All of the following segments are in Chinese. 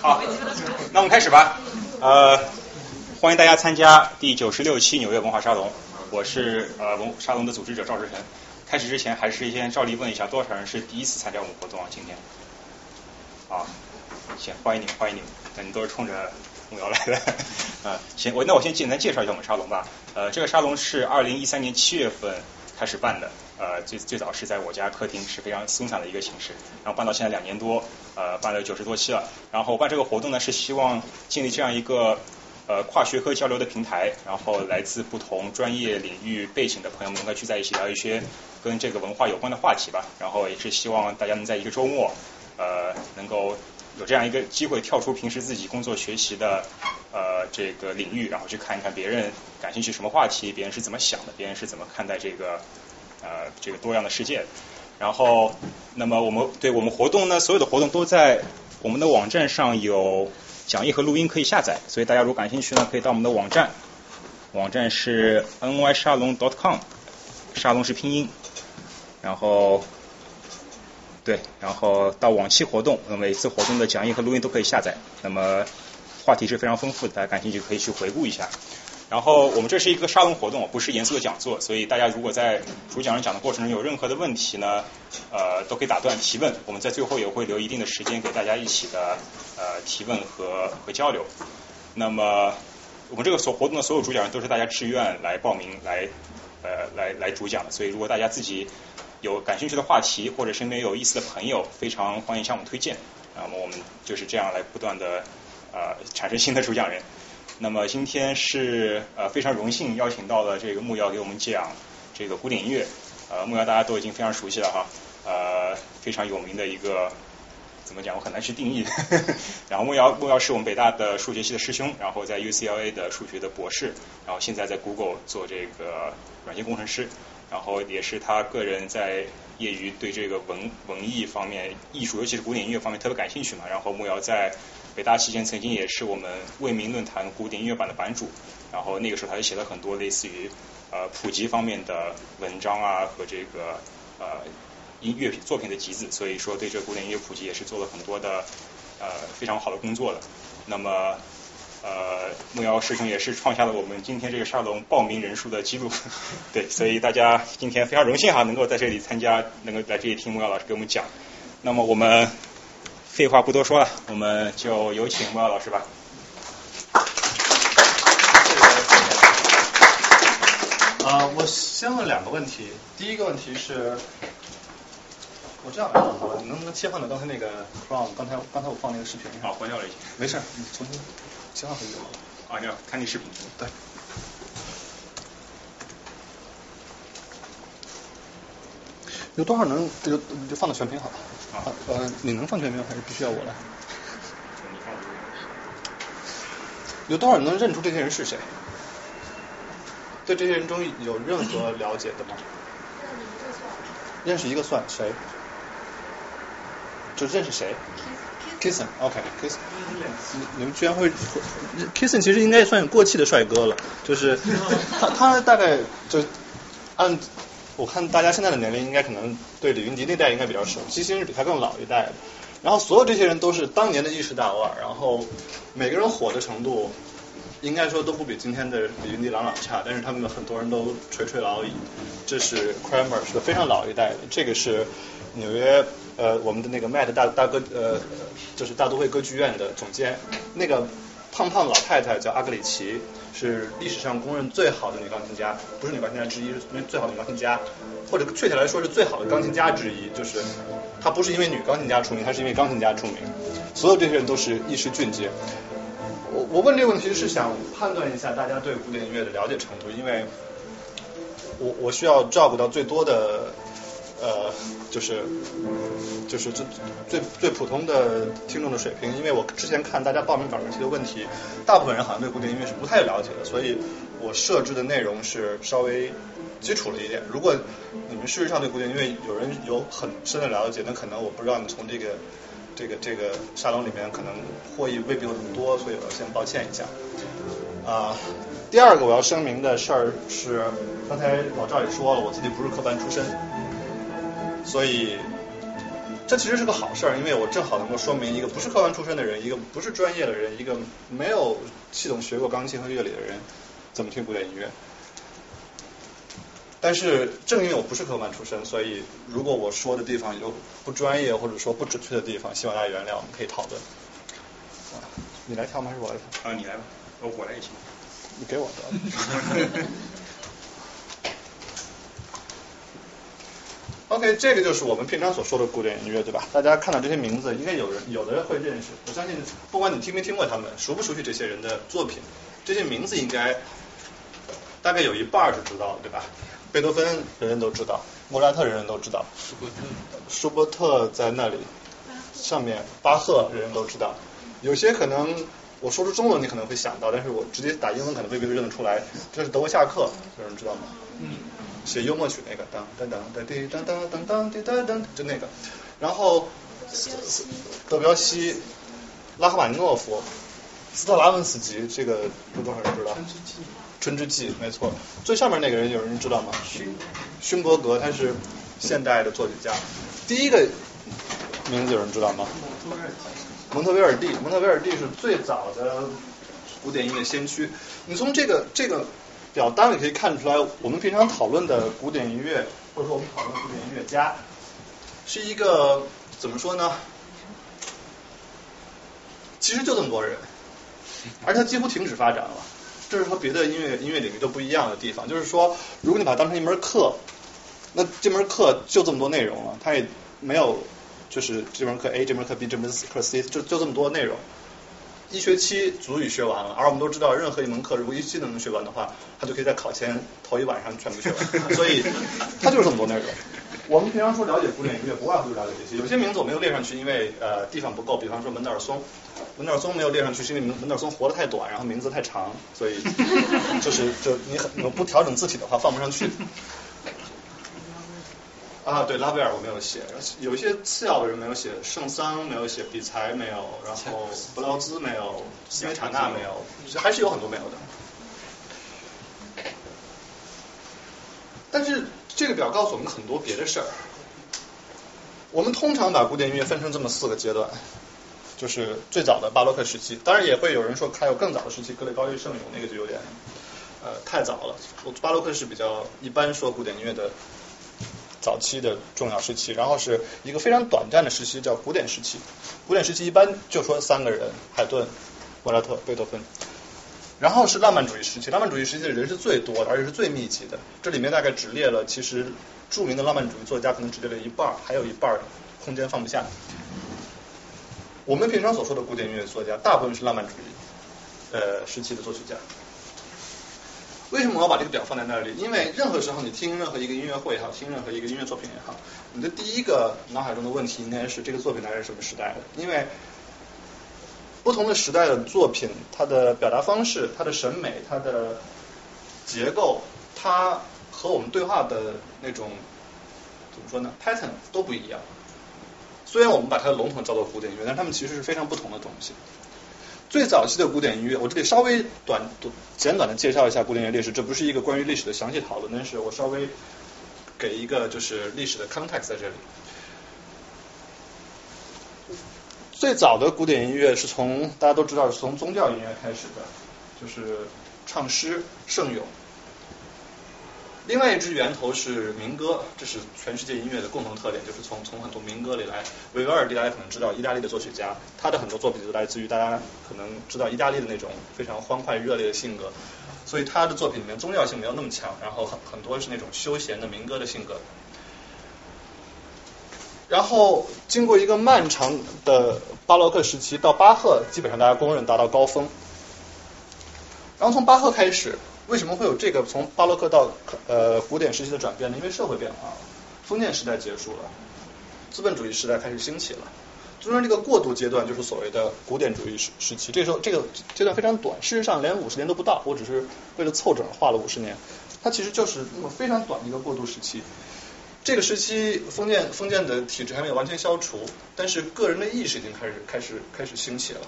好，那我们开始吧。呃，欢迎大家参加第九十六期纽约文化沙龙。我是呃文沙龙的组织者赵志成。开始之前，还是先照例问一下，多少人是第一次参加我们活动啊？今天？啊，行，欢迎你们，欢迎你们，那你都是冲着目标来的。啊，行，我那我先简单介绍一下我们沙龙吧。呃，这个沙龙是二零一三年七月份开始办的。呃，最最早是在我家客厅，是非常松散的一个形式，然后办到现在两年多，呃，办了九十多期了。然后办这个活动呢，是希望建立这样一个呃跨学科交流的平台，然后来自不同专业领域背景的朋友们能够聚在一起聊一些跟这个文化有关的话题吧。然后也是希望大家能在一个周末，呃，能够有这样一个机会跳出平时自己工作学习的呃这个领域，然后去看一看别人感兴趣什么话题，别人是怎么想的，别人是怎么看待这个。呃，这个多样的世界，然后，那么我们对我们活动呢，所有的活动都在我们的网站上有讲义和录音可以下载，所以大家如果感兴趣呢，可以到我们的网站，网站是 ny 沙龙 dot .com，沙龙是拼音，然后，对，然后到往期活动，每次活动的讲义和录音都可以下载，那么话题是非常丰富的，大家感兴趣可以去回顾一下。然后我们这是一个沙龙活动，不是严肃的讲座，所以大家如果在主讲人讲的过程中有任何的问题呢，呃，都可以打断提问。我们在最后也会留一定的时间给大家一起的呃提问和和交流。那么我们这个所活动的所有主讲人都是大家志愿来报名来呃来来主讲的，所以如果大家自己有感兴趣的话题或者身边有意思的朋友，非常欢迎向我们推荐。那么我们就是这样来不断的呃产生新的主讲人。那么今天是呃非常荣幸邀请到了这个木瑶给我们讲这个古典音乐，呃木瑶大家都已经非常熟悉了哈，呃非常有名的一个怎么讲我很难去定义，然后木瑶木瑶是我们北大的数学系的师兄，然后在 UCLA 的数学的博士，然后现在在 Google 做这个软件工程师，然后也是他个人在业余对这个文文艺方面艺术尤其是古典音乐方面特别感兴趣嘛，然后木瑶在北大期间曾经也是我们未名论坛古典音乐版的版主，然后那个时候他就写了很多类似于呃普及方面的文章啊和这个呃音乐品作品的集子，所以说对这个古典音乐普及也是做了很多的呃非常好的工作的。那么呃木瑶师兄也是创下了我们今天这个沙龙报名人数的记录，对，所以大家今天非常荣幸哈能够在这里参加，能够在这里听木瑶老师给我们讲。那么我们。废话不多说了，我们就有请莫老师吧。啊，我先问两个问题。第一个问题是，我这样吧，你能不能切换到刚才那个 Chrome？刚才刚才我放那个视频。好，关掉了已经。没事，你重新切换回去就好了。啊，你要看那视频。对。有多少能就就放到全屏好了。呃，你能放全屏还是必须要我来？有多少人能认出这些人是谁？对这些人中有任何了解的吗？认识一个算谁？就认识谁？Kissing，OK，Kissing。你们居然会？Kissing 其实应该算过气的帅哥了，就是 他他大概就按。我看大家现在的年龄应该可能对李云迪那代应该比较熟，基辛是比他更老一代的。然后所有这些人都是当年的一时大腕，然后每个人火的程度应该说都不比今天的李云迪朗朗差，但是他们很多人都垂垂老矣。这是 Kramer 是个非常老一代的，这个是纽约呃我们的那个 Met 大大歌呃就是大都会歌剧院的总监，那个胖胖老太太叫阿格里奇。是历史上公认最好的女钢琴家，不是女钢琴家之一，是最好的女钢琴家，或者确切来说是最好的钢琴家之一。就是她不是因为女钢琴家出名，她是因为钢琴家出名。所有这些人都是一时俊杰。我我问这个问题是想判断一下大家对古典音乐的了解程度，因为我我需要照顾到最多的。呃，就是就是最最最普通的听众的水平，因为我之前看大家报名表上提的问题，大部分人好像对古典音乐是不太了解的，所以我设置的内容是稍微基础了一点。如果你们事实上对古典音乐有人有很深的了解，那可能我不知道你从这个这个这个沙龙里面可能获益未必有很多，所以我要先抱歉一下。啊，第二个我要声明的事儿是，刚才老赵也说了，我自己不是科班出身。所以，这其实是个好事儿，因为我正好能够说明一个不是科班出身的人，一个不是专业的人，一个没有系统学过钢琴和乐理的人怎么听古典音乐。但是正因为我不是科班出身，所以如果我说的地方有不专业或者说不准确的地方，希望大家原谅，我们可以讨论。你来跳吗？还是我来跳？啊，你来吧，我我来也行。你给我的。OK，这个就是我们平常所说的古典音乐，对吧？大家看到这些名字，应该有人有的人会认识。我相信，不管你听没听过他们，熟不熟悉这些人的作品，这些名字应该大概有一半是知道的，对吧？贝多芬人人都知道，莫扎特人人都知道，舒伯特舒伯特在那里上面，巴赫人人都知道。有些可能我说出中文你可能会想到，但是我直接打英文可能未必认得出来。这是德沃夏克，有人知道吗？嗯。写幽默曲那个，当当当当滴当当当当滴当当，就那个。然后德彪西、拉赫玛尼诺夫、斯特拉文斯基，这个有多少人知道？春之祭，春之祭，没错。最上面那个人有人知道吗？勋勋伯格，他是现代的作曲家。第一个名字有人知道吗？蒙特维尔蒂，蒙特维尔蒂是最早的古典音乐先驱。你从这个这个。表单里可以看出来，我们平常讨论的古典音乐，或者说我们讨论古典音乐家，是一个怎么说呢？其实就这么多人，而它几乎停止发展了。这是和别的音乐音乐领域都不一样的地方。就是说，如果你把它当成一门课，那这门课就这么多内容了，它也没有就是这门课 A、这门课 B、这门课 C，就就这么多内容。一学期足以学完了，而我们都知道，任何一门课如果一学期都能学完的话，他就可以在考前头一晚上全部学完。所以，他就是这么多内容。我们平常说了解古典音乐，不外乎就了解这些。有些名字我没有列上去，因为呃地方不够。比方说门德尔松，门德尔松没有列上去，是因为门德尔松活得太短，然后名字太长，所以就是就你很不调整字体的话放不上去。啊，对，拉威尔我没有写，有一些次要的人没有写，圣桑没有写，比才没有，然后布劳兹没有，斯梅塔纳没有，还是有很多没有的。但是这个表告诉我们很多别的事儿。我们通常把古典音乐分成这么四个阶段，就是最早的巴洛克时期，当然也会有人说还有更早的时期，格雷高利圣咏那个就有点呃太早了。巴洛克是比较一般说古典音乐的。早期的重要时期，然后是一个非常短暂的时期，叫古典时期。古典时期一般就说三个人：海顿、莫扎特、贝多芬。然后是浪漫主义时期，浪漫主义时期的人是最多的，而且是最密集的。这里面大概只列了，其实著名的浪漫主义作家可能只列了一半，还有一半空间放不下。我们平常所说的古典音乐作家，大部分是浪漫主义呃时期的作曲家。为什么我要把这个表放在那里？因为任何时候你听任何一个音乐会也好，听任何一个音乐作品也好，你的第一个脑海中的问题应该是这个作品来自什么时代的？因为不同的时代的作品，它的表达方式、它的审美、它的结构，它和我们对话的那种怎么说呢？pattern 都不一样。虽然我们把它的笼统叫做古典音乐，但它们其实是非常不同的东西。最早期的古典音乐，我这里稍微短简短的介绍一下古典音乐历史。这不是一个关于历史的详细讨论，但是我稍微给一个就是历史的 context 在这里。最早的古典音乐是从大家都知道是从宗教音乐开始的，就是唱诗、圣咏。另外一支源头是民歌，这是全世界音乐的共同特点，就是从从很多民歌里来。维瓦尔第大家可能知道，意大利的作曲家，他的很多作品都来自于大家可能知道意大利的那种非常欢快热烈的性格，所以他的作品里面宗教性没有那么强，然后很很多是那种休闲的民歌的性格。然后经过一个漫长的巴洛克时期，到巴赫基本上大家公认达到高峰，然后从巴赫开始。为什么会有这个从巴洛克到呃古典时期的转变呢？因为社会变化了，封建时代结束了，资本主义时代开始兴起了，中间这个过渡阶段就是所谓的古典主义时时期。这时候这个阶段非常短，事实上连五十年都不到，我只是为了凑整画了五十年，它其实就是那么非常短的一个过渡时期。这个时期封建封建的体制还没有完全消除，但是个人的意识已经开始开始开始兴起了，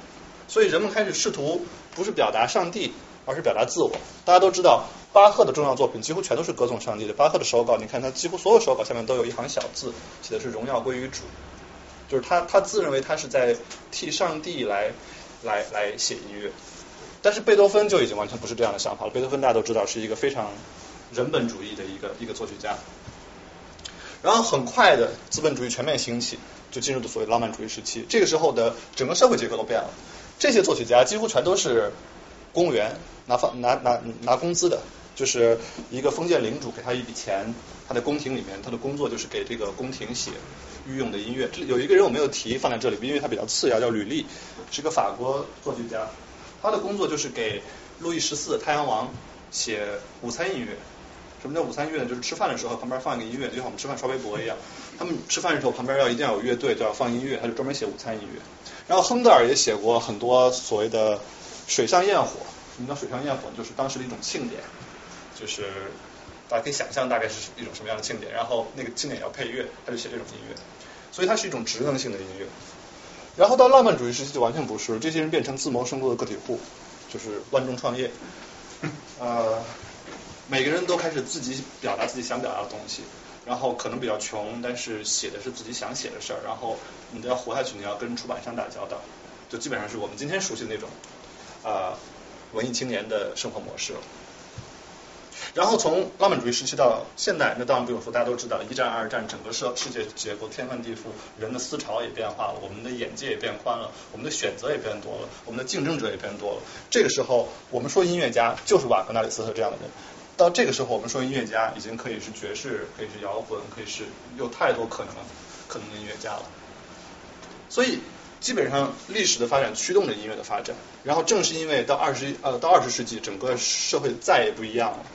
所以人们开始试图不是表达上帝。而是表达自我。大家都知道，巴赫的重要作品几乎全都是歌颂上帝的。巴赫的手稿，你看他几乎所有手稿下面都有一行小字，写的是“荣耀归于主”。就是他他自认为他是在替上帝来来来写音乐。但是贝多芬就已经完全不是这样的想法了。贝多芬大家都知道是一个非常人本主义的一个一个作曲家。然后很快的资本主义全面兴起，就进入了所谓浪漫主义时期。这个时候的整个社会结构都变了。这些作曲家几乎全都是公务员，拿放拿拿拿工资的，就是一个封建领主给他一笔钱，他在宫廷里面，他的工作就是给这个宫廷写御用的音乐。这有一个人我没有提放在这里，因为他比较次要，叫吕利，是个法国作曲家。他的工作就是给路易十四太阳王写午餐音乐。什么叫午餐音乐呢？就是吃饭的时候旁边放一个音乐，就像我们吃饭刷微博一样。他们吃饭的时候旁边要一定要有乐队，就要放音乐，他就专门写午餐音乐。然后亨德尔也写过很多所谓的水上焰火。什么叫水上焰火？就是当时的一种庆典，就是大家可以想象大概是一种什么样的庆典。然后那个庆典要配乐，他就写这种音乐。所以它是一种职能性的音乐。然后到浪漫主义时期就完全不是，这些人变成自谋生路的个体户，就是万众创业。呃。每个人都开始自己表达自己想表达的东西，然后可能比较穷，但是写的是自己想写的事儿。然后你都要活下去，你要跟出版商打交道，就基本上是我们今天熟悉的那种啊文艺青年的生活模式了。然后从浪漫主义时期到现代，那当然不用说，大家都知道，一战、二战，整个社世界结构天翻地覆，人的思潮也变化了，我们的眼界也变宽了，我们的选择也变多了，我们的竞争者也变多了。这个时候，我们说音乐家就是瓦格纳、里斯特这样的人。到这个时候，我们说音乐家已经可以是爵士，可以是摇滚，可以是有太多可能可能的音乐家了。所以基本上历史的发展驱动着音乐的发展。然后正是因为到二十呃到二十世纪，整个社会再也不一样了，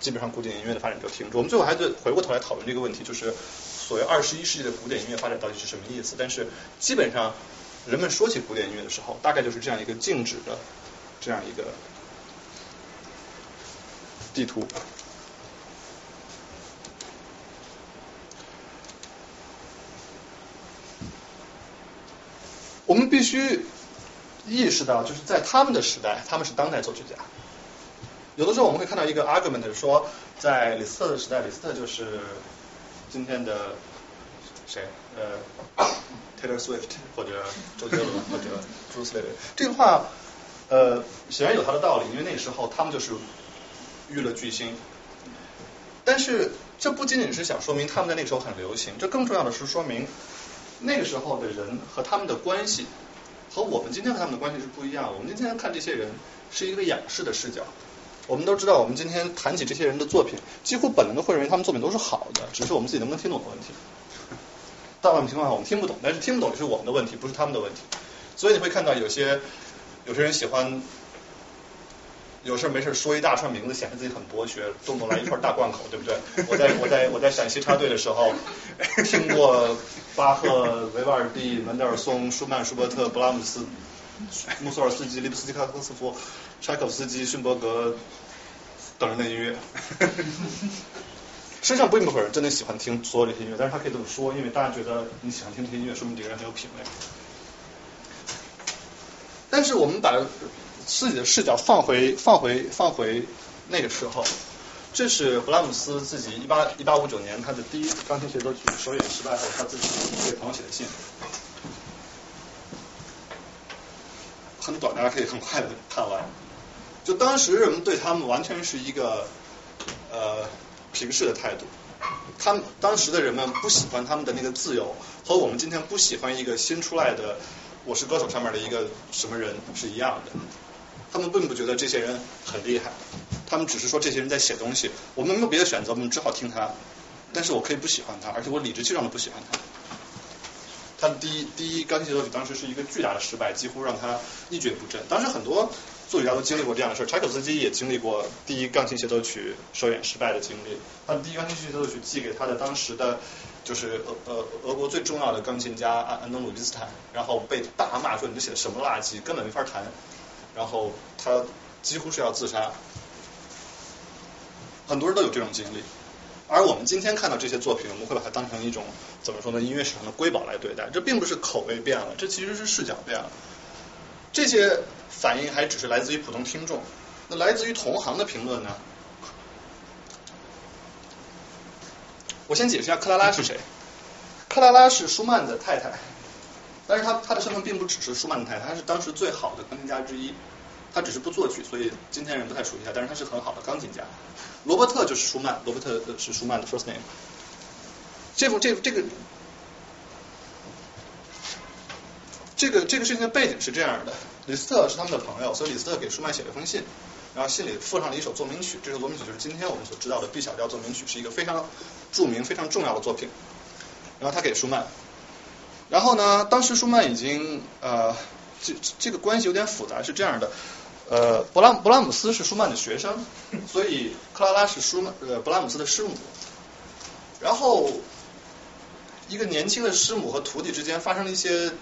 基本上古典音乐的发展就停住。我们最后还得回过头来讨论这个问题，就是所谓二十一世纪的古典音乐发展到底是什么意思？但是基本上人们说起古典音乐的时候，大概就是这样一个静止的这样一个。地图，我们必须意识到，就是在他们的时代，他们是当代作曲家。有的时候我们会看到一个 argument 说，在李斯特的时代，李斯特就是今天的谁？呃，Taylor Swift 或者周杰伦或者 Bruce Lee。这个话，呃，显然有他的道理，因为那时候他们就是。娱乐巨星，但是这不仅仅是想说明他们在那个时候很流行，这更重要的是说明那个时候的人和他们的关系和我们今天和他们的关系是不一样。我们今天看这些人是一个仰视的视角。我们都知道，我们今天谈起这些人的作品，几乎本能的会认为他们作品都是好的，只是我们自己能不能听懂的问题。大部分情况下我们听不懂，但是听不懂是我们的问题，不是他们的问题。所以你会看到有些有些人喜欢。有事没事说一大串名字，显示自己很博学，动不动来一串大贯口，对不对？我在我在我在陕西插队的时候，听过巴赫、维瓦尔第、门德尔松、舒曼、舒伯特、布拉姆斯、穆索尔斯基、利布斯基卡科斯夫、柴可夫斯基、勋伯格等人的音乐。实际上，并不会人真的喜欢听所有这些音乐，但是他可以这么说，因为大家觉得你喜欢听这些音乐，说明这个人很有品味。但是我们把。自己的视角放回放回放回那个时候，这是布拉姆斯自己一八一八五九年他的第一钢琴协奏曲首演失败后，他自己给朋友写的信，很短，大家可以很快的看完。就当时人们对他们完全是一个呃平视的态度，他们当时的人们不喜欢他们的那个自由，和我们今天不喜欢一个新出来的我是歌手上面的一个什么人是一样的。他们并不觉得这些人很厉害，他们只是说这些人在写东西，我们没有别的选择，我们只好听他。但是我可以不喜欢他，而且我理直气壮的不喜欢他。他的第一第一钢琴协奏曲当时是一个巨大的失败，几乎让他一蹶不振。当时很多作曲家都经历过这样的事，柴可夫斯基也经历过第一钢琴协奏曲首演失败的经历。他的第一钢琴协奏曲寄给他的当时的，就是俄呃俄国最重要的钢琴家安安东鲁伊斯坦，然后被大骂说你这写的什么垃圾，根本没法弹。然后他几乎是要自杀，很多人都有这种经历。而我们今天看到这些作品，我们会把它当成一种怎么说呢？音乐史上的瑰宝来对待。这并不是口味变了，这其实是视角变了。这些反应还只是来自于普通听众，那来自于同行的评论呢？我先解释一下克拉拉是谁。克拉拉是舒曼的太太，但是他他的身份并不只是舒曼的太太，他是当时最好的钢琴家之一。他只是不作曲，所以今天人不太熟悉他，但是他是很好的钢琴家。罗伯特就是舒曼，罗伯特是舒曼的 first name。这部这这个这个这个事情的背景是这样的：李斯特是他们的朋友，所以李斯特给舒曼写了一封信，然后信里附上了一首奏鸣曲。这首奏鸣曲就是今天我们所知道的 B 小调奏鸣曲，是一个非常著名、非常重要的作品。然后他给舒曼，然后呢，当时舒曼已经呃，这这个关系有点复杂，是这样的。呃，勃拉勃拉姆斯是舒曼的学生，所以克拉拉是舒曼呃勃拉姆斯的师母。然后一个年轻的师母和徒弟之间发生了一些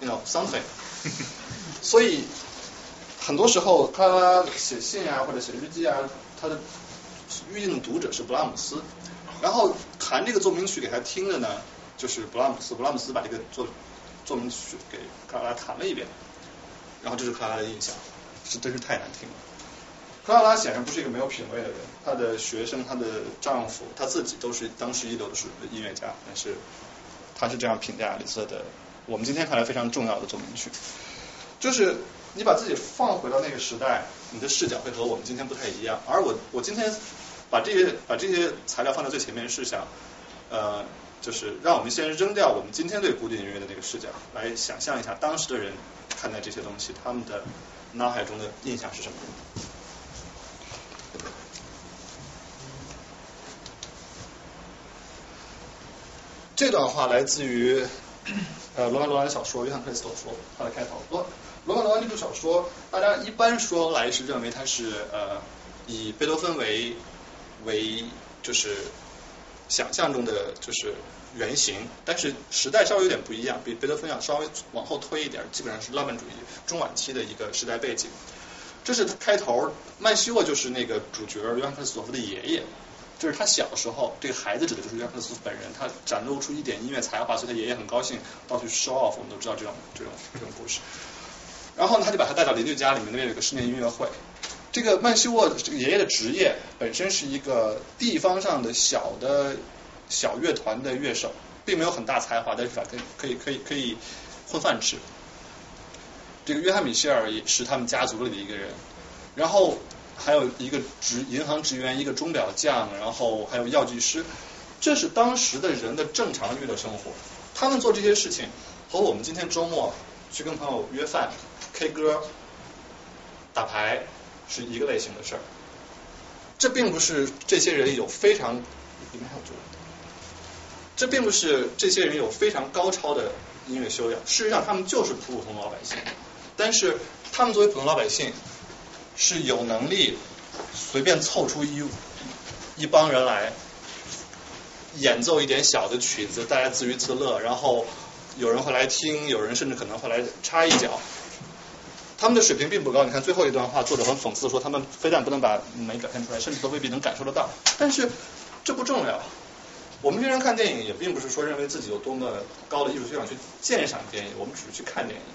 ，you know something，所以很多时候克拉拉写信啊或者写日记啊，他的预定的读者是勃拉姆斯。然后弹这个奏鸣曲给他听的呢，就是勃拉姆斯。勃拉姆斯把这个奏奏鸣曲给克拉拉弹了一遍，然后这是克拉拉的印象。是真是太难听了。克拉拉显然不是一个没有品味的人，她的学生、她的丈夫、她自己都是当时一流的是音乐家，但是她是这样评价李斯特的。我们今天看来非常重要的奏鸣曲，就是你把自己放回到那个时代，你的视角会和我们今天不太一样。而我我今天把这些把这些材料放在最前面，是想呃，就是让我们先扔掉我们今天对古典音乐的那个视角，来想象一下当时的人看待这些东西，他们的。脑海中的印象是什么？这段话来自于呃罗曼·罗兰小说《约翰·克里斯托弗》它的开头。罗罗曼·罗兰这部小说，大家一般说来是认为它是呃以贝多芬为为就是想象中的就是原型，但是时代稍微有点不一样，比贝多芬要稍微往后推一点，基本上是浪漫主义中晚期的一个时代背景。这是开头，曼西沃就是那个主角约翰克斯托夫的爷爷，就是他小时候，这个孩子指的就是约翰克斯托夫本人，他展露出一点音乐才华，所以他爷爷很高兴，到处 show off，我们都知道这种这种这种故事。然后呢，他就把他带到邻居家里面，那边有个室内音乐会。这个曼西沃这个爷爷的职业本身是一个地方上的小的小乐团的乐手，并没有很大才华，但是可以可以可以可以混饭吃。这个约翰米歇尔也是他们家族里的一个人，然后还有一个职银行职员，一个钟表匠，然后还有药剂师，这是当时的人的正常娱乐生活。他们做这些事情和我们今天周末去跟朋友约饭、K 歌、打牌是一个类型的事儿。这并不是这些人有非常里面还有这并不是这些人有非常高超的音乐修养，事实上他们就是普普通通老百姓。但是他们作为普通老百姓是有能力随便凑出一一帮人来演奏一点小的曲子，大家自娱自乐，然后有人会来听，有人甚至可能会来插一脚。他们的水平并不高，你看最后一段话，作者很讽刺的说，他们非但不能把美表现出来，甚至都未必能感受得到。但是这不重要，我们平常看电影也并不是说认为自己有多么高的艺术修养去鉴赏电影，我们只是去看电影。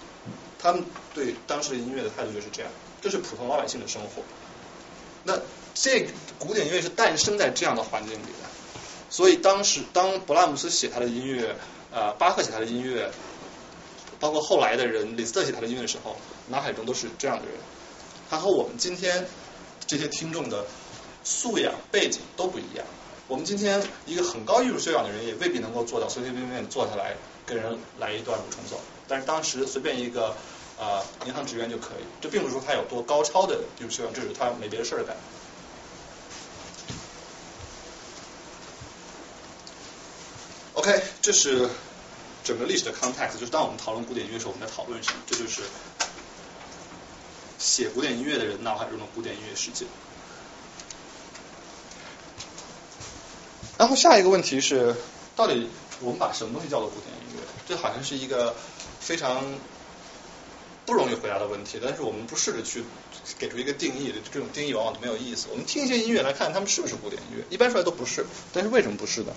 他们对当时的音乐的态度就是这样，这是普通老百姓的生活。那这古典音乐是诞生在这样的环境里的，所以当时当勃拉姆斯写他的音乐，呃，巴赫写他的音乐，包括后来的人李斯特写他的音乐的时候，脑海中都是这样的人。他和我们今天这些听众的素养背景都不一样。我们今天一个很高艺术修养的人，也未必能够做到随随便便坐下来跟人来一段五重奏。但是当时随便一个呃银行职员就可以，这并不是说他有多高超的艺术修养，这是他没别的事儿干。OK，这是整个历史的 context，就是当我们讨论古典音乐时，候，我们在讨论什么？这就是写古典音乐的人脑海中的古典音乐世界。然后下一个问题是，到底我们把什么东西叫做古典音乐？这好像是一个。非常不容易回答的问题，但是我们不试着去给出一个定义，这种定义往往都没有意思。我们听一些音乐来看，他们是不是古典音乐？一般说来都不是，但是为什么不是呢？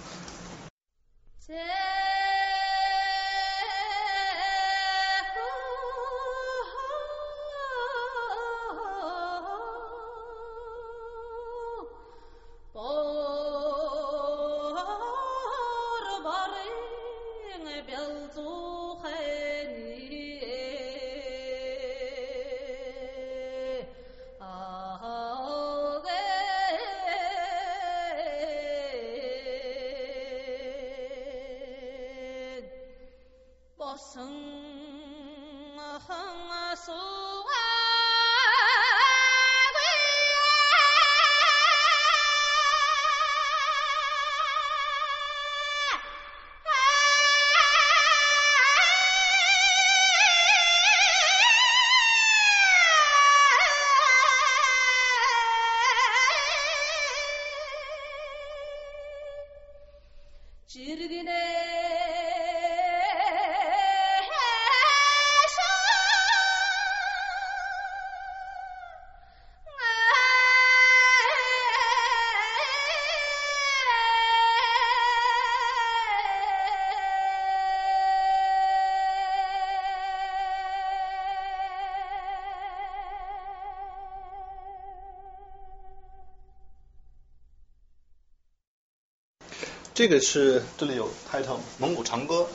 这个是这里有 title 蒙古长歌，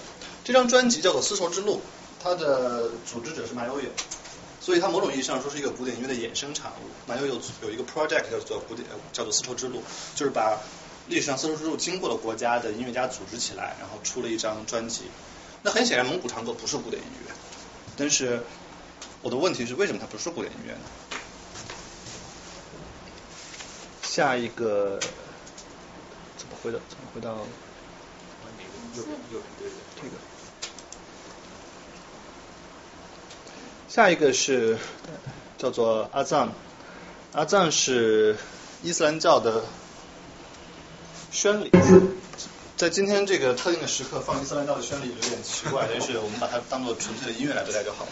这张专辑叫做丝绸之路，它的组织者是马友友，所以它某种意义上说是一个古典音乐的衍生产物。马友友有一个 project 叫做古典叫做丝绸之路，就是把历史上丝绸之路经过的国家的音乐家组织起来，然后出了一张专辑。那很显然蒙古长歌不是古典音乐，但是我的问题是为什么它不是古典音乐呢？下一个怎么。回到回到。右右这个，下一个是叫做阿藏，阿藏是伊斯兰教的宣礼，在今天这个特定的时刻放伊斯兰教的宣礼有点奇怪，但是我们把它当做纯粹的音乐来对待就好了。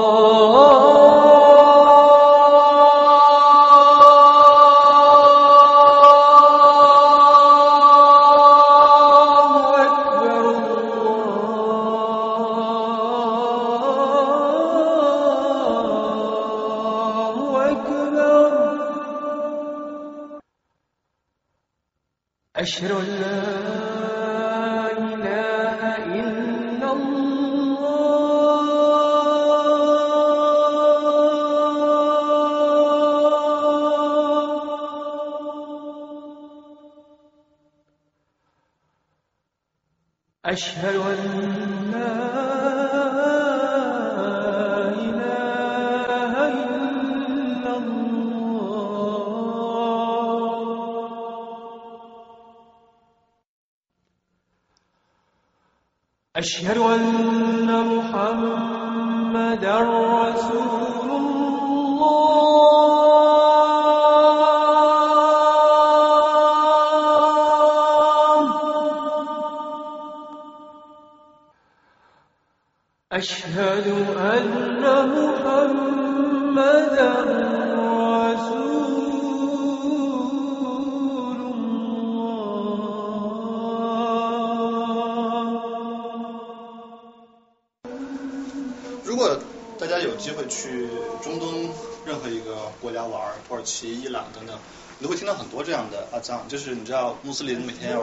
أشهد أن 穆斯林每天要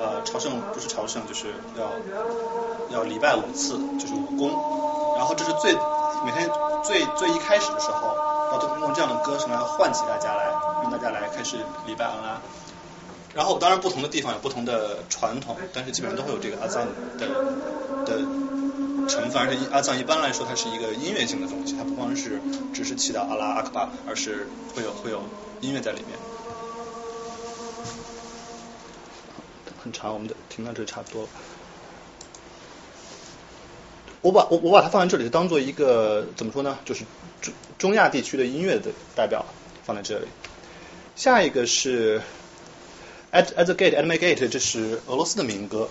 呃朝圣，不是朝圣，就是要要礼拜五次，就是五功，然后这是最每天最最一开始的时候，要用这样的歌声来唤起大家来，让大家来开始礼拜安拉。然后当然不同的地方有不同的传统，但是基本上都会有这个阿赞的的。成分，而且阿赞一般来说，它是一个音乐性的东西，它不光是只是祈祷阿拉阿克巴，而是会有会有音乐在里面。很长，我们的听到这里差不多。我把我我把它放在这里，当做一个怎么说呢？就是中中亚地区的音乐的代表放在这里。下一个是 At at the gate, at my gate，这是俄罗斯的民歌。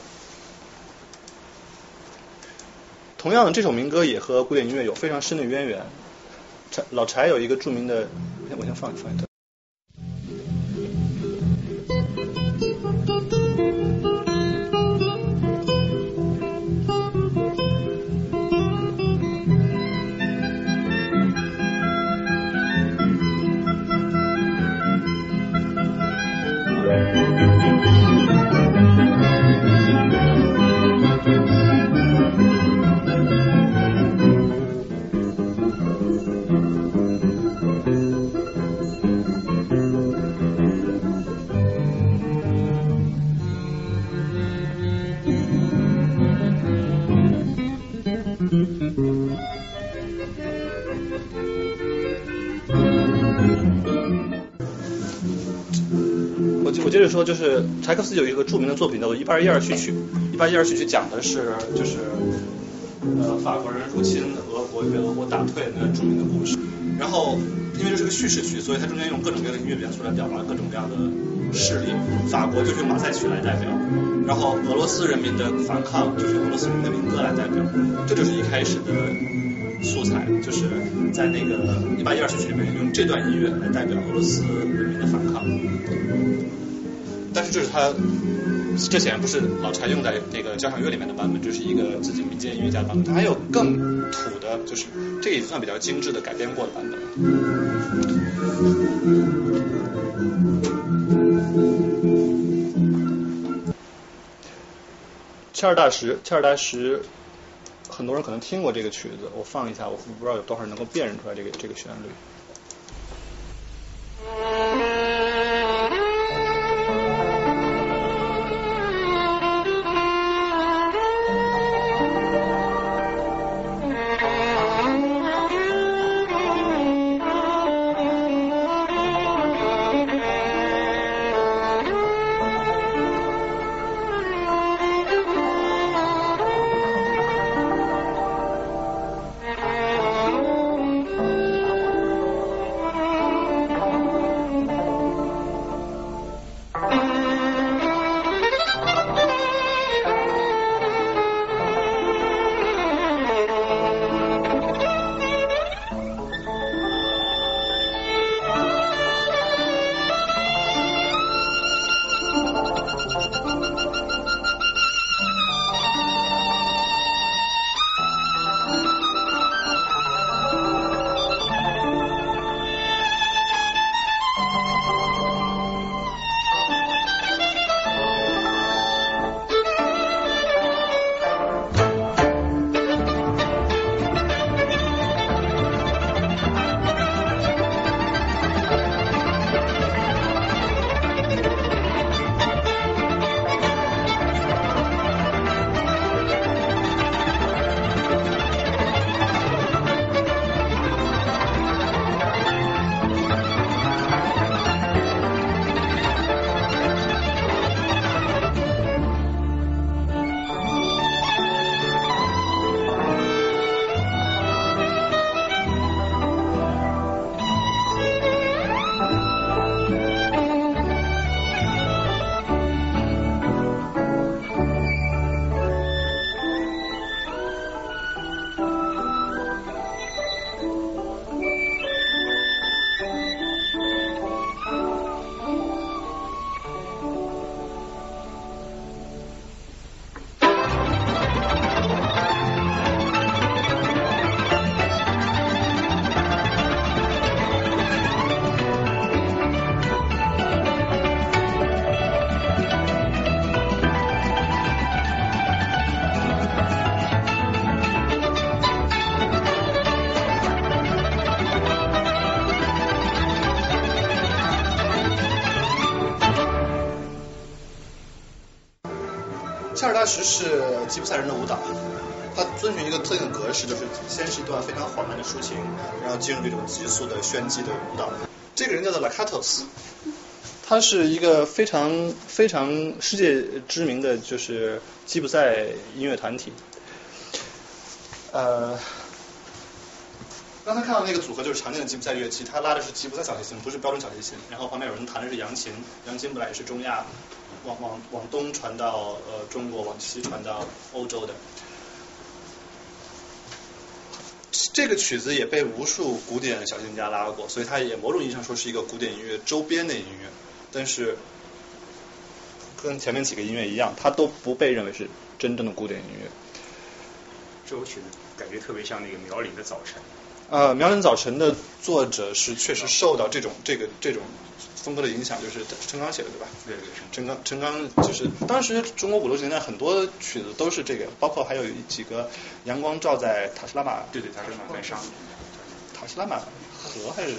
同样的，这首民歌也和古典音乐有非常深的渊源。柴老柴有一个著名的，我先放一放一段。说，就是柴可斯有一个著名的作品叫做《一八一二序曲》，《一八一二序曲》讲的是就是呃法国人入侵俄国被俄国打退那个著名的故事。然后因为这是个叙事曲，所以它中间用各种各样的音乐元素来表达各种各样的势力。法国就是用马赛曲来代表，然后俄罗斯人民的反抗就是俄罗斯人民的民歌来代表。这就是一开始的素材，就是在那个一八一二序曲里面用这段音乐来代表俄罗斯人民的反抗。但是这是他，这显然不是老柴用在那个交响乐里面的版本，这是一个自己民间音乐家的版本。他还有更土的，就是这也算比较精致的改编过的版本。切尔大石，切尔大石，很多人可能听过这个曲子，我放一下，我不知道有多少人能够辨认出来这个这个旋律。吉普赛人的舞蹈，它遵循一个特定的格式，就是先是一段非常缓慢的抒情，然后进入这种急速的炫技的舞蹈。这个人叫做 Lakatos，他是一个非常非常世界知名的就是吉普赛音乐团体。呃，刚才看到那个组合就是常见的吉普赛乐器，他拉的是吉普赛小提琴，不是标准小提琴，然后旁边有人弹的是扬琴，扬琴本来也是中亚的。往往往东传到呃中国，往西传到欧洲的。这个曲子也被无数古典小提家拉过，所以它也某种意义上说是一个古典音乐周边的音乐。但是跟前面几个音乐一样，它都不被认为是真正的古典音乐。这首曲子感觉特别像那个苗岭的早晨。呃，苗岭早晨的作者是确实受到这种这个这种。风格的影响就是陈刚写的对吧？对对，陈刚陈刚就是当时中国五六十年代很多曲子都是这个，包括还有几个阳光照在塔什拉玛，对对，塔什拉玛干上，塔什拉玛河还是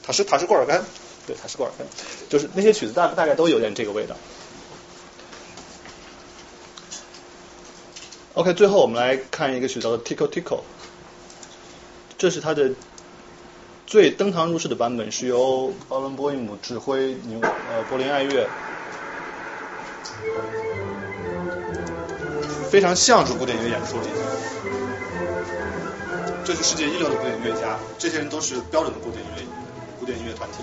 塔什塔什库尔干，对塔什库尔干，就是那些曲子大大概都有点这个味道。OK，最后我们来看一个曲叫做 Tico Tico，这是他的最登堂入室的版本是由奥伦波伊姆指挥牛呃柏林爱乐，非常像是古典音乐演出了已经。这是世界一流的古典音乐家，这些人都是标准的古典音乐古典音乐团体。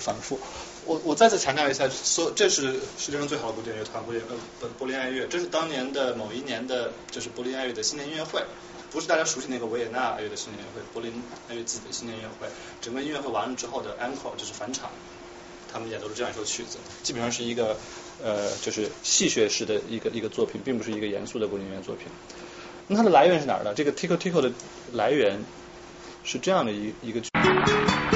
反复。我我再次强调一下，说这是世界上最好的古典乐团，柏林呃柏林爱乐，这是当年的某一年的，就是柏林爱乐的新年音乐会，不是大家熟悉那个维也纳爱乐的新年音乐会，柏林爱乐自己的新年音乐会。整个音乐会完了之后的 encore 就是返场，他们演奏了这样一首曲子，基本上是一个呃就是戏谑式的一个一个作品，并不是一个严肃的古典音乐作品。那它的来源是哪儿呢？这个 Tico Tico 的来源是这样的一一个。这个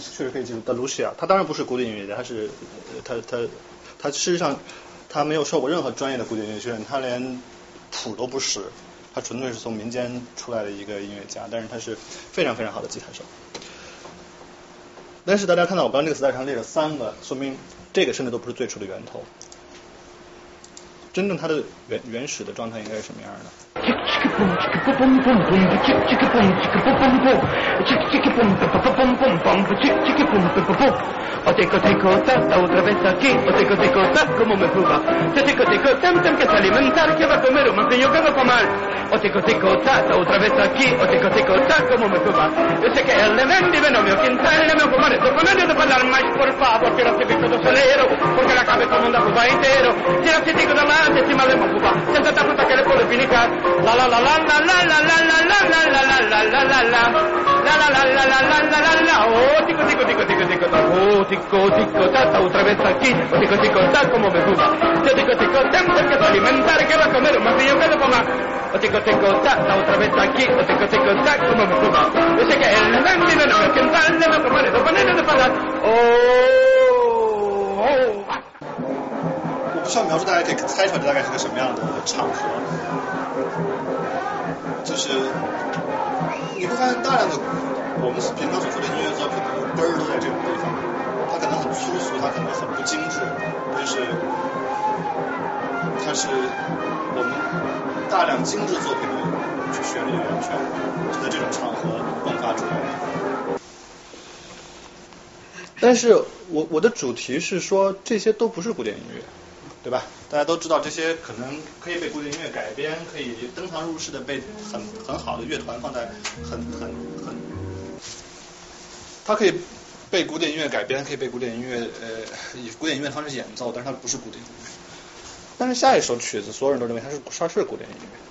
确实可以记住但 Lucia。他当然不是古典音乐家，他是他他他事实上他没有受过任何专业的古典音乐训练，他连谱都不识，他纯粹是从民间出来的一个音乐家，但是他是非常非常好的吉他手。但是大家看到我刚刚这个磁带上列了三个，说明这个甚至都不是最初的源头。真正它的原原始的状态应该是什么样的？O tico tico tata otra vez aquí, o tico tico ta como me fuga. Te tam tam que se alimentar que va comer un mantillo que va a comer. O tico tico otra vez aquí, o tico tico ta, como me suba. Yo sé que el de Mendy Venomio, quien trae el meu comare, por ponerle de parar más, por favor, que no se pico de solero, porque la cabeza manda Cuba entero. Si no se tico de más, encima de Cuba, se trata fruta que le puede finicar. La la la la la la la la la la la la la la la la la la la la la la la la la la oh tico tico tico tico tico ta oh tico tico ta ta otra vez aquí oh tico tico ta como me fuma yo tico tico tam tam que se alimentar que va a comer un martillo que le ponga oh tico tico ta ta otra vez aquí oh tico tico ta como me fuma yo sé que el bambino no es que tal le va a comer dos paneles de palas oh oh 我不需要描述，大家可以猜出来大概是个什么样的场合。就是 你会发现大量的我们平常所说的音乐作品的根儿都在这种地方，它可能很粗俗，它可能很不精致，但是它是我们大量精致作品的旋律的源泉，就在这种场合迸发出来的。但是我我的主题是说，这些都不是古典音乐。对吧？大家都知道这些可能可以被古典音乐改编，可以登堂入室的被很很好的乐团放在很很很，它可以被古典音乐改编，可以被古典音乐呃以古典音乐方式演奏，但是它不是古典音乐。但是下一首曲子，所有人都认为它是它是古典音乐。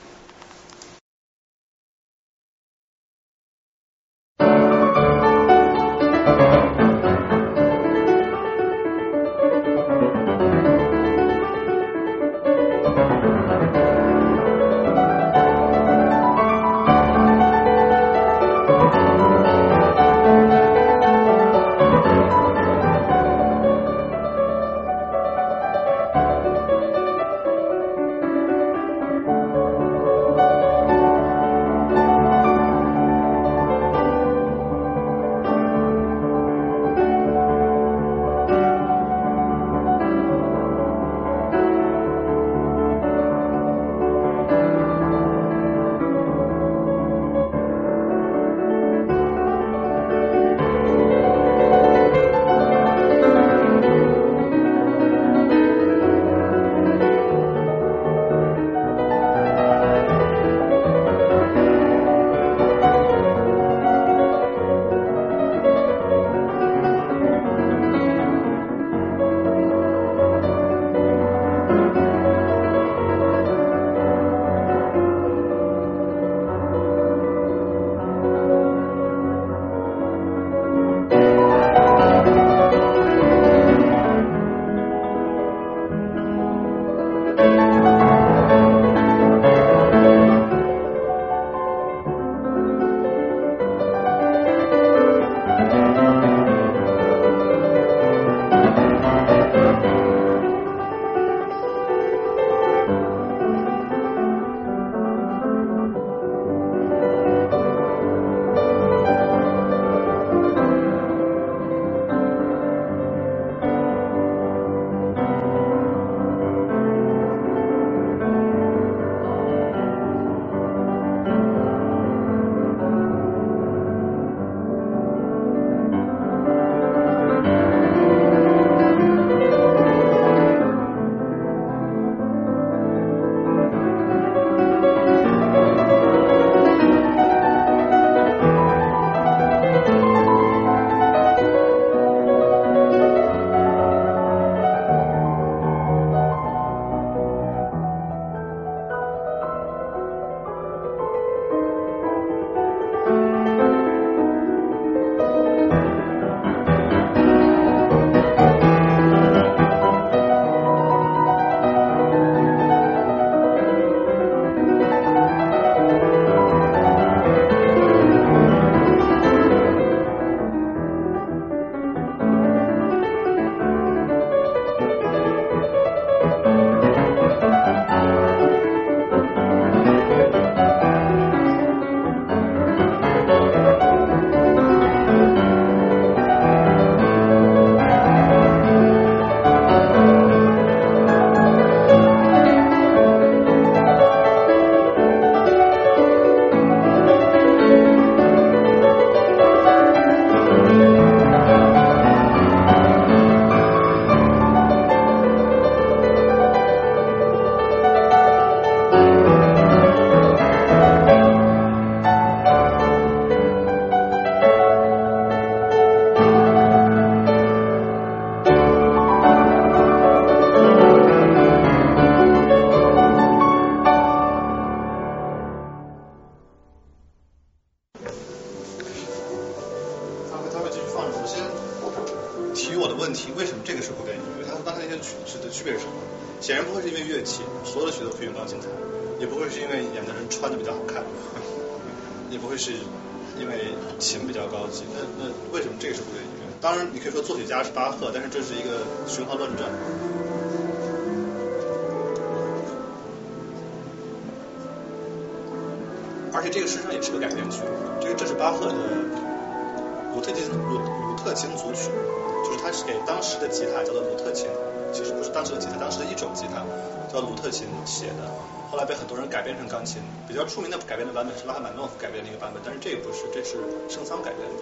写的，后来被很多人改编成钢琴，比较出名的改编的版本是拉赫曼诺夫改编的一个版本，但是这个不是，这是圣桑改编的。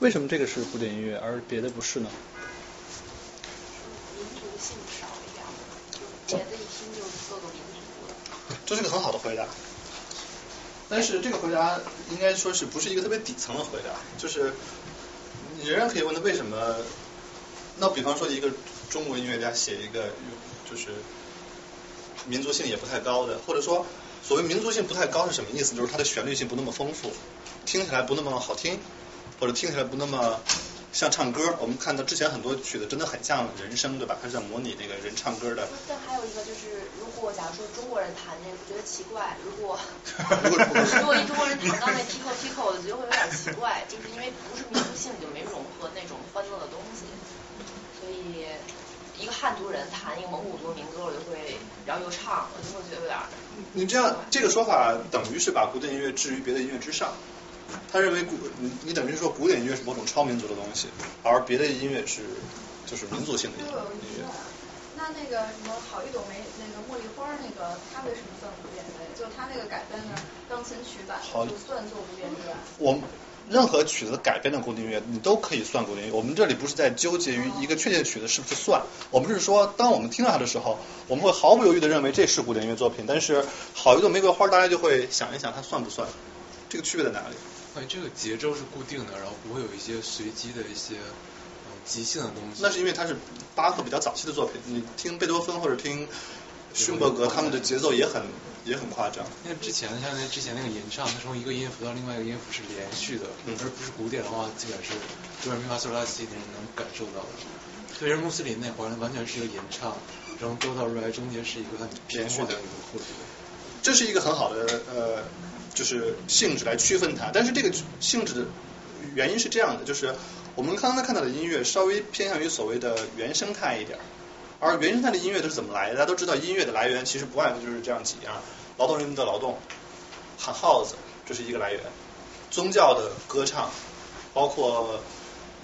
为什么这个是古典音乐，而别的不是呢？民族性少一点，就别的一听就是各个民族的。这是个很好的回答，但是这个回答应该说是不是一个特别底层的回答？就是你仍然可以问他为什么？那比方说一个中国音乐家写一个就是民族性也不太高的，或者说所谓民族性不太高是什么意思？就是它的旋律性不那么丰富，听起来不那么好听，或者听起来不那么像唱歌。我们看到之前很多曲子真的很像人声，对吧？它是在模拟那个人唱歌的。但还有一个就是，如果假如说中国人弹那个，觉得奇怪；如果 如果如果一中国人弹到那 pico pico 的，就会有点奇怪，就是因为不是民族性，就没融合那种欢乐的东西。所以一个汉族人弹一个蒙古族民歌，我就会，然后又唱，我就会觉得有点。你这样这个说法等于是把古典音乐置于别的音乐之上。他认为古你你等于是说古典音乐是某种超民族的东西，而别的音乐是就是民族性的音就有一音乐。那那个什么好一朵梅那个茉莉花那个，它为什么算古典乐？就它那个改编的钢琴曲版，好就算作古典乐？我任何曲子改编的古典音乐，你都可以算古典音乐。我们这里不是在纠结于一个确切的曲子是不是算，我们是说，当我们听到它的时候，我们会毫不犹豫的认为这是古典音乐作品。但是好一朵玫瑰花，大家就会想一想它算不算？这个区别在哪里？哎，这个节奏是固定的，然后不会有一些随机的一些嗯即兴的东西。那是因为它是巴赫比较早期的作品，你听贝多芬或者听勋伯格，他们的节奏也很也很夸张。因为之前像那之前那个吟唱，它从一个音符到另外一个音符是连续的，嗯而不是古典的话，基本是哆来咪发嗦拉西，你是能感受到的。特别是穆斯林那会儿，完全是一个吟唱，然后哆到瑞来中间是一个很平缓的一个过渡这是一个很好的呃，就是性质来区分它。但是这个性质的原因是这样的，就是我们刚刚看到的音乐稍微偏向于所谓的原生态一点儿，而原生态的音乐都是怎么来的？大家都知道，音乐的来源其实不外乎就是这样几样：劳动人民的劳动，喊号子，这是一个来源；宗教的歌唱，包括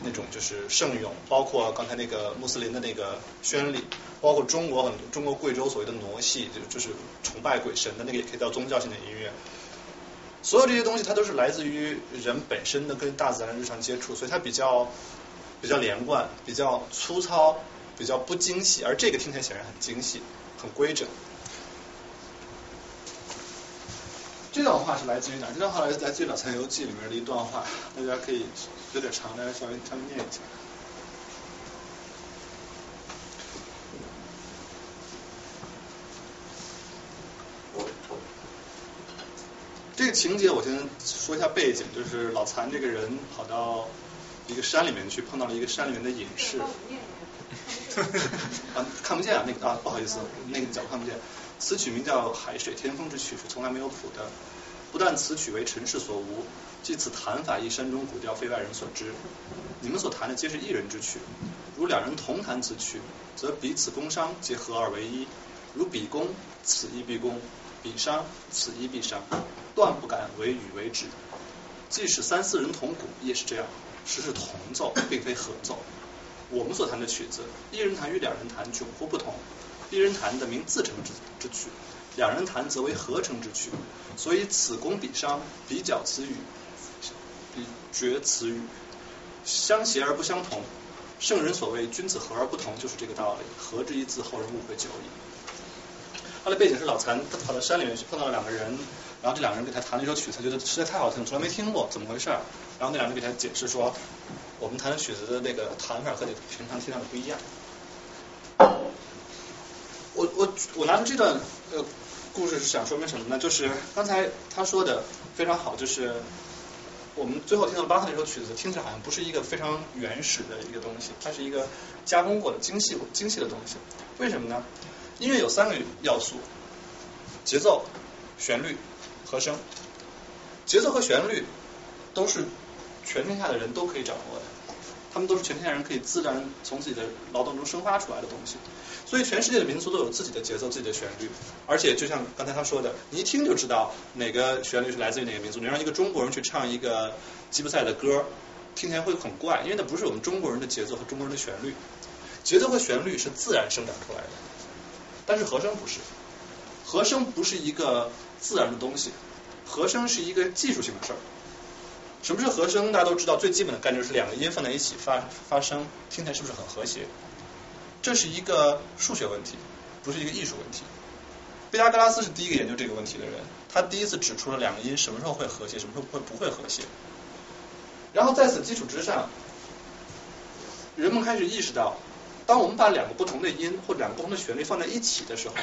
那种就是圣咏，包括刚才那个穆斯林的那个宣礼，包括中国很多中国贵州所谓的傩戏，就就是崇拜鬼神的那个，也可以叫宗教性的音乐。所有这些东西，它都是来自于人本身的跟大自然日常接触，所以它比较比较连贯，比较粗糙，比较不精细，而这个听起来显然很精细，很规整。这段话是来自于哪？这段话来自来自于《老残游记》里面的一段话，大家可以有点长，大家稍微稍微念一下。这个情节我先说一下背景，就是老残这个人跑到一个山里面去，碰到了一个山里面的隐士。啊，看不见啊，那个啊，不好意思，那个角看不见。此曲名叫《海水天风之曲》，是从来没有谱的。不但此曲为尘世所无，即此弹法亦山中古调，非外人所知。你们所弹的皆是一人之曲，如两人同弹此曲，则彼此工商，皆合二为一。如彼工，此一必工；彼商，此一必商，断不敢为与为止。即使三四人同鼓，也是这样，实是同奏，并非合奏。我们所弹的曲子，一人弹与两人弹迥乎不同。一人弹的名自成之之曲，两人弹则为合成之曲。所以此功彼伤，比较此语，比绝此语，相协而不相同。圣人所谓君子和而不同，就是这个道理。和之一字，后人误会久矣。他的背景是老残，他跑到山里面去碰到了两个人，然后这两个人给他弹了一首曲子，他觉得实在太好听，从来没听过，怎么回事？然后那两个人给他解释说，我们弹的曲子的那个弹法和你平常听到的不一样。我我我拿出这段呃故事是想说明什么呢？就是刚才他说的非常好，就是我们最后听到巴赫那首曲子，听起来好像不是一个非常原始的一个东西，它是一个加工过的精细精细的东西。为什么呢？音乐有三个要素：节奏、旋律、和声。节奏和旋律都是全天下的人都可以掌握的，他们都是全天下人可以自然从自己的劳动中生发出来的东西。所以全世界的民族都有自己的节奏、自己的旋律，而且就像刚才他说的，你一听就知道哪个旋律是来自于哪个民族。你让一个中国人去唱一个吉普赛的歌，听起来会很怪，因为那不是我们中国人的节奏和中国人的旋律。节奏和旋律是自然生长出来的，但是和声不是，和声不是一个自然的东西，和声是一个技术性的事儿。什么是和声？大家都知道，最基本的概念是两个音放在一起发发声，听起来是不是很和谐？这是一个数学问题，不是一个艺术问题。毕达哥拉斯是第一个研究这个问题的人，他第一次指出了两个音什么时候会和谐，什么时候会不会和谐。然后在此基础之上，人们开始意识到，当我们把两个不同的音或两个不同的旋律放在一起的时候，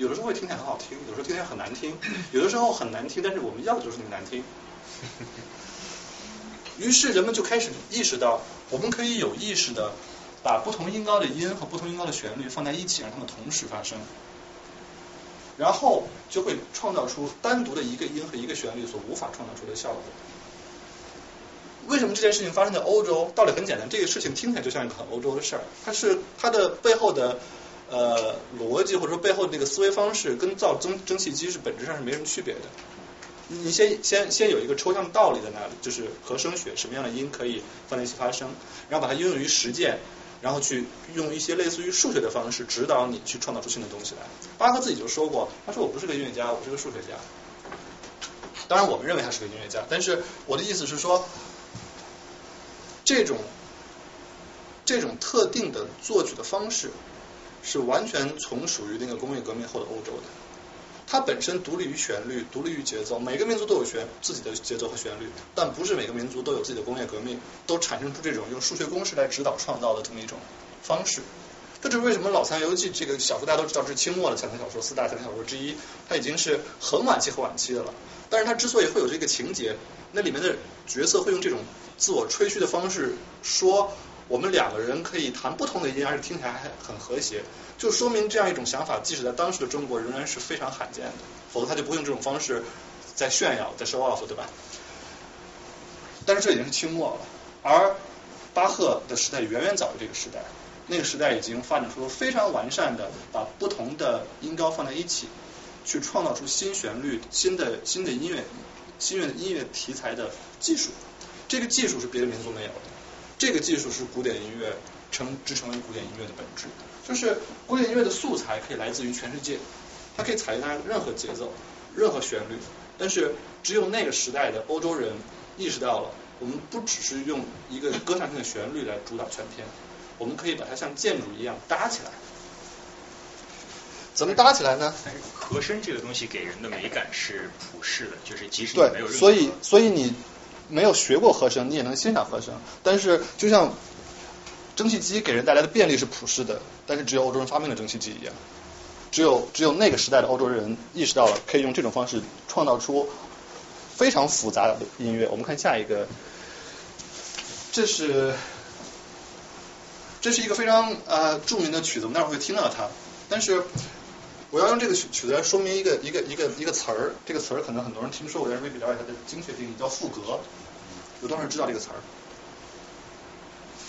有的时候会听起来很好听，有时候听起来很难听，有的时候很难听，但是我们要的就是那个难听。于是人们就开始意识到，我们可以有意识的把不同音高的音和不同音高的旋律放在一起，让它们同时发生，然后就会创造出单独的一个音和一个旋律所无法创造出的效果。为什么这件事情发生在欧洲？道理很简单，这个事情听起来就像一个很欧洲的事儿，它是它的背后的呃逻辑或者说背后的那个思维方式，跟造蒸蒸汽机是本质上是没什么区别的。你先先先有一个抽象的道理在那里，就是和声学，什么样的音可以放在一起发声，然后把它应用于实践，然后去用一些类似于数学的方式指导你去创造出新的东西来。巴赫自己就说过，他说我不是个音乐家，我是个数学家。当然，我们认为他是个音乐家，但是我的意思是说，这种这种特定的作曲的方式是完全从属于那个工业革命后的欧洲的。它本身独立于旋律，独立于节奏。每个民族都有旋自己的节奏和旋律，但不是每个民族都有自己的工业革命，都产生出这种用数学公式来指导创造的这么一种方式。这就是为什么《老残游记》这个小说大家都知道是清末的残残小说，四大残残小说之一，它已经是很晚期很晚期的了。但是它之所以会有这个情节，那里面的角色会用这种自我吹嘘的方式说，我们两个人可以弹不同的音，而且听起来还很和谐。就说明这样一种想法，即使在当时的中国仍然是非常罕见的，否则他就不会用这种方式在炫耀、在 show off，对吧？但是这已经是清末了，而巴赫的时代远远早于这个时代，那个时代已经发展出了非常完善的把不同的音高放在一起，去创造出新旋律、新的新的音乐、新乐音乐题材的技术。这个技术是别的民族没有的，这个技术是古典音乐成支撑为古典音乐的本质。就是古典音乐的素材可以来自于全世界，它可以采纳任何节奏、任何旋律，但是只有那个时代的欧洲人意识到了，我们不只是用一个歌唱性的旋律来主导全篇，我们可以把它像建筑一样搭起来。怎么搭起来呢？和声这个东西给人的美感是普世的，就是即使你没有对，所以所以你没有学过和声，你也能欣赏和声，但是就像。蒸汽机给人带来的便利是普世的，但是只有欧洲人发明了蒸汽机一样，只有只有那个时代的欧洲人意识到了可以用这种方式创造出非常复杂的音乐。我们看下一个，这是这是一个非常呃著名的曲子，我们待会儿会听到它。但是我要用这个曲曲子来说明一个一个一个一个词儿，这个词儿可能很多人听说过，但是未必了解它的精确定义，叫赋格。有多少人知道这个词儿？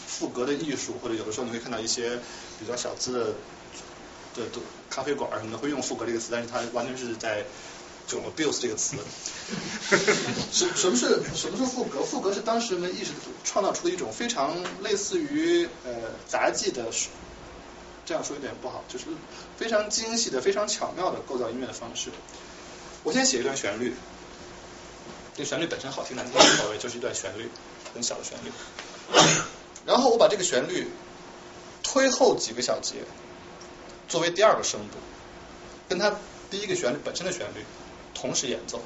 赋格的艺术，或者有的时候你会看到一些比较小资的的咖啡馆什么的会用赋格这个词，但是它完全是在就 abuse 这个词。什什么是什么是赋格？赋格是当时人们意识创造出的一种非常类似于呃杂技的，这样说有点不好，就是非常精细的、非常巧妙的构造音乐的方式。我先写一段旋律，这旋律本身好听难听无所谓，就是一段旋律，很小的旋律。然后我把这个旋律推后几个小节，作为第二个声部，跟它第一个旋律本身的旋律同时演奏。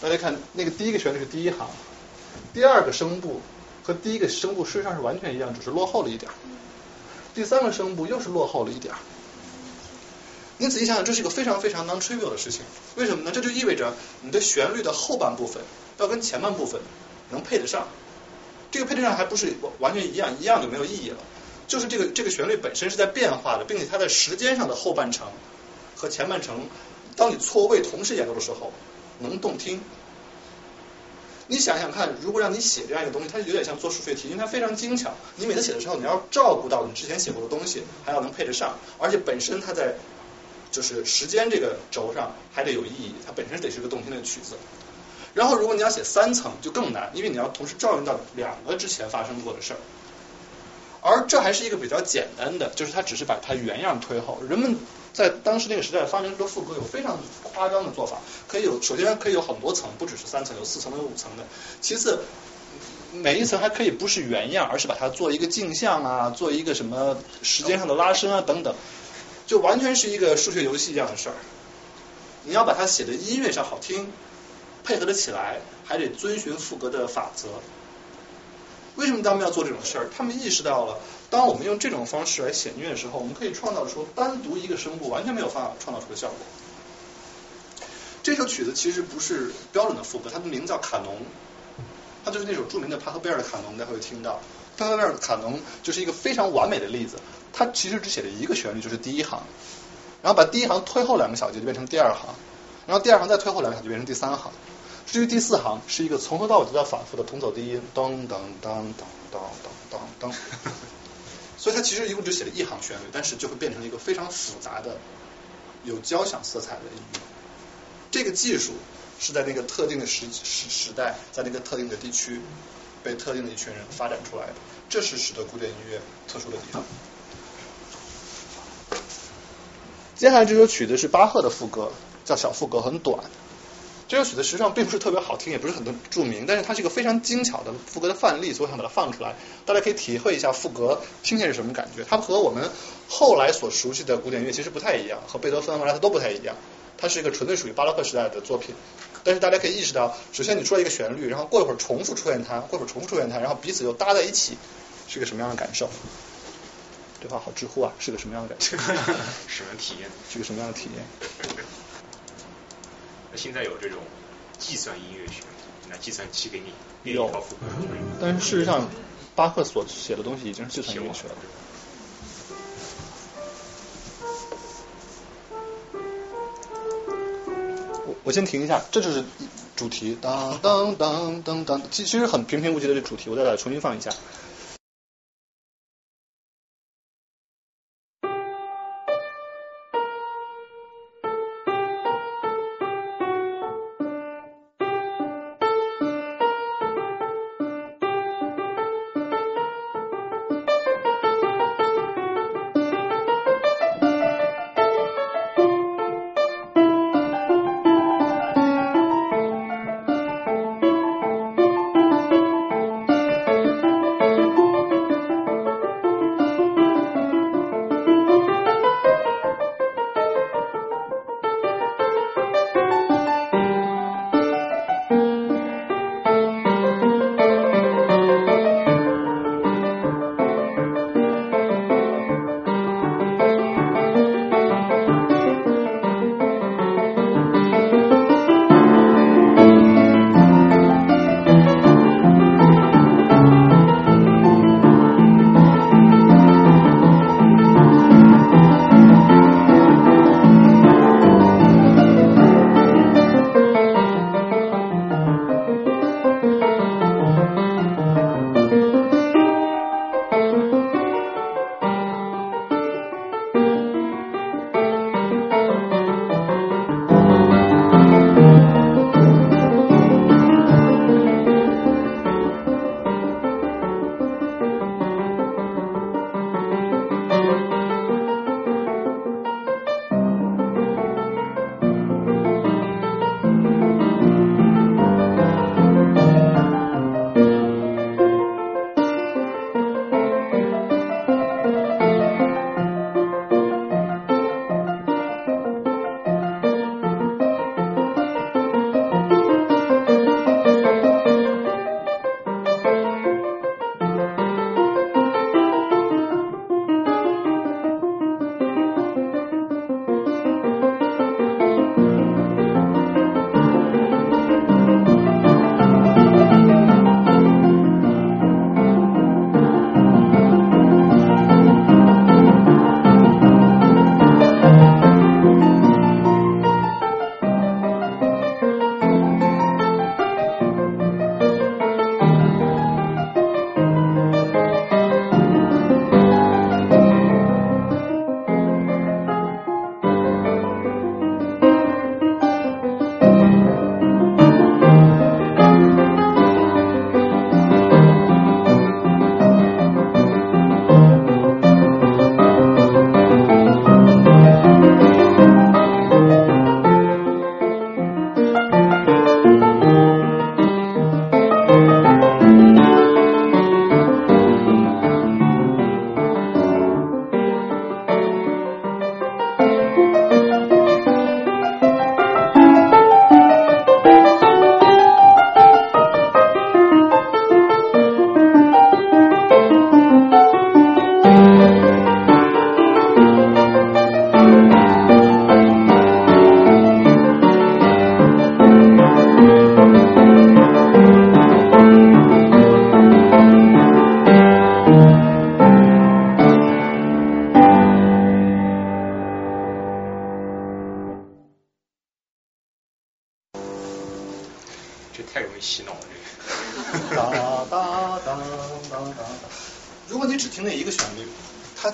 大家看，那个第一个旋律是第一行，第二个声部和第一个声部事实上是完全一样，只是落后了一点。第三个声部又是落后了一点儿。你仔细想想，这是一个非常非常 non-trivial 的事情。为什么呢？这就意味着你的旋律的后半部分要跟前半部分能配得上。这个配得上还不是完全一样，一样就没有意义了。就是这个这个旋律本身是在变化的，并且它在时间上的后半程和前半程，当你错位同时演奏的时候，能动听。你想想看，如果让你写这样一个东西，它有点像做数学题，因为它非常精巧。你每次写的时候，你要照顾到你之前写过的东西，还要能配得上，而且本身它在就是时间这个轴上还得有意义，它本身得是个动听的曲子。然后，如果你要写三层，就更难，因为你要同时照应到两个之前发生过的事儿。而这还是一个比较简单的，就是它只是把它原样推后。人们在当时那个时代发明这个副歌有非常夸张的做法，可以有首先可以有很多层，不只是三层，有四层、有五层的。其次，每一层还可以不是原样，而是把它做一个镜像啊，做一个什么时间上的拉伸啊等等，就完全是一个数学游戏一样的事儿。你要把它写的音乐上好听，配合得起来，还得遵循副歌的法则。为什么他们要做这种事儿？他们意识到了，当我们用这种方式来写音乐的时候，我们可以创造出单独一个声部完全没有办法创造出的效果。这首曲子其实不是标准的副歌，它的名字叫卡农，它就是那首著名的帕特贝尔的卡农，大家会听到。帕特贝尔的卡农就是一个非常完美的例子，它其实只写了一个旋律，就是第一行，然后把第一行推后两个小节就变成第二行，然后第二行再推后两个小节变成第三行。至于第四行是一个从头到尾都在反复的同走低音，噔噔噔噔噔噔噔噔，所以它其实一共只写了一行旋律，但是就会变成一个非常复杂的、有交响色彩的音乐。这个技术是在那个特定的时时时代，在那个特定的地区被特定的一群人发展出来的，这是使得古典音乐特殊的地方。接下来这首曲子是巴赫的副歌，叫小副歌，很短。这首曲子实际上并不是特别好听，也不是很著名，但是它是一个非常精巧的副歌的范例，所以我想把它放出来，大家可以体会一下副歌听起来是什么感觉。它和我们后来所熟悉的古典乐其实不太一样，和贝多芬、莫扎特都不太一样。它是一个纯粹属于巴洛克时代的作品，但是大家可以意识到，首先你出了一个旋律，然后过一会儿重复出现它，过一会儿重复出现它，然后彼此又搭在一起，是个什么样的感受？这话好知乎啊，是个什么样的感受？什么体验？是个什么样的体验？那现在有这种计算音乐学，拿计算器给你编一套副歌。但是事实上，巴赫所写的东西已经是计算音乐学了。我我先停一下，这就是主题，当当当当当，其其实很平平无奇的这主题，我再来重新放一下。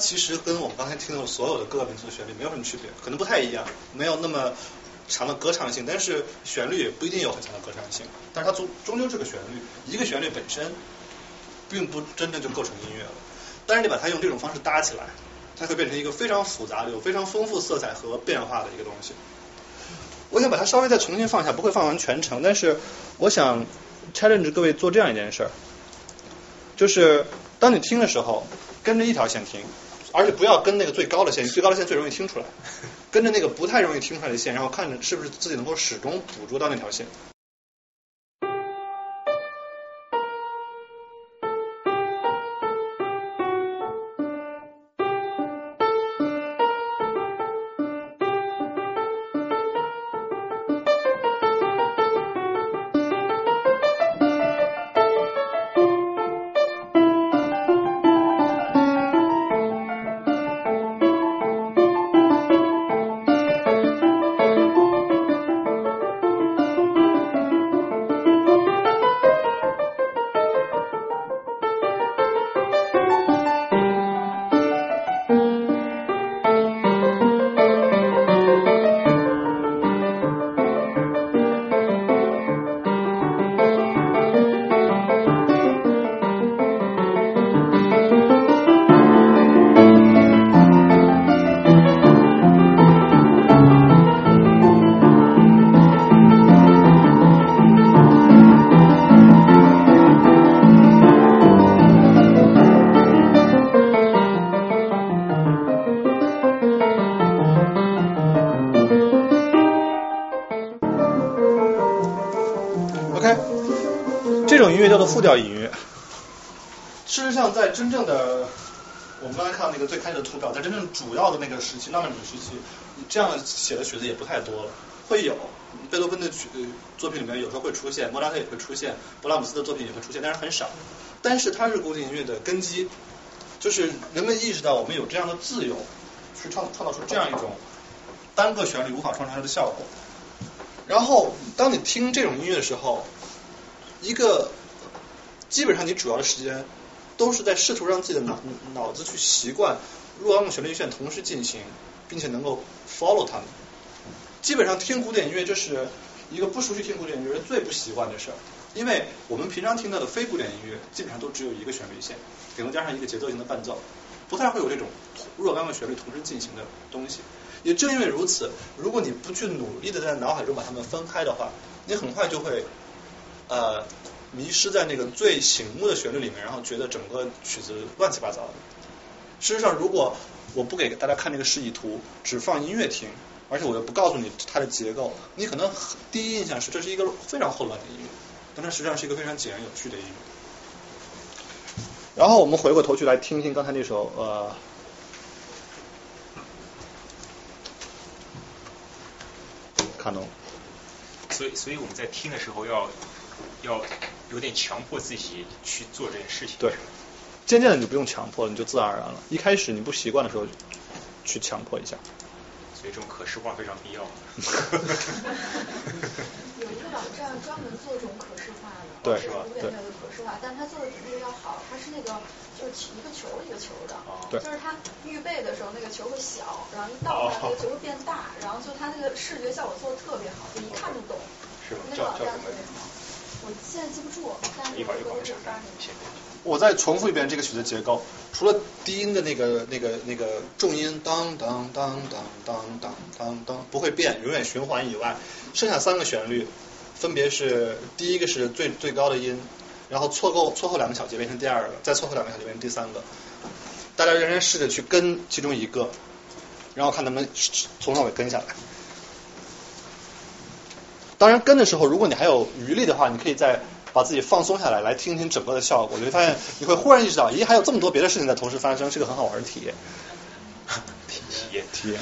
其实跟我们刚才听到的所有的各个民族的旋律没有什么区别，可能不太一样，没有那么强的歌唱性，但是旋律也不一定有很强的歌唱性。但是它终终究是个旋律，一个旋律本身并不真正就构成音乐了。但是你把它用这种方式搭起来，它会变成一个非常复杂的、有非常丰富色彩和变化的一个东西。我想把它稍微再重新放下，不会放完全程，但是我想 challenge 各位做这样一件事儿，就是当你听的时候，跟着一条线听，而且不要跟那个最高的线，最高的线最容易听出来，跟着那个不太容易听出来的线，然后看着是不是自己能够始终捕捉到那条线。复调音乐。事实上，在真正的我们刚才看到那个最开始的图表，在真正主要的那个时期，浪漫主义时期，这样写的曲子也不太多了。会有贝多芬的曲作品里面有时候会出现，莫扎特也会出现，勃拉姆斯的作品也会出现，但是很少。但是它是古典音乐的根基，就是人们意识到我们有这样的自由，去创创造出这样一种单个旋律无法创造出的效果。然后，当你听这种音乐的时候，一个基本上你主要的时间都是在试图让自己的脑脑子去习惯若干个旋律线同时进行，并且能够 follow 它们。基本上听古典音乐就是一个不熟悉听古典音乐人最不习惯的事儿，因为我们平常听到的非古典音乐基本上都只有一个旋律线，顶多加上一个节奏型的伴奏，不太会有这种若干个旋律同时进行的东西。也正因为如此，如果你不去努力的在脑海中把它们分开的话，你很快就会呃迷失在那个最醒目的旋律里面，然后觉得整个曲子乱七八糟的。事实上，如果我不给大家看那个示意图，只放音乐听，而且我又不告诉你它的结构，你可能第一印象是这是一个非常混乱的音乐，但它实际上是一个非常井然有序的音乐。然后我们回过头去来听听刚才那首呃。卡农，所以，所以我们在听的时候要要有点强迫自己去做这件事情。对，渐渐的你就不用强迫了，你就自然而然了。一开始你不习惯的时候，去强迫一下。所以这种可视化非常必要。有一个网站专门做这种可视化的，对，是吧？古典乐的可视化，但它做的比那个要好。它是那个就是一个球一个球的，对，就是它预备的时候那个球会小，然后一到那个球会变大，然后就它那个视觉效果做的特别好，就一看就懂。是吗？那个网站特别好。我现在记不住，但是一会儿一会儿我发给你。我再重复一遍这个曲子结构，除了低音的那个、那个、那个重音当当当当当当当当不会变，永远循环以外，剩下三个旋律分别是第一个是最最高的音，然后错够错后两个小节变成第二个，再错后两个小节变成第三个。大家仍然试着去跟其中一个，然后看能不能从头到尾跟下来。当然跟的时候，如果你还有余力的话，你可以再把自己放松下来，来听听整个的效果，你会发现你会忽然意识到，咦，还有这么多别的事情在同时发生，是个很好玩的体验。体 验体验。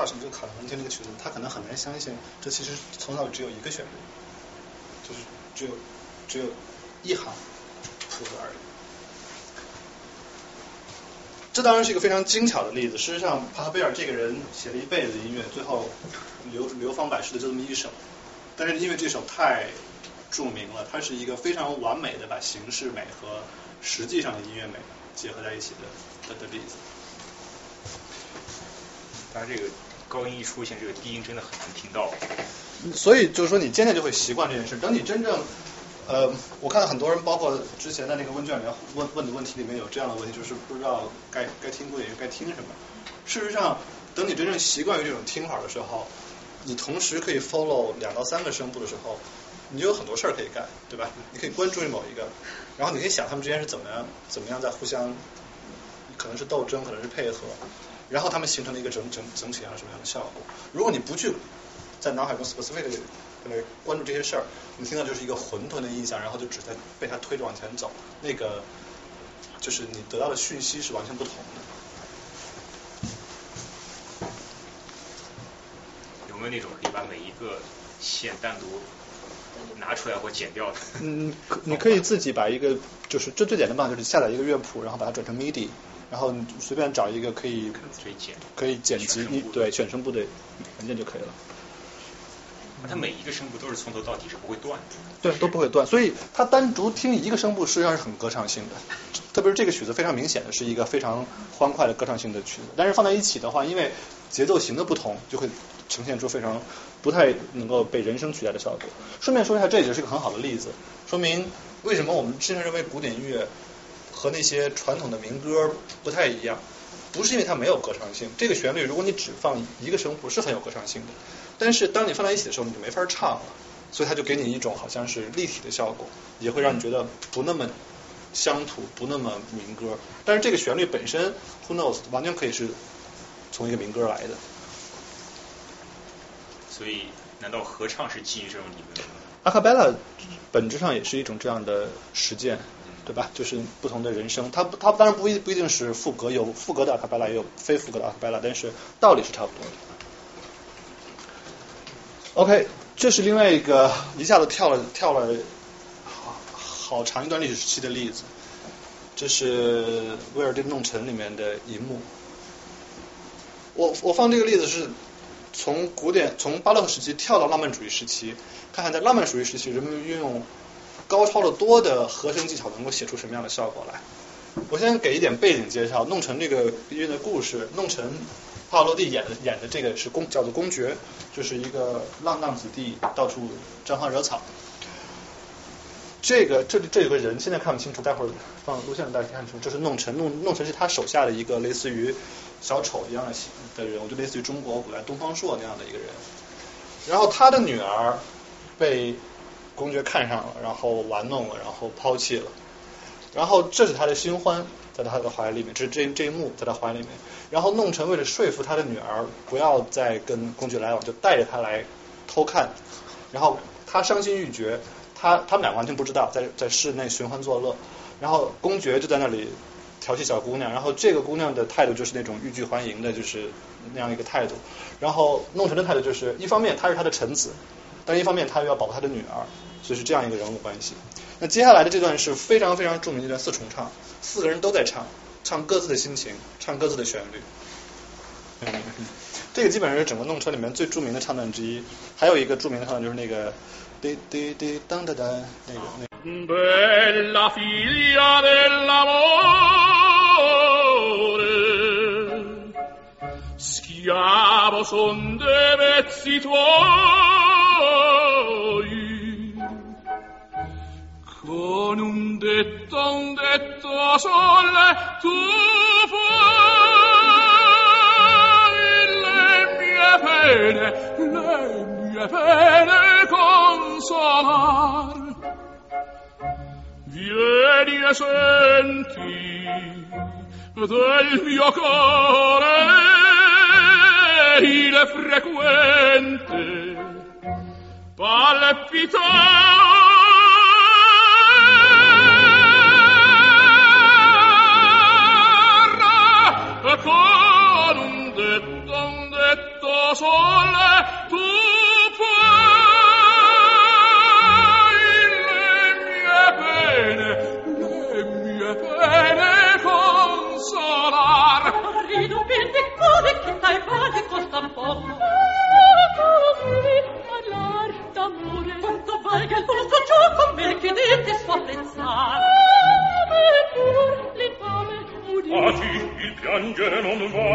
道什么就可能听这个曲子，他可能很难相信这其实从头到尾只有一个旋律，就是只有只有一行谱子而已。这当然是一个非常精巧的例子。事实上，帕克贝尔这个人写了一辈子音乐，最后流流芳百世的就这么一首。但是因为这首太著名了，它是一个非常完美的把形式美和实际上的音乐美结合在一起的的的例子。当然，这个高音一出现，这个低音真的很难听到。所以就是说，你渐渐就会习惯这件事。等你真正呃，我看到很多人，包括之前的那个问卷里面问问的问题里面有这样的问题，就是不知道该该听古典乐该听什么。事实上，等你真正习惯于这种听法的时候，你同时可以 follow 两到三个声部的时候，你就有很多事儿可以干，对吧？你可以关注于某一个，然后你可以想他们之间是怎么样怎么样在互相，可能是斗争，可能是配合，然后他们形成了一个整整整体上什么样的效果。如果你不去在脑海中 specific 的来关注这些事儿，你听到就是一个混沌的印象，然后就只在被它推着往前走，那个就是你得到的讯息是完全不同的。有没有那种可以把每一个线单独拿出来或剪掉的？嗯，可你可以自己把一个，就是这最简单的办法就是下载一个乐谱，然后把它转成 MIDI，然后你随便找一个可以可以剪。辑选声部你对选声部的文件就可以了。它每一个声部都是从头到底是不会断的。对，都不会断，所以它单独听一个声部实际上是很歌唱性的，特别是这个曲子非常明显的是一个非常欢快的歌唱性的曲子，但是放在一起的话，因为节奏型的不同，就会呈现出非常不太能够被人声取代的效果。顺便说一下，这也是一个很好的例子，说明为什么我们经常认为古典音乐和那些传统的民歌不太一样。不是因为它没有歌唱性，这个旋律如果你只放一个声部是很有歌唱性的，但是当你放在一起的时候，你就没法唱了，所以它就给你一种好像是立体的效果，也会让你觉得不那么乡土，不那么民歌。但是这个旋律本身，Who knows，完全可以是从一个民歌来的。所以，难道合唱是基于这种理论的吗？阿卡贝拉本质上也是一种这样的实践，对吧？就是不同的人生，它不它当然不一不一定是副格，有副格的阿卡贝拉，也有非副格的阿卡贝拉，但是道理是差不多的。OK，这是另外一个一下子跳了跳了好好长一段历史时期的例子，这是威尔第弄臣里面的一幕。我我放这个例子是从古典从巴洛克时期跳到浪漫主义时期，看看在浪漫主义时期人们运用高超的多的和声技巧能够写出什么样的效果来。我先给一点背景介绍，弄成这个音乐的故事，弄成帕瓦罗蒂演的演的这个是公叫做公爵，就是一个浪荡子弟，到处沾花惹草。这个这里这有个人，现在看不清楚，待会儿放录像大家看清楚，这是弄成，弄弄成是他手下的一个类似于小丑一样的的人我，就类似于中国古代东方朔那样的一个人。然后他的女儿被公爵看上了，然后玩弄了，然后抛弃了。然后这是他的新欢，在他的怀里面，这这这一幕在他怀里面。然后弄臣为了说服他的女儿不要再跟公爵来往，就带着他来偷看。然后他伤心欲绝，他他们俩完全不知道，在在室内寻欢作乐。然后公爵就在那里调戏小姑娘，然后这个姑娘的态度就是那种欲拒还迎的，就是那样一个态度。然后弄臣的态度就是，一方面他是他的臣子，但一方面他又要保护他的女儿，所以是这样一个人物关系。那接下来的这段是非常非常著名的一段四重唱，四个人都在唱，唱各自的心情，唱各自的旋律。这个基本上是整个弄车里面最著名的唱段之一。还有一个著名的唱段就是那个滴滴滴当当当那个那个。Bella figlia dell'amore, schiavo son dei vezzi tuoi, con un detto, un detto sole tu puoi le mie pene, le mie pene consolar. Vieni e senti del mio cuore il frequente palpitare con un detto, un detto sole tu puoi le mie pene, le mie pene consolar. Rido bene, come che dai pane costa poco. Ah, oh, d'amore. Quanto mai che il posto giù con me chiedete suo apprezzar ave pur l'infame udite ah il piange non va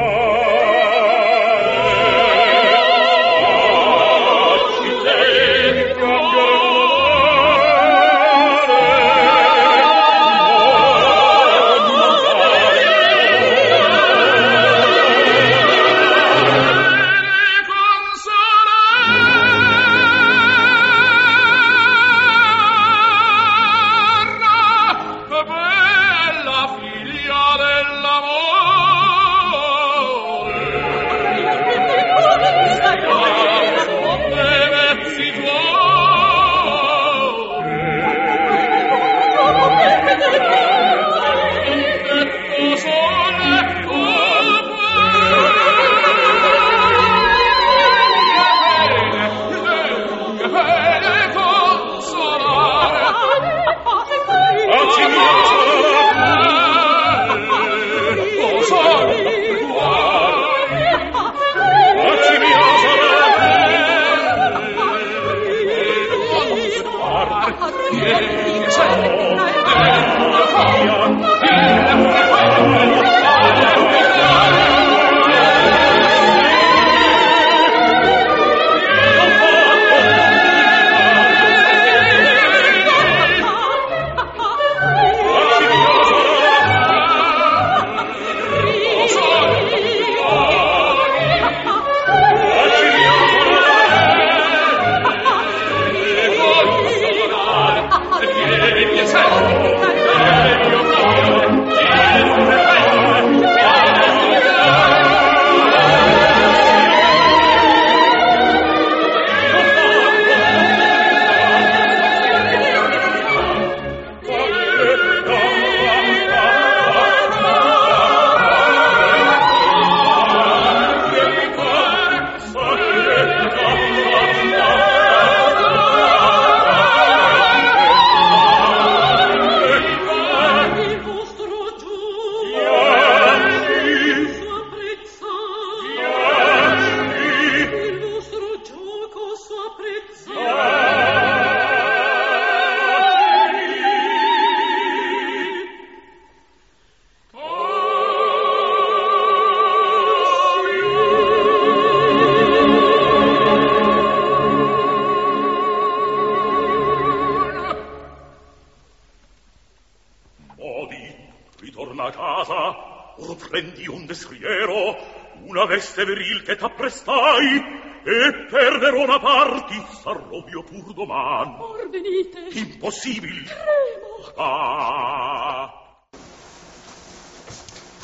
veste viril che t'apprestai, e per Verona parti, sarò io pur doman. Or venite. Impossibil. Tremo. Ah,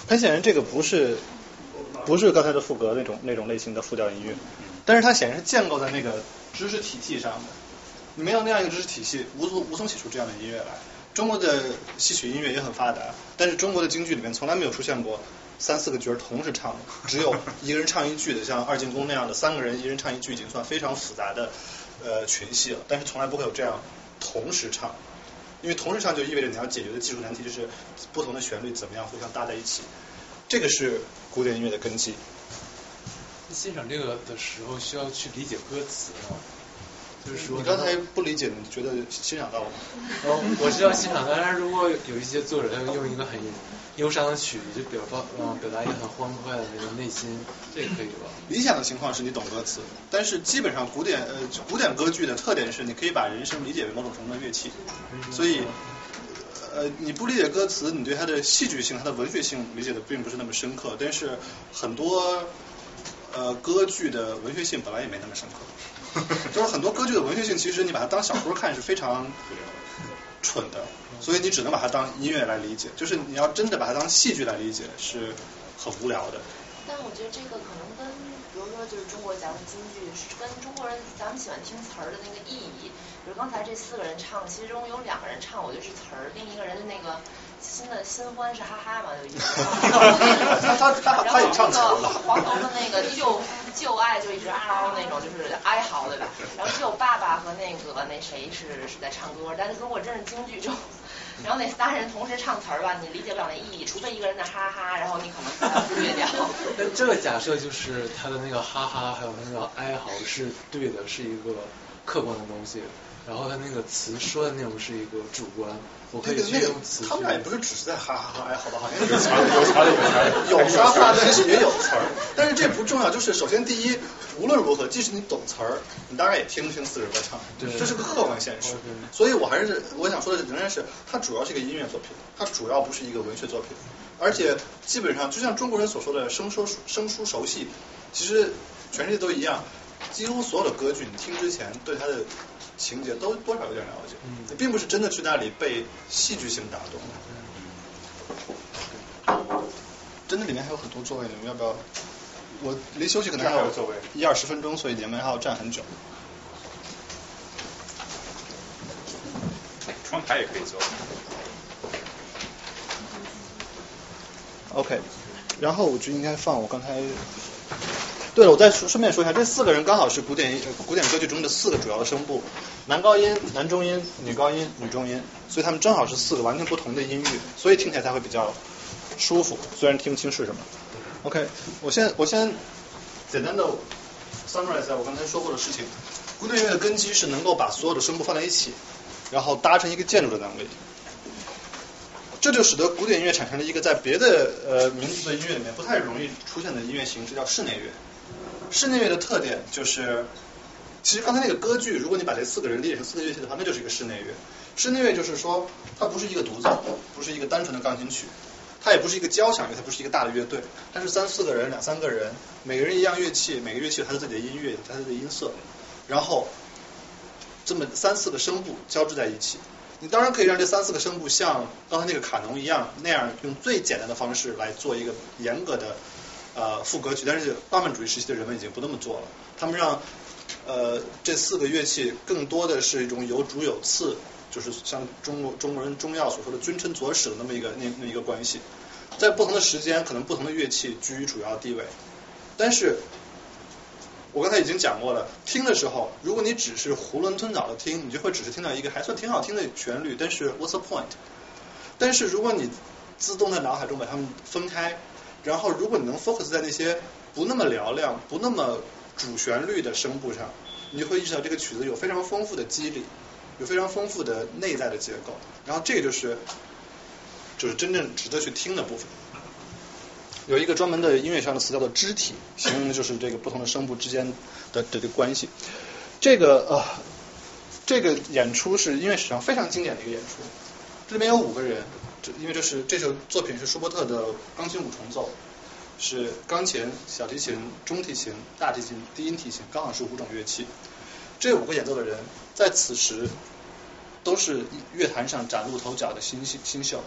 很显然，这个不是不是刚才的副歌那种那种类型的复调音乐，但是它显然是建构在那个知识体系上的。你没有那样一个知识体系，无从无从写出这样的音乐来。中国的戏曲音乐也很发达，但是中国的京剧里面从来没有出现过三四个角儿同时唱的，只有一个人唱一句的，像二进宫那样的三个人一人唱一句，已经算非常复杂的呃群戏了。但是从来不会有这样同时唱，因为同时唱就意味着你要解决的技术难题就是不同的旋律怎么样互相搭在一起。这个是古典音乐的根基。欣赏这个的时候需要去理解歌词吗？就是说，你刚才不理解，你觉得欣赏到了吗？哦我是要欣赏，当然如果有一些作者他用一个很忧伤的曲，就表达嗯表达一个很欢快的那个内心，这个可以吧？理想的情况是你懂歌词，但是基本上古典呃古典歌剧的特点是你可以把人声理解为某种程度的乐器，所以呃你不理解歌词，你对它的戏剧性、它的文学性理解的并不是那么深刻，但是很多呃歌剧的文学性本来也没那么深刻，就是很多歌剧的文学性，其实你把它当小说看是非常蠢的，所以你只能把它当音乐来理解，就是你要真的把它当戏剧来理解是很无聊的。但我觉得这个可能跟，比如说就是中国咱们京剧是跟中国人咱们喜欢听词儿的那个意义，比如刚才这四个人唱，其中有两个人唱，我觉得是词儿，另一个人的那个新的新欢是哈哈嘛，就一直 他他他他也唱词了然后那个黄头的那个旧旧爱就一直嗷那种，就是哀嚎对吧？然后只有爸爸和那个那谁是是在唱歌，但是如果真是京剧就然后那仨人同时唱词儿吧，你理解不了那意义，除非一个人在哈哈，然后你可能把它忽略掉。那这个假设就是他的那个哈哈，还有他那个哀嚎是对的，是一个客观的东西。然后他那个词说的内容是一个主观，我可以去用词去。他们俩也不是只是在哈哈哈哎，好吧，好像有词儿有词儿有词儿有哈哈，但是也有词儿。但是这不重要，就是首先第一，无论如何，即使你懂词儿，你当然也听不清四个人在唱，对这是个客观现实。所以我还是我想说的仍然是，它主要是一个音乐作品，它主要不是一个文学作品，而且基本上就像中国人所说的生疏生疏熟悉，其实全世界都一样，几乎所有的歌剧你听之前对它的情节都多少有点了解，并不是真的去那里被戏剧性打动。真的里面还有很多座位，你们要不要？我离休息可能还有座位一二十分钟，所以你们还要站很久。窗台也可以坐。OK，然后我就应该放我刚才。对了，我再顺便说一下，这四个人刚好是古典古典歌剧中的四个主要的声部，男高音、男中音、女高音、女中音，所以他们正好是四个完全不同的音域，所以听起来才会比较舒服，虽然听不清是什么。OK，我先我先简单的 summarize 我刚才说过的事情。古典音乐的根基是能够把所有的声部放在一起，然后搭成一个建筑的单位。这就使得古典音乐产生了一个在别的呃民族的音乐里面不太容易出现的音乐形式，叫室内乐。室内乐的特点就是，其实刚才那个歌剧，如果你把这四个人理解成四个乐器的话，那就是一个室内乐。室内乐就是说，它不是一个独奏，不是一个单纯的钢琴曲，它也不是一个交响乐，它不是一个大的乐队，它是三四个人、两三个人，每个人一样乐器，每个乐器有它的自己的音乐，有它的音色，然后这么三四个声部交织在一起。你当然可以让这三四个声部像刚才那个卡农一样，那样用最简单的方式来做一个严格的呃副歌曲，但是浪漫主义时期的人们已经不那么做了，他们让呃这四个乐器更多的是一种有主有次，就是像中国中国人中药所说的君臣佐使的那么一个那那一个关系，在不同的时间，可能不同的乐器居于主要地位，但是。我刚才已经讲过了，听的时候，如果你只是囫囵吞枣的听，你就会只是听到一个还算挺好听的旋律，但是 what's the point？但是如果你自动在脑海中把它们分开，然后如果你能 focus 在那些不那么嘹亮、不那么主旋律的声部上，你就会意识到这个曲子有非常丰富的肌理，有非常丰富的内在的结构，然后这个就是就是真正值得去听的部分。有一个专门的音乐上的词叫做肢体，形容的就是这个不同的声部之间的的这个关系。这个呃，这个演出是音乐史上非常经典的一个演出。这里面有五个人，这因为这是这首作品是舒伯特的钢琴五重奏，是钢琴、小提琴、中提琴、大提琴、低音提琴，刚好是五种乐器。这五个演奏的人在此时都是乐坛上崭露头角的新新新秀。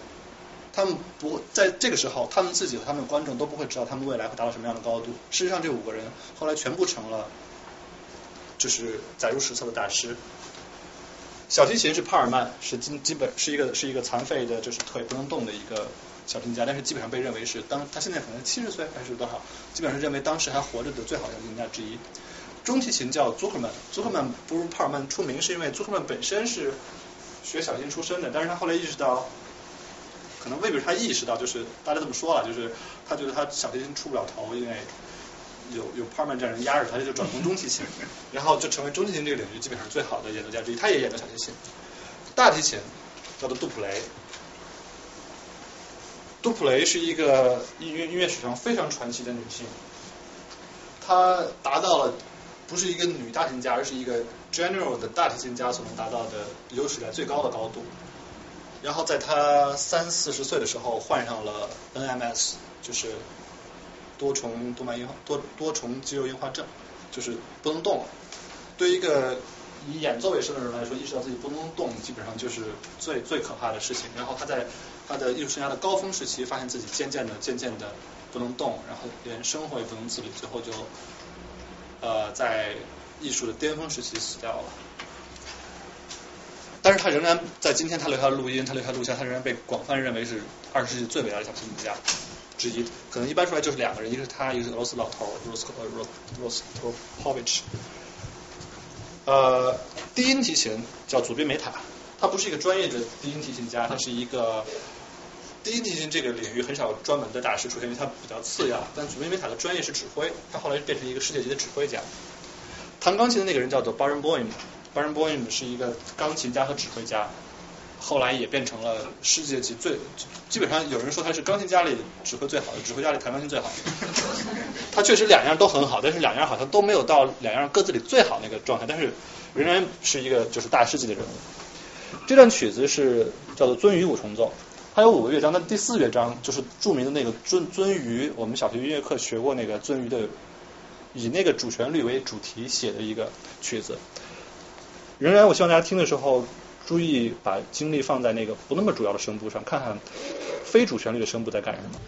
他们不在这个时候，他们自己和他们的观众都不会知道他们未来会达到什么样的高度。事实上，这五个人后来全部成了就是载入史册的大师。小提琴是帕尔曼，是基基本是一个是一个残废的，就是腿不能动的一个小提琴家，但是基本上被认为是当他现在可能七十岁还是多少，基本上认为当时还活着的最好的小提琴家之一。中提琴叫祖克曼，祖克曼不如帕尔曼出名，是因为祖克曼本身是学小提琴出身的，但是他后来意识到。可能未必是他意识到，就是大家这么说了，就是他觉得他小提琴出不了头，因为有有帕尔曼这样人压着他，他就转攻中提琴，然后就成为中提琴这个领域基本上最好的演奏家之一。他也演奏小提琴，大提琴叫做杜普雷，杜普雷是一个音乐音乐史上非常传奇的女性，她达到了不是一个女大提琴家，而是一个 general 的大提琴家所能达到的有史以来最高的高度。然后在她三四十岁的时候患上了 NMS，就是多重动脉硬化多多重肌肉硬化症，就是不能动。对于一个以演奏为生的人来说，意识到自己不能动，基本上就是最最可怕的事情。然后他在他的艺术生涯的高峰时期，发现自己渐渐的渐渐的不能动，然后连生活也不能自理，最后就呃在艺术的巅峰时期死掉了。但是他仍然在今天，他留下录音，他留下录像，他仍然被广泛认为是二十世纪最伟大的小提琴家之一。可能一般出来就是两个人，一个是他，一个是俄罗斯老头 Ros 呃 Ros Rostovich。呃，低音提琴叫佐宾梅塔，他不是一个专业的低音提琴家，他是一个低音提琴这个领域很少有专门的大师出现，因为他比较次要。但祖宾梅塔的专业是指挥，他后来变成一个世界级的指挥家。弹钢琴的那个人叫做 Baron b o y m b a r o n b o y m 是一个钢琴家和指挥家，后来也变成了世界级最，基本上有人说他是钢琴家里指挥最好的，指挥家里弹钢琴最好的。他确实两样都很好，但是两样好像都没有到两样各自里最好那个状态，但是仍然是一个就是大师级的人物。这段曲子是叫做鳟鱼五重奏，它有五个乐章，但第四乐章就是著名的那个鳟鳟鱼，我们小学音乐课学过那个鳟鱼的，以那个主旋律为主题写的一个曲子。仍然，我希望大家听的时候注意把精力放在那个不那么主要的声部上，看看非主旋律的声部在干什么。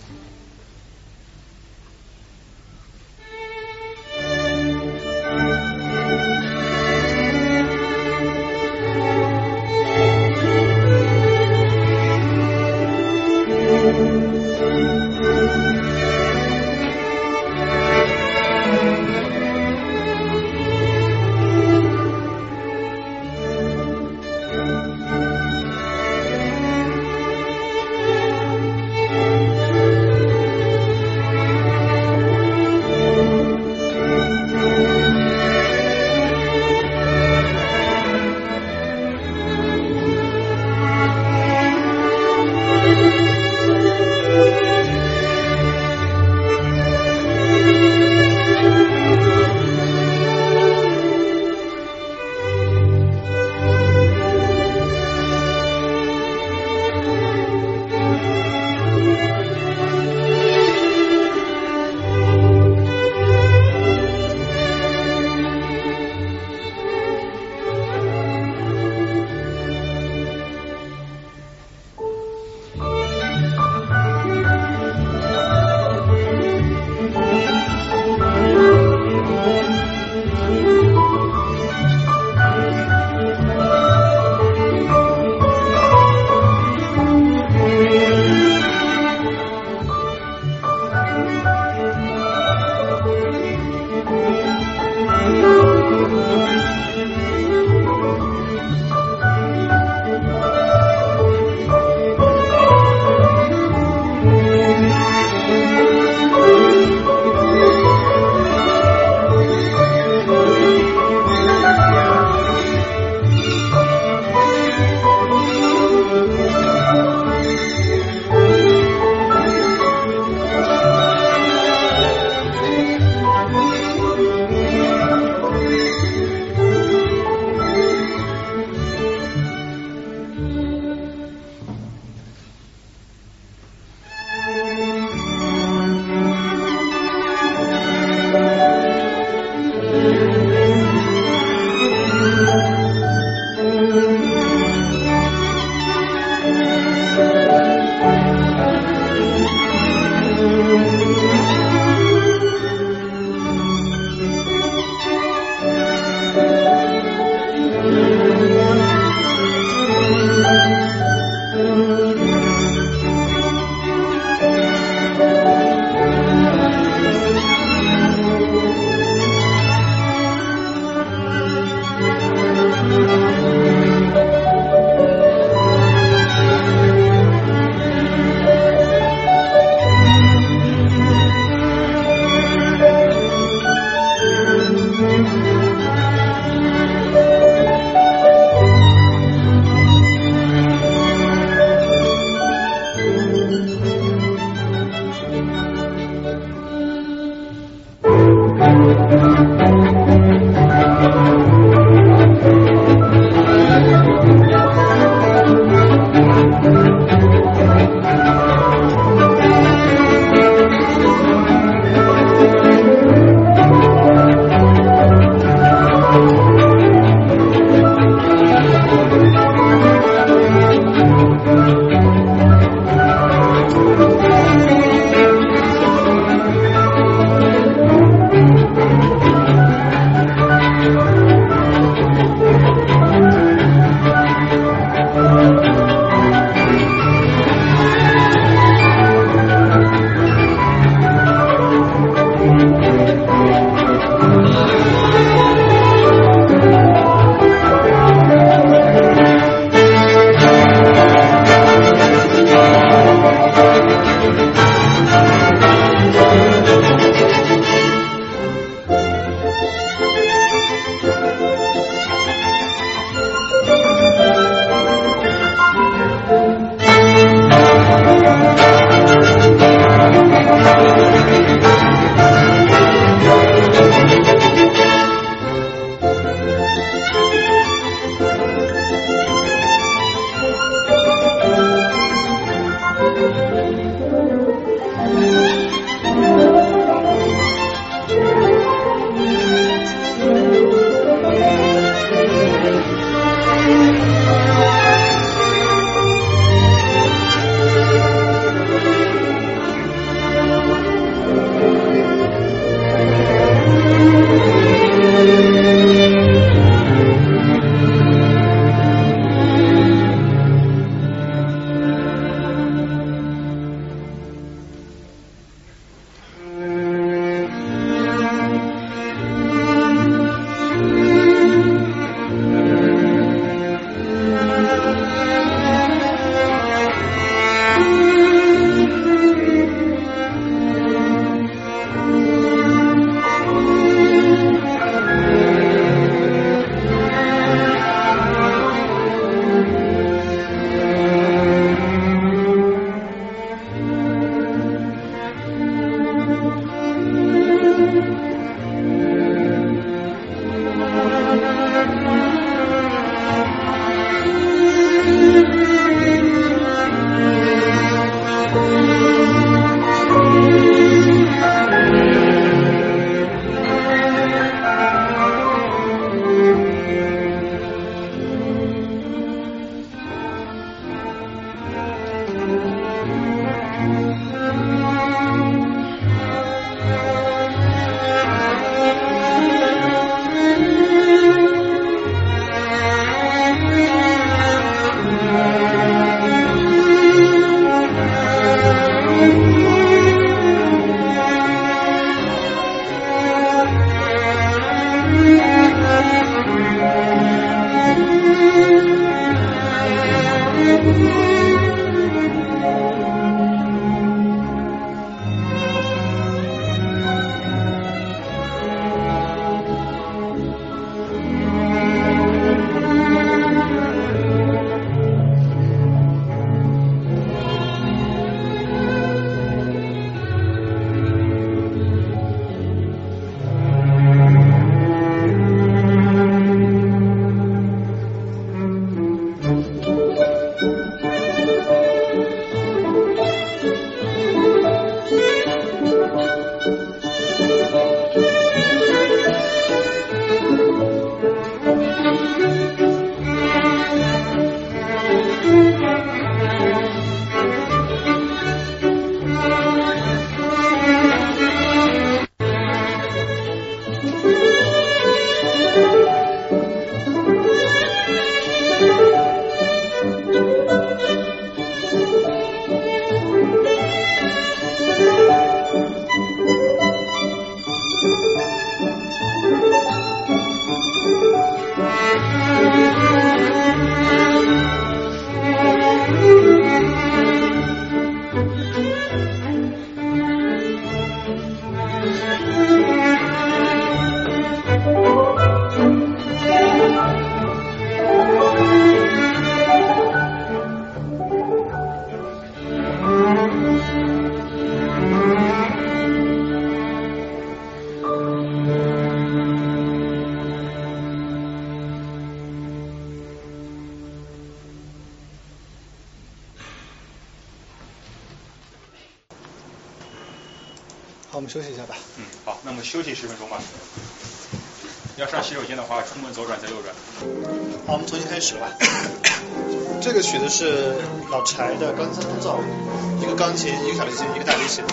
小提琴，一个大提琴。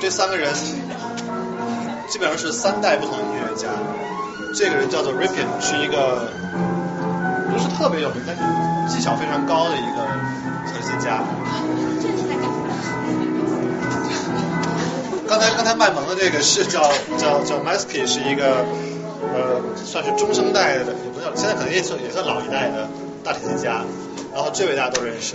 这三个人基本上是三代不同的音乐家。这个人叫做 Ripon，是一个不是特别有名，但是技巧非常高的一个小提琴家。刚才刚才卖萌的这个是叫叫叫 Masky，是一个呃算是中生代的，也不叫现在可能也算也算老一代的大提琴家。然后这位大家都认识，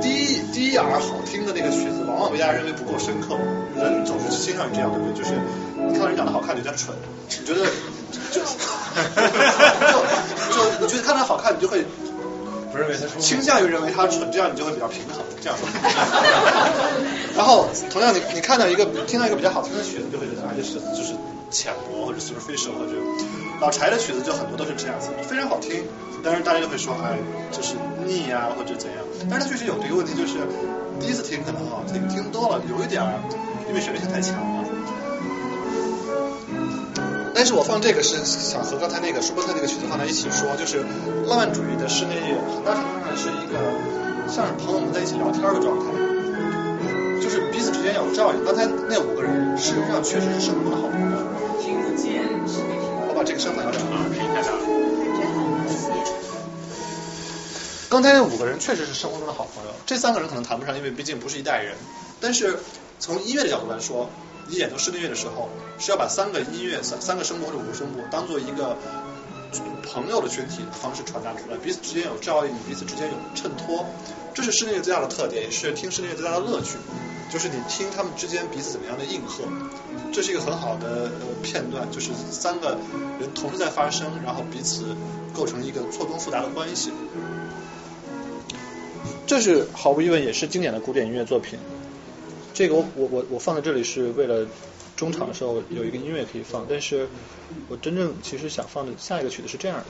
低低而好听的那个曲子，往往被大家认为不够深刻。人总是倾向于这样，对不对？就是你看到人长得好看，你觉得蠢；你觉得就就就你觉得看他好看，你就会。不认为他倾向于认为他蠢，这样你就会比较平衡，这样说。然后同样你你看到一个听到一个比较好听的曲子，就会觉得啊就是就是浅薄或者 superficial 或者老柴的曲子就很多都是这样子，非常好听，但是大家就会说哎就是腻啊或者怎样，但是他确实有这个问题，就是第一次听可能很好听，听多了有一点儿因为旋律性太强了。但是我放这个是想和刚才那个舒伯特那个曲子放在一起说，就是浪漫主义的室内乐很大程度上是一个像是朋友们在一起聊天的状态，就是彼此之间有照应。刚才那五个人事实上确实是生活中的好朋友。听不见，我把这个声放小点啊，声音太大了。刚才那五个人确实是生活中的好朋友，这三个人可能谈不上，因为毕竟不是一代人。但是从音乐的角度来说，你演奏室内乐的时候，是要把三个音乐、三三个声部或者五个声部当做一个朋友的群体的方式传达出来，彼此之间有照应，彼此之间有衬托，这是室内乐最大的特点，也是听室内乐最大的乐趣，就是你听他们之间彼此怎么样的应和，这是一个很好的呃片段，就是三个人同时在发声，然后彼此构成一个错综复杂的关系。这是毫无疑问也是经典的古典音乐作品。这个我我我我放在这里是为了中场的时候有一个音乐可以放，但是我真正其实想放的下一个曲子是这样的。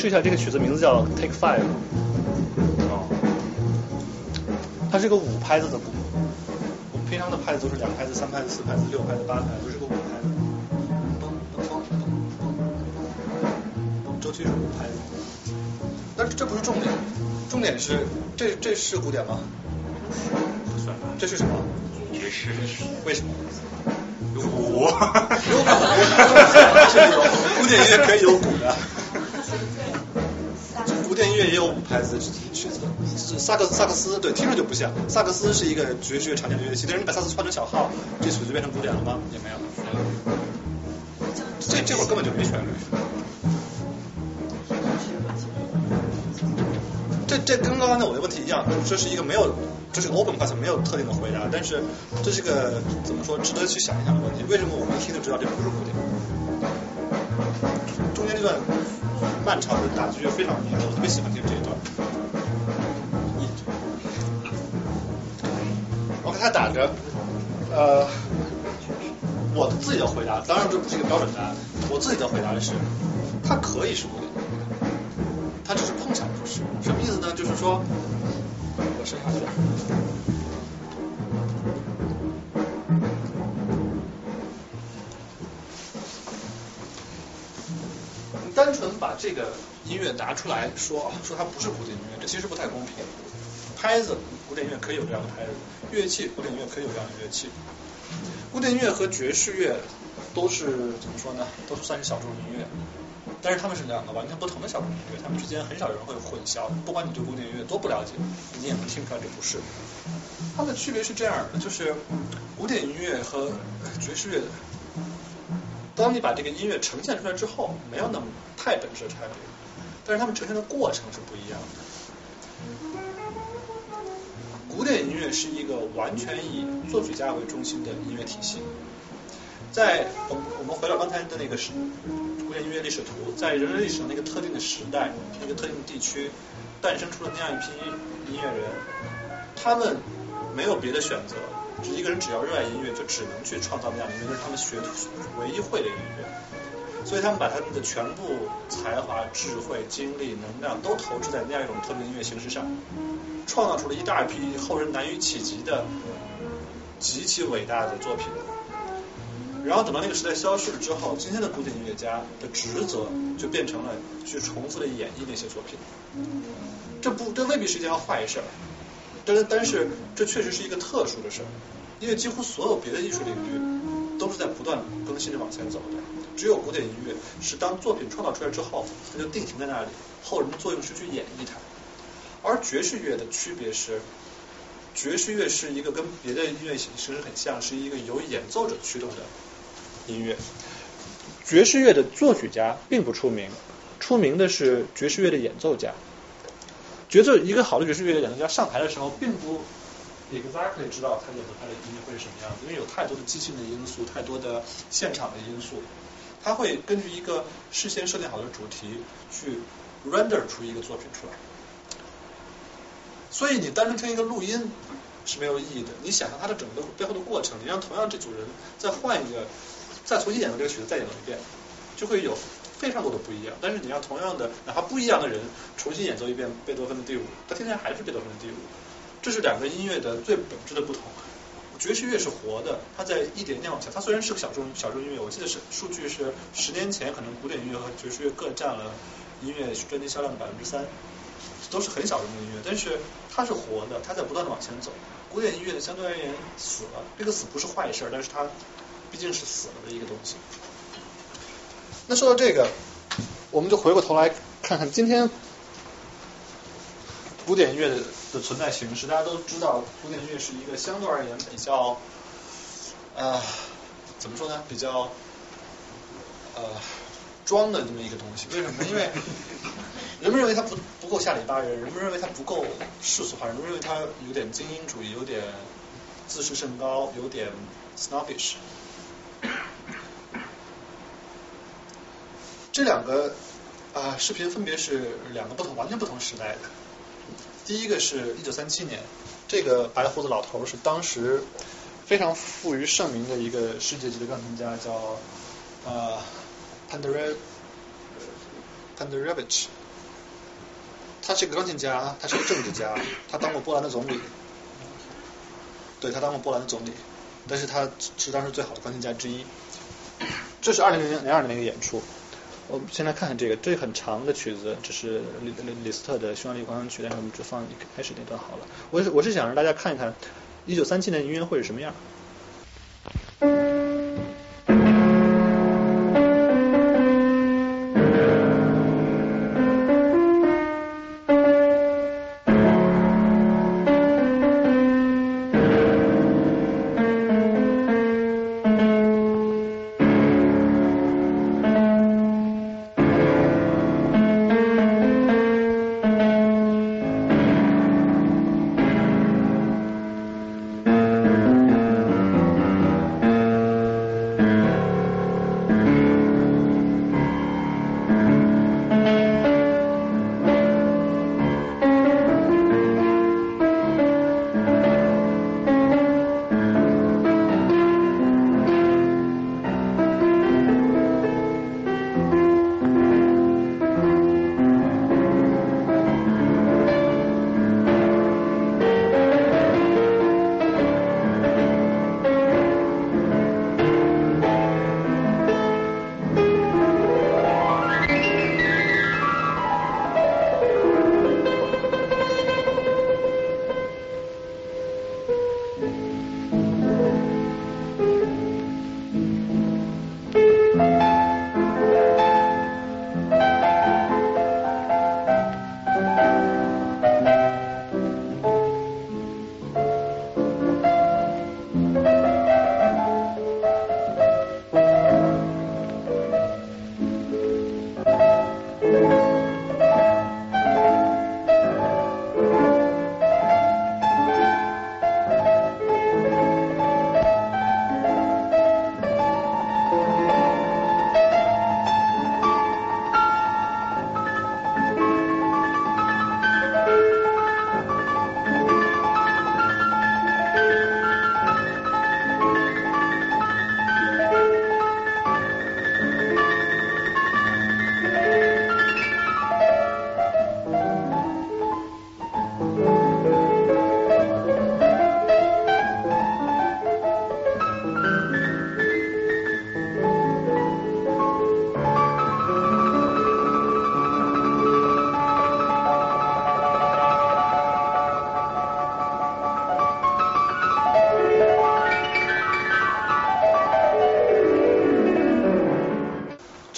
试一下，这个曲子名字叫 Take Five。哦。它是个五拍子的鼓。我们平常的拍子都是两拍子、三拍子、四拍子、六拍子、八拍子，这是个五拍子。噔噔噔噔。周期是五拍子。但是这不是重点，重点是这这是古典吗？不算吧，这是什么？爵士，为什么？有鼓，有鼓，古典音乐可以有鼓的。是萨克萨克斯，对，听着就不像。萨克斯是一个爵士乐常见的乐器，但是你把萨克斯换成小号，这曲子变成古典了吗？也没有。这这会儿根本就没旋律。这这跟刚才我的问题一样，这是一个没有，这是个 open question，没有特定的回答，但是这是个怎么说，值得去想一想的问题。为什么我们一听就知道这不是古典？中间这段漫长的打击乐非常迷人，我特别喜欢听这一段。他打着，呃，我自己的回答，当然这不是一个标准答案，我自己的回答是，它可以是古典音乐。它只是碰巧不是，什么意思呢？就是说，我伸下去。你单纯把这个音乐拿出来说，说它不是古典音乐，这其实不太公平。拍子，古典音乐可以有这样的拍子；乐器，古典音乐可以有这样的乐器。古典音乐和爵士乐都是怎么说呢？都是算是小众音乐。但是他们是两个完全不同的小众音乐，他们之间很少有人会混淆。不管你对古典音乐多不了解，你也能听出来这不是。它的区别是这样的，就是古典音乐和爵士乐，当你把这个音乐呈现出来之后，没有那么太本质的差别，但是他们呈现的过程是不一样的。古典音乐是一个完全以作曲家为中心的音乐体系。在我们我们回到刚才的那个时古典音乐历史图，在人类历史上那个特定的时代、那个特定的地区，诞生出了那样一批音乐人，他们没有别的选择，一个人只要热爱音乐，就只能去创造那样的音乐，就是他们学唯一会的音乐。所以他们把他们的全部才华、智慧、精力、能量都投掷在那样一种特定的音乐形式上，创造出了一大批后人难以企及的极其伟大的作品。然后等到那个时代消逝了之后，今天的古典音乐家的职责就变成了去重复的演绎那些作品。这不，这未必是一件坏事儿，但是但是这确实是一个特殊的事儿，因为几乎所有别的艺术领域都是在不断更新着往前走的。只有古典音乐是当作品创造出来之后，它就定型在那里，后人的作用是去演绎它。而爵士乐的区别是，爵士乐是一个跟别的音乐形式很像，是一个由演奏者驱动的音乐。爵士乐的作曲家并不出名，出名的是爵士乐的演奏家。角奏一个好的爵士乐的演奏家上台的时候，并不 exactly 知道他演奏他的音乐会是什么样子，因为有太多的即兴的因素，太多的现场的因素。他会根据一个事先设定好的主题去 render 出一个作品出来。所以你单纯听一个录音是没有意义的，你想象它的整个背后的过程，你让同样这组人再换一个，再重新演奏这个曲子，再演奏一遍，就会有非常多的不一样。但是你让同样的哪怕不一样的人重新演奏一遍贝多芬的第五，他听起来还是贝多芬的第五。这是两个音乐的最本质的不同。爵士乐是活的，它在一点点往下。它虽然是个小众小众音乐，我记得是数据是十年前可能古典音乐和爵士乐各占了音乐专辑销量的百分之三，都是很小众的音乐。但是它是活的，它在不断的往前走。古典音乐呢，相对而言死了，这个死不是坏事，但是它毕竟是死了的一个东西。那说到这个，我们就回过头来看看今天古典音乐的的存在形式。大家都知道，古典音乐是一个相对而言比较呃怎么说呢？比较呃装的这么一个东西。为什么？因为人们认为他不不够下里巴人，人们认为他不够世俗化，人们认为他有点精英主义，有点自视甚高，有点 snobbish。这两个啊、视频分别是两个不同、完全不同时代的。第一个是一九三七年，这个白胡子老头是当时非常富于盛名的一个世界级的钢琴家，叫呃 Pandere Panderevich。他是个钢琴家，他是个政治家，他当过波兰的总理。对他当过波兰的总理，但是他是当时最好的钢琴家之一。这是二零零零二年的一个演出。我们先来看看这个，这很长的曲子，这是李李斯特的匈牙利狂想曲，但是我们只放开始那段好了。我是我是想让大家看一看一九三七年音乐会是什么样。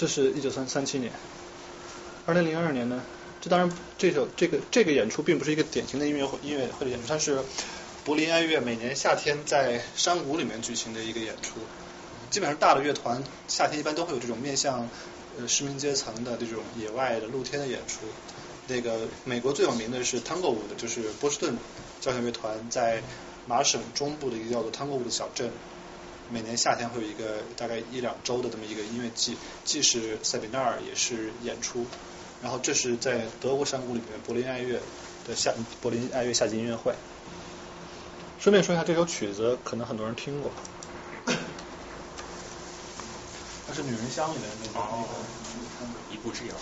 这是一九三三七年。二零零二年呢，这当然这首这个这个演出并不是一个典型的音乐会音乐会的演出，它是柏林爱乐每年夏天在山谷里面举行的一个演出。基本上大的乐团夏天一般都会有这种面向呃市民阶层的这种野外的露天的演出。那个美国最有名的是 Tango 5，就是波士顿交响乐团在麻省中部的一个叫做 Tango 舞的小镇，每年夏天会有一个大概一两周的这么一个音乐季，既是塞比纳尔也是演出。然后这是在德国山谷里面柏林爱乐的夏柏林爱乐夏季音乐会。顺便说一下，这首曲子可能很多人听过，它是《女人香》里面的那个那个一步之遥。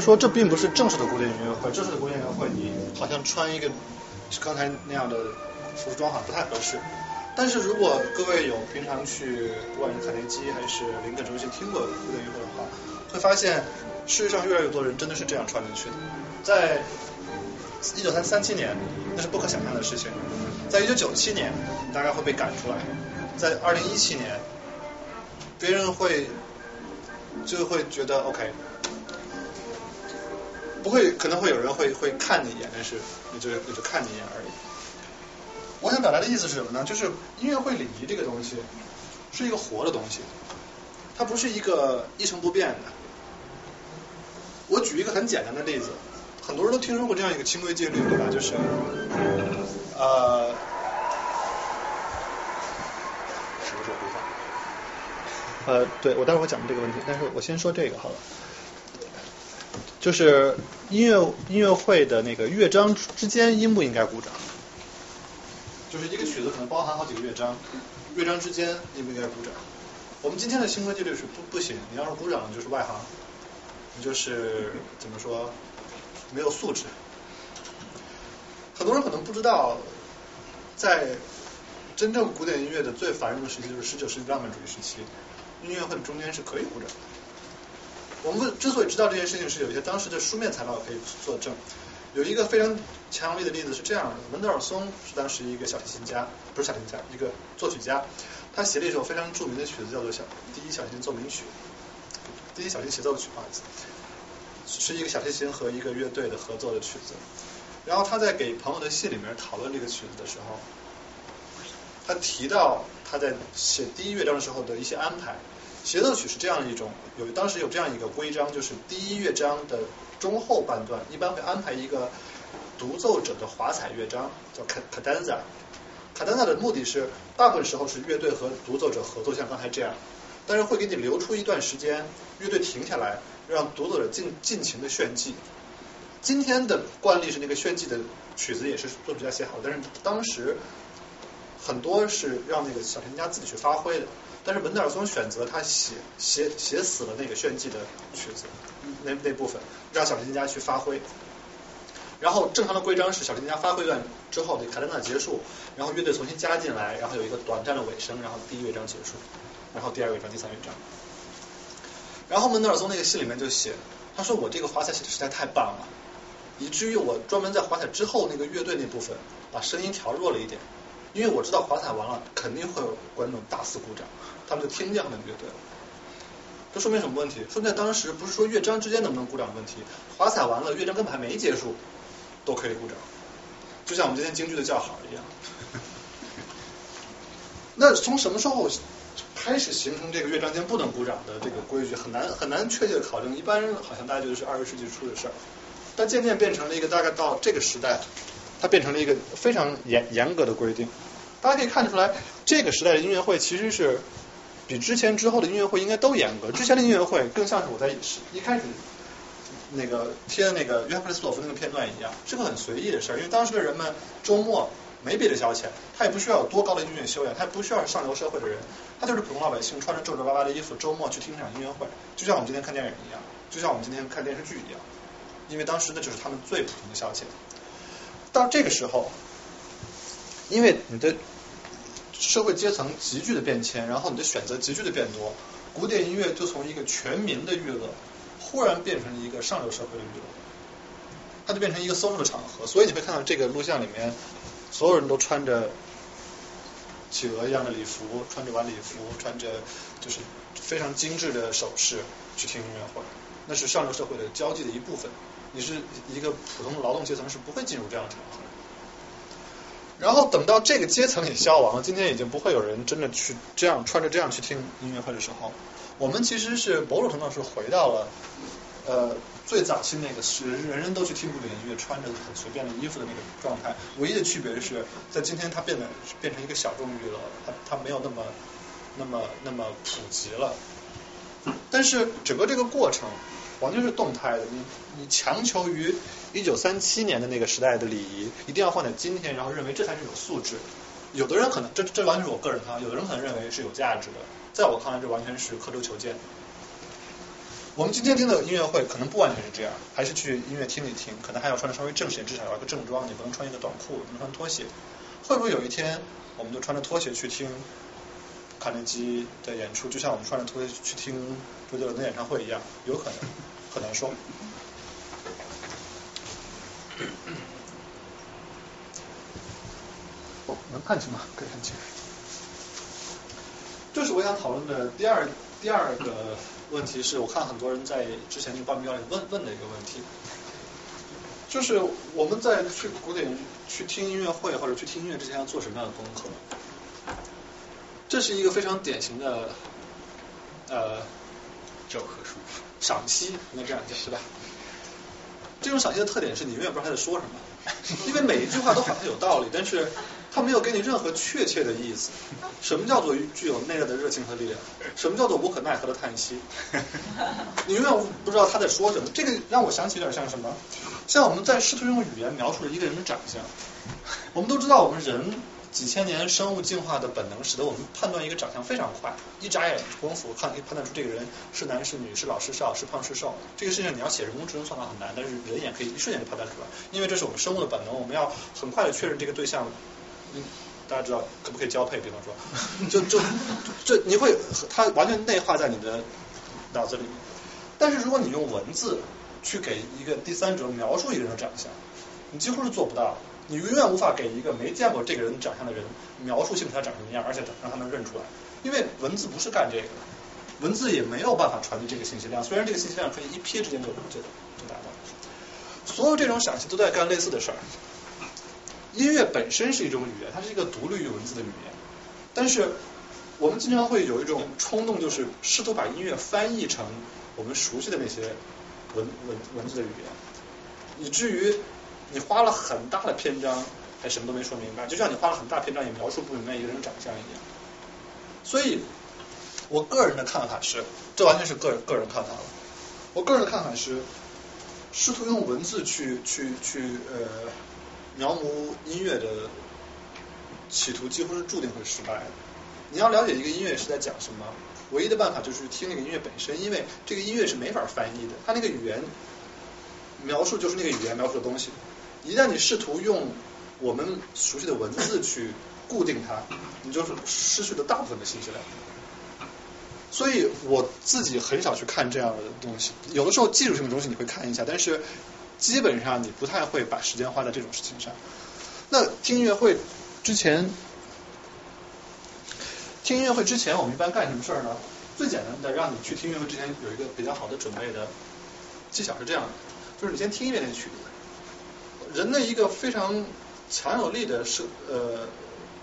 说这并不是正式的古典音乐会，正式的古典音乐会你好像穿一个刚才那样的服装好像不太合适。但是如果各位有平常去不管是卡内基还是林肯中心听过古典音乐会的话，会发现世界上越来越多人真的是这样穿进去的。在一九三三七年，那是不可想象的事情；在一九九七年，你大概会被赶出来；在二零一七年，别人会就会觉得 OK，不会可能会有人会会看你一眼，但是也就也就看你一眼而已。我想表达的意思是什么呢？就是音乐会礼仪这个东西是一个活的东西，它不是一个一成不变的。我举一个很简单的例子，很多人都听说过这样一个清规戒律，对吧？就是呃，什么时候回放？呃，对我待会儿会讲这个问题，但是我先说这个好了。就是音乐音乐会的那个乐章之间应不应该鼓掌？就是一个曲子可能包含好几个乐章，乐章之间应不应该鼓掌？我们今天的新规戒律是不不行，你要是鼓掌就是外行，你就是怎么说没有素质。很多人可能不知道，在真正古典音乐的最繁荣的时期，就是十九世纪浪漫主义时期，音乐会中间是可以鼓掌的。我们之所以知道这件事情，是有一些当时的书面材料可以作证。有一个非常强烈的例子是这样的：门德尔松是当时一个小提琴家，不是小提琴家，一个作曲家。他写了一首非常著名的曲子，叫做《小第一小提琴奏鸣曲》，第一小提琴协奏曲，不好意思，是一个小提琴和一个乐队的合作的曲子。然后他在给朋友的信里面讨论这个曲子的时候，他提到他在写第一乐章的时候的一些安排。协奏曲是这样一种，有当时有这样一个规章，就是第一乐章的中后半段一般会安排一个独奏者的华彩乐章，叫卡卡丹萨。卡丹萨的目的是大部分时候是乐队和独奏者合作，像刚才这样，但是会给你留出一段时间，乐队停下来，让独奏者尽尽情的炫技。今天的惯例是那个炫技的曲子也是作曲家写好，但是当时很多是让那个小提琴家自己去发挥的。但是门德尔松选择他写写写死了那个炫技的曲子，那那部分让小提琴家去发挥。然后正常的规章是小提琴家发挥段之后，那卡丹纳结束，然后乐队重新加进来，然后有一个短暂的尾声，然后第一乐章结束，然后第二乐章、第三乐章。然后门德尔松那个信里面就写，他说我这个华彩写的实在太棒了，以至于我专门在华彩之后那个乐队那部分把声音调弱了一点。因为我知道华彩完了肯定会有观众大肆鼓掌，他们就听见了乐队了。这说明什么问题？说明在当时不是说乐章之间能不能鼓掌的问题，华彩完了乐章根本还没结束，都可以鼓掌，就像我们今天京剧的叫好一样。那从什么时候开始形成这个乐章间不能鼓掌的这个规矩？很难很难确切的考证，一般好像大家觉得是二十世纪初的事儿，但渐渐变成了一个大概到这个时代。它变成了一个非常严严格的规定，大家可以看得出来，这个时代的音乐会其实是比之前之后的音乐会应该都严格。之前的音乐会更像是我在一开始那个贴的那个约翰克里斯托夫那个片段一样，是个很随意的事儿。因为当时的人们周末没别的消遣，他也不需要有多高的音乐修养，他也不需要上流社会的人，他就是普通老百姓，穿着皱皱巴巴的衣服，周末去听一场音乐会，就像我们今天看电影一样，就像我们今天看电视剧一样。因为当时那就是他们最普通的消遣。到这个时候，因为你的社会阶层急剧的变迁，然后你的选择急剧的变多，古典音乐就从一个全民的娱乐，忽然变成了一个上流社会的娱乐，它就变成一个 social 的场合。所以你会看到这个录像里面，所有人都穿着企鹅一样的礼服，穿着晚礼服，穿着就是非常精致的首饰去听音乐会，那是上流社会的交际的一部分。你是一个普通的劳动阶层，是不会进入这样的场合。然后等到这个阶层也消亡了，今天已经不会有人真的去这样穿着这样去听音乐会的时候，我们其实是某种程度是回到了呃最早期那个是人人都去听古典音乐，穿着很随便的衣服的那个状态。唯一的区别是在今天它变得变成一个小众娱乐，它它没有那么那么那么普及了。但是整个这个过程。完全是动态的，你你强求于一九三七年的那个时代的礼仪，一定要放在今天，然后认为这才是有素质。有的人可能这这完全是我个人看法，有的人可能认为是有价值的，在我看来这完全是刻舟求剑。我们今天听的音乐会可能不完全是这样，还是去音乐厅里听，可能还要穿的稍微正式，至少要有个正装，你不能穿一个短裤，不能穿拖鞋。会不会有一天，我们就穿着拖鞋去听卡内基的演出，就像我们穿着拖鞋去听周杰伦的演唱会一样？有可能，很难说。哦，能看清吗？可以看清。这是我想讨论的第二第二个问题，是我看很多人在之前那个报名表里问问的一个问题，就是我们在去古典去听音乐会或者去听音乐之前要做什么样的功课？这是一个非常典型的呃教科书。赏析，应该这样讲，对吧？这种赏析的特点是你永远不知道他在说什么，因为每一句话都好像有道理，但是他没有给你任何确切的意思。什么叫做具有内在的热情和力量？什么叫做无可奈何的叹息？你永远不知道他在说什么。这个让我想起有点像什么？像我们在试图用语言描述一个人的长相。我们都知道，我们人几千年生物进化的本能，使得我们判断一个长相非常快，一眨眼功夫看可以判断出这个人是男是女，是老是少，是胖是瘦。这个事情你要写人工智能算法很难，但是人眼可以一瞬间就判断出来，因为这是我们生物的本能，我们要很快的确认这个对象。嗯，大家知道可不可以交配？比方说，就就这你会它完全内化在你的脑子里。但是如果你用文字去给一个第三者描述一个人的长相，你几乎是做不到。你永远无法给一个没见过这个人长相的人描述清楚他长什么样，而且让他能认出来，因为文字不是干这个的，文字也没有办法传递这个信息量。虽然这个信息量可以一瞥之间就就就达到，所有这种赏析都在干类似的事儿。音乐本身是一种语言，它是一个独立于文字的语言，但是我们经常会有一种冲动，就是试图把音乐翻译成我们熟悉的那些文文文字的语言，以至于你花了很大的篇章还什么都没说明白，就像你花了很大篇章也描述不明白一个人长相一样。所以，我个人的看法是，这完全是个人个人看法了。我个人的看法是，试图用文字去去去呃。描摹音乐的企图几乎是注定会失败的。你要了解一个音乐是在讲什么，唯一的办法就是听那个音乐本身，因为这个音乐是没法翻译的，它那个语言描述就是那个语言描述的东西。一旦你试图用我们熟悉的文字去固定它，你就是失去了大部分的信息量。所以我自己很少去看这样的东西，有的时候技术性的东西你会看一下，但是。基本上你不太会把时间花在这种事情上。那听音乐会之前，听音乐会之前我们一般干什么事儿呢？最简单的，让你去听音乐会之前有一个比较好的准备的技巧是这样的，就是你先听一遍那曲子。人的一个非常强有力的生呃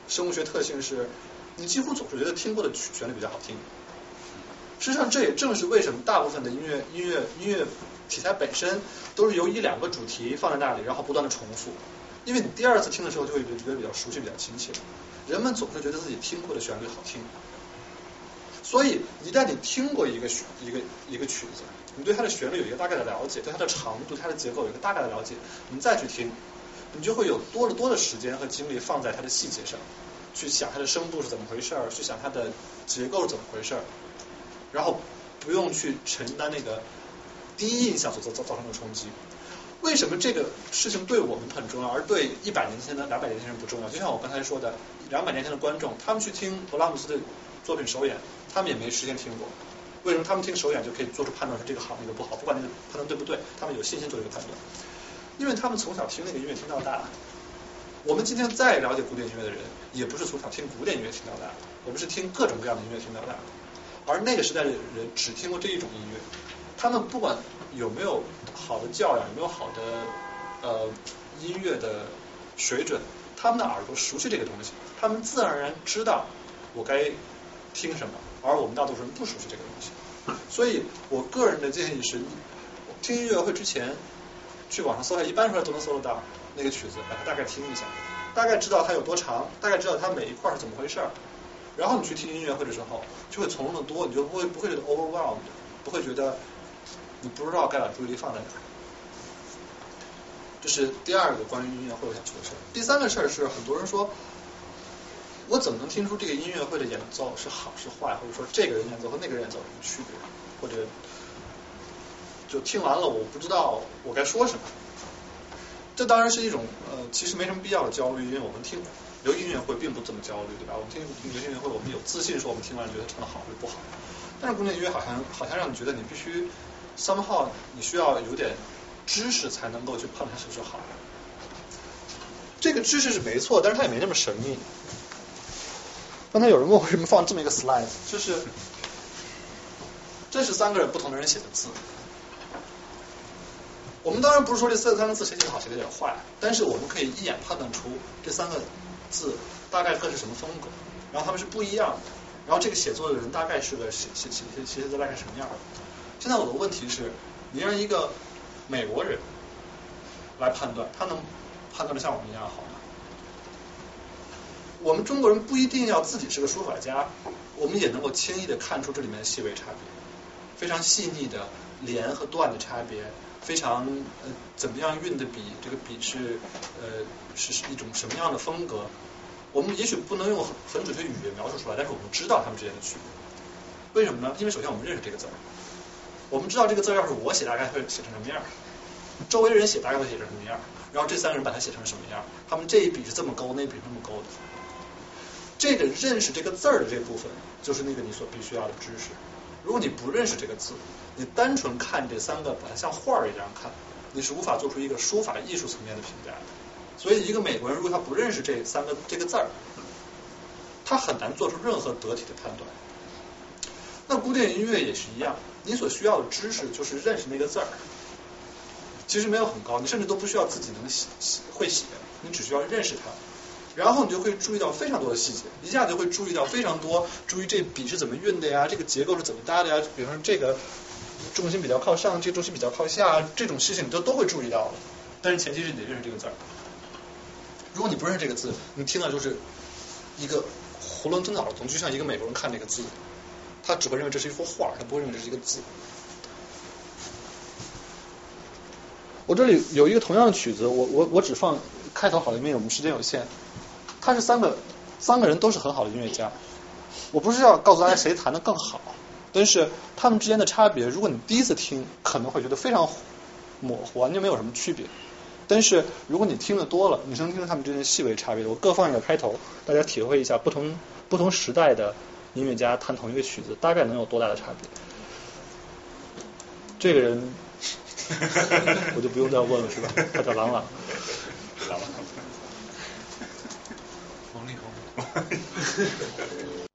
生物学特性是，你几乎总是觉得听过的曲旋律比较好听。实际上这也正是为什么大部分的音乐音乐音乐。题材本身都是由一两个主题放在那里，然后不断的重复，因为你第二次听的时候就会觉得比较熟悉、比较亲切。人们总是觉得自己听过的旋律好听，所以一旦你听过一个曲一个一个曲子，你对它的旋律有一个大概的了解，对它的长度、它的结构有一个大概的了解，你再去听，你就会有多了多的时间和精力放在它的细节上，去想它的声部是怎么回事儿，去想它的结构是怎么回事儿，然后不用去承担那个。第一印象所造造造成的冲击，为什么这个事情对我们很重要，而对一百年前的两百年前人不重要？就像我刚才说的，两百年前的观众，他们去听勃拉姆斯的作品首演，他们也没时间听过。为什么他们听首演就可以做出判断，说这个好，那个不好？不管那个判断对不对，他们有信心做这个判断，因为他们从小听那个音乐听到大。我们今天再了解古典音乐的人，也不是从小听古典音乐听到大，我们是听各种各样的音乐听到大。而那个时代的人只听过这一种音乐。他们不管有没有好的教养，有没有好的呃音乐的水准，他们的耳朵熟悉这个东西，他们自然而然知道我该听什么，而我们大多数人不熟悉这个东西。所以我个人的建议是，听音乐会之前去网上搜一下，一般出来都能搜得到那个曲子，把它大概听一下，大概知道它有多长，大概知道它每一块是怎么回事儿，然后你去听音乐会的时候，就会从容的多，你就不会不会觉得 overwhelmed，不会觉得。你不知道该把注意力放在哪，这是第二个关于音乐会我想说的事儿。第三个事儿是，很多人说，我怎么能听出这个音乐会的演奏是好是坏，或者说这个人演奏和那个人演奏有什么区别？或者就听完了，我不知道我该说什么。这当然是一种呃，其实没什么必要的焦虑，因为我们听流行音乐会并不这么焦虑，对吧？我们听流行音乐会，我们有自信说我们听完觉得唱的好或者不好。但是古典音乐好像好像让你觉得你必须 somehow 你需要有点知识才能够去判断是不是好。这个知识是没错，但是它也没那么神秘。刚才有人问为什么放这么一个 slide，就是这是三个人不同的人写的字。我们当然不是说这三三个字谁写的好谁写的坏，但是我们可以一眼判断出这三个字大概各是什么风格，然后他们是不一样的，然后这个写作的人大概是个写写写写写字大概什么样的。现在我的问题是，你让一个美国人来判断，他能判断的像我们一样好吗？我们中国人不一定要自己是个书法家，我们也能够轻易的看出这里面的细微差别，非常细腻的连和断的差别，非常呃怎么样运的笔，这个笔是呃是一种什么样的风格，我们也许不能用很很准确语言描述出来，但是我们知道它们之间的区别。为什么呢？因为首先我们认识这个字儿，我们知道这个字儿要是我写大概会写成什么样，周围人写大概会写成什么样，然后这三个人把它写成什么样，他们这一笔是这么勾，那一笔是那么勾的。这个认识这个字儿的这部分，就是那个你所必须要的知识。如果你不认识这个字，你单纯看这三个，把它像画儿一样看，你是无法做出一个书法艺术层面的评价的。所以，一个美国人如果他不认识这三个这个字儿，他很难做出任何得体的判断。那古典音乐也是一样，你所需要的知识就是认识那个字儿，其实没有很高，你甚至都不需要自己能写写会写，你只需要认识它。然后你就会注意到非常多的细节，一下就会注意到非常多，注意这笔是怎么运的呀，这个结构是怎么搭的呀，比方说这个重心比较靠上，这个重心比较靠下，这种事情你都都会注意到。但是前提是你得认识这个字儿。如果你不认识这个字，你听到就是一个囫囵吞枣的东西，就像一个美国人看这个字，他只会认为这是一幅画，他不会认为这是一个字。我这里有一个同样的曲子，我我我只放开头好了，因为我们时间有限。他是三个三个人都是很好的音乐家，我不是要告诉大家谁弹的更好，但是他们之间的差别，如果你第一次听，可能会觉得非常模糊，完全没有什么区别。但是如果你听的多了，你能听出他们之间的细微差别。我各放一个开头，大家体会一下不同不同时代的音乐家弹同一个曲子，大概能有多大的差别。这个人 我就不用再问了，是吧？他叫郎朗。郎朗。王力宏。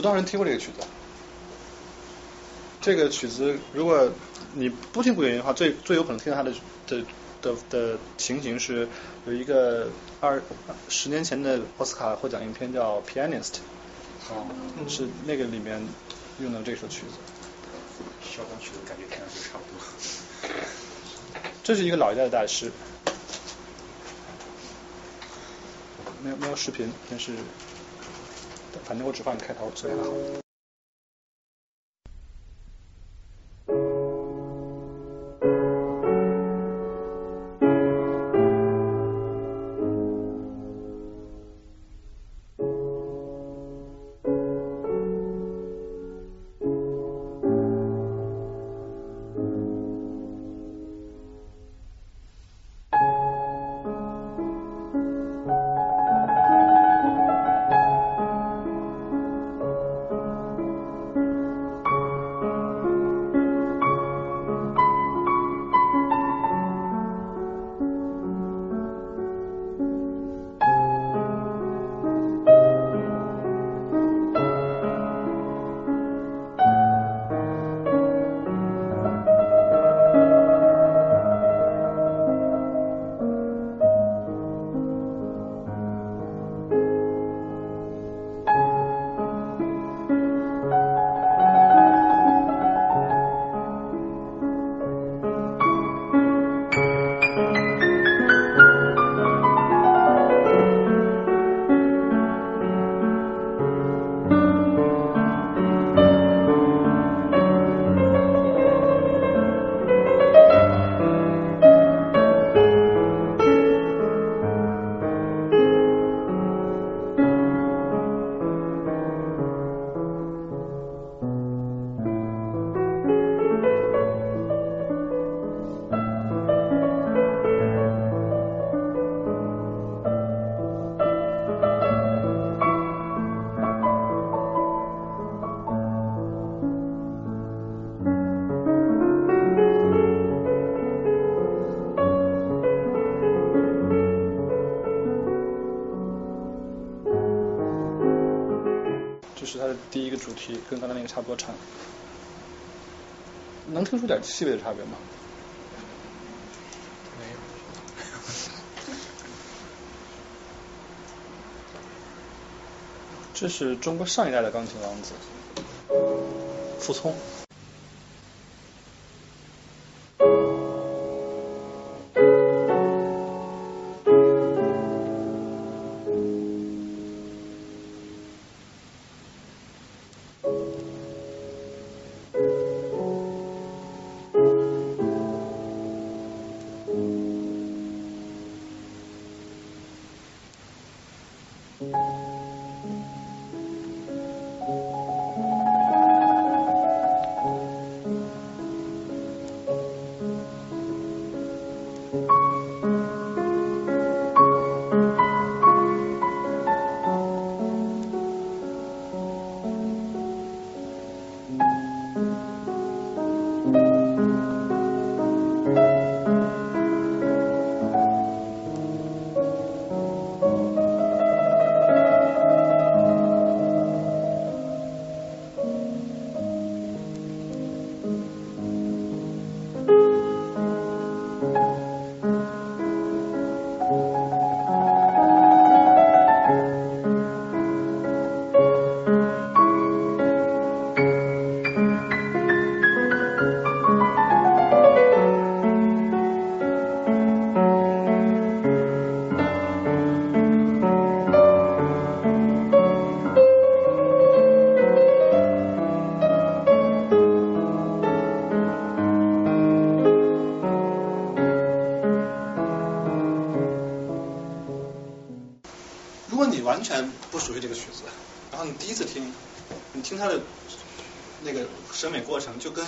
有多少人听过这个曲子？这个曲子，如果你不听古典音乐的话，最最有可能听到它的的的的情形是有一个二十年前的奥斯卡获奖影片叫《Pianist》，哦，是那个里面用的这首曲子。肖邦曲子感觉听上去差不多。这是一个老一代的大师，没有没有视频，但是反正我只放开头，所以还好。差不多长。能听出点细微的差别吗？没有。这是中国上一代的钢琴王子，傅聪。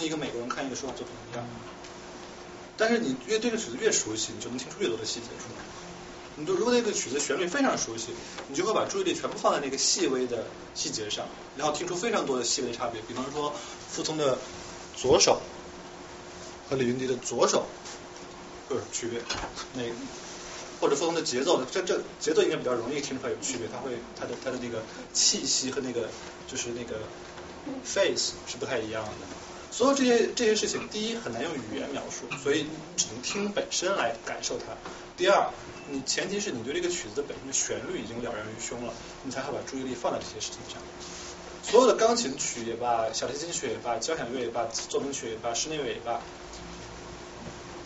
一个美国人看一个书法作品一样。但是你越对这个曲子越熟悉，你就能听出越多的细节出来。你就如果那个曲子旋律非常熟悉，你就会把注意力全部放在那个细微的细节上，然后听出非常多的细微差别。比方说，傅聪的左手和李云迪的左手会有区别。那或者傅聪的节奏，这这节奏应该比较容易听出来有区别，他会他的他的那个气息和那个就是那个 face 是不太一样的。所有这些这些事情，第一很难用语言描述，所以你只能听本身来感受它。第二，你前提是你对这个曲子的本身的旋律已经了然于胸了，你才会把注意力放在这些事情上。所有的钢琴曲也罢，小提琴曲也罢，交响乐也罢，奏鸣曲也罢，室内乐也罢，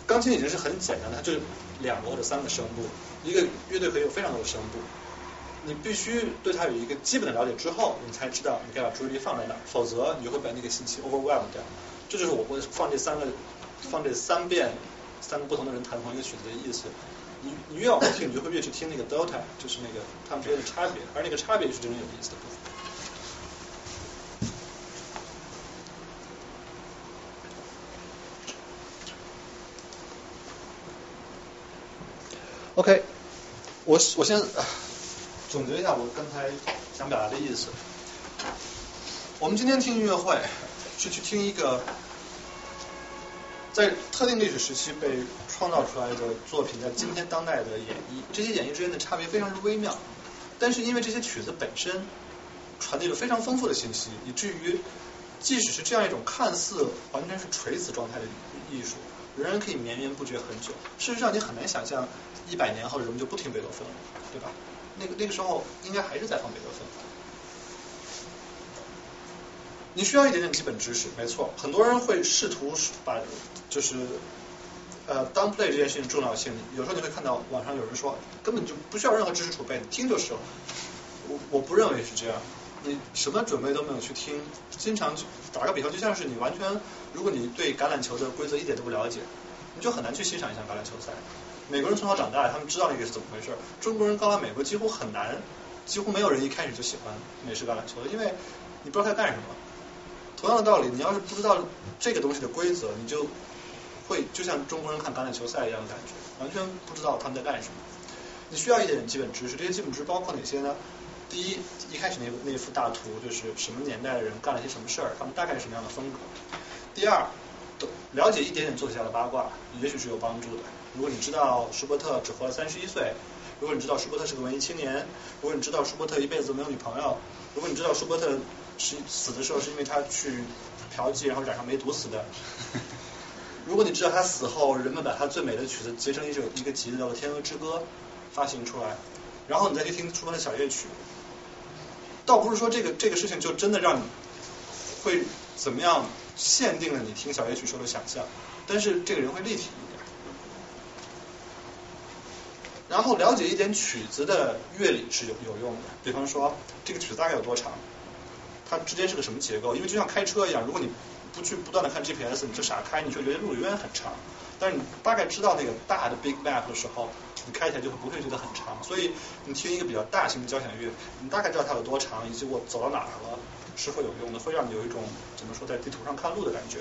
钢琴已经是很简单的，它就两个或者三个声部，一个乐队可以有非常多的声部。你必须对它有一个基本的了解之后，你才知道你该把注意力放在哪，否则你就会把那个信息 overwhelm 掉。这就是我会放这三个放这三遍三个不同的人弹同一个曲子的意思。你你越往后听，你就会越去听那个 delta，就是那个他们之间的差别，而那个差别是真正有意思的部分。OK，我我先总结一下我刚才想表达的意思。我们今天听音乐会是去听一个在特定历史时期被创造出来的作品，在今天当代的演绎。这些演绎之间的差别非常之微妙，但是因为这些曲子本身传递了非常丰富的信息，以至于即使是这样一种看似完全是垂死状态的艺术，仍然可以绵绵不绝很久。事实上，你很难想象一百年后人们就不听贝多芬了，对吧？那个那个时候应该还是在放贝多芬。你需要一点点基本知识，没错。很多人会试图把就是呃 downplay 这件事情重要性。有时候你会看到网上有人说，根本就不需要任何知识储备，你听就是了。我我不认为是这样。你什么准备都没有去听，经常打个比方，就像是你完全，如果你对橄榄球的规则一点都不了解，你就很难去欣赏一场橄榄球赛。美国人从小长大，他们知道那个是怎么回事。中国人刚来美国，几乎很难，几乎没有人一开始就喜欢美式橄榄球的，因为你不知道他干什么。同样的道理，你要是不知道这个东西的规则，你就会就像中国人看橄榄球赛一样的感觉，完全不知道他们在干什么。你需要一点基本知识，这些基本知识包括哪些呢？第一，一开始那那幅大图就是什么年代的人干了些什么事儿，他们大概是什么样的风格。第二，了解一点点作曲家的八卦，也许是有帮助的。如果你知道舒伯特只活了三十一岁，如果你知道舒伯特是个文艺青年，如果你知道舒伯特一辈子没有女朋友，如果你知道舒伯特是死的时候是因为他去嫖妓然后染上梅毒死的，如果你知道他死后人们把他最美的曲子结成一首一个集子叫做《天鹅之歌》发行出来，然后你再去听舒伯特小夜曲，倒不是说这个这个事情就真的让你会怎么样限定了你听小夜曲时候的想象，但是这个人会立体一点。然后了解一点曲子的乐理是有有用的，比方说这个曲子大概有多长，它之间是个什么结构？因为就像开车一样，如果你不去不断的看 GPS，你就傻开，你就觉得路永远很长。但是你大概知道那个大的 big map 的时候，你开起来就会不会觉得很长。所以你听一个比较大型的交响乐，你大概知道它有多长，以及我走到哪儿了，是会有用的，会让你有一种怎么说在地图上看路的感觉。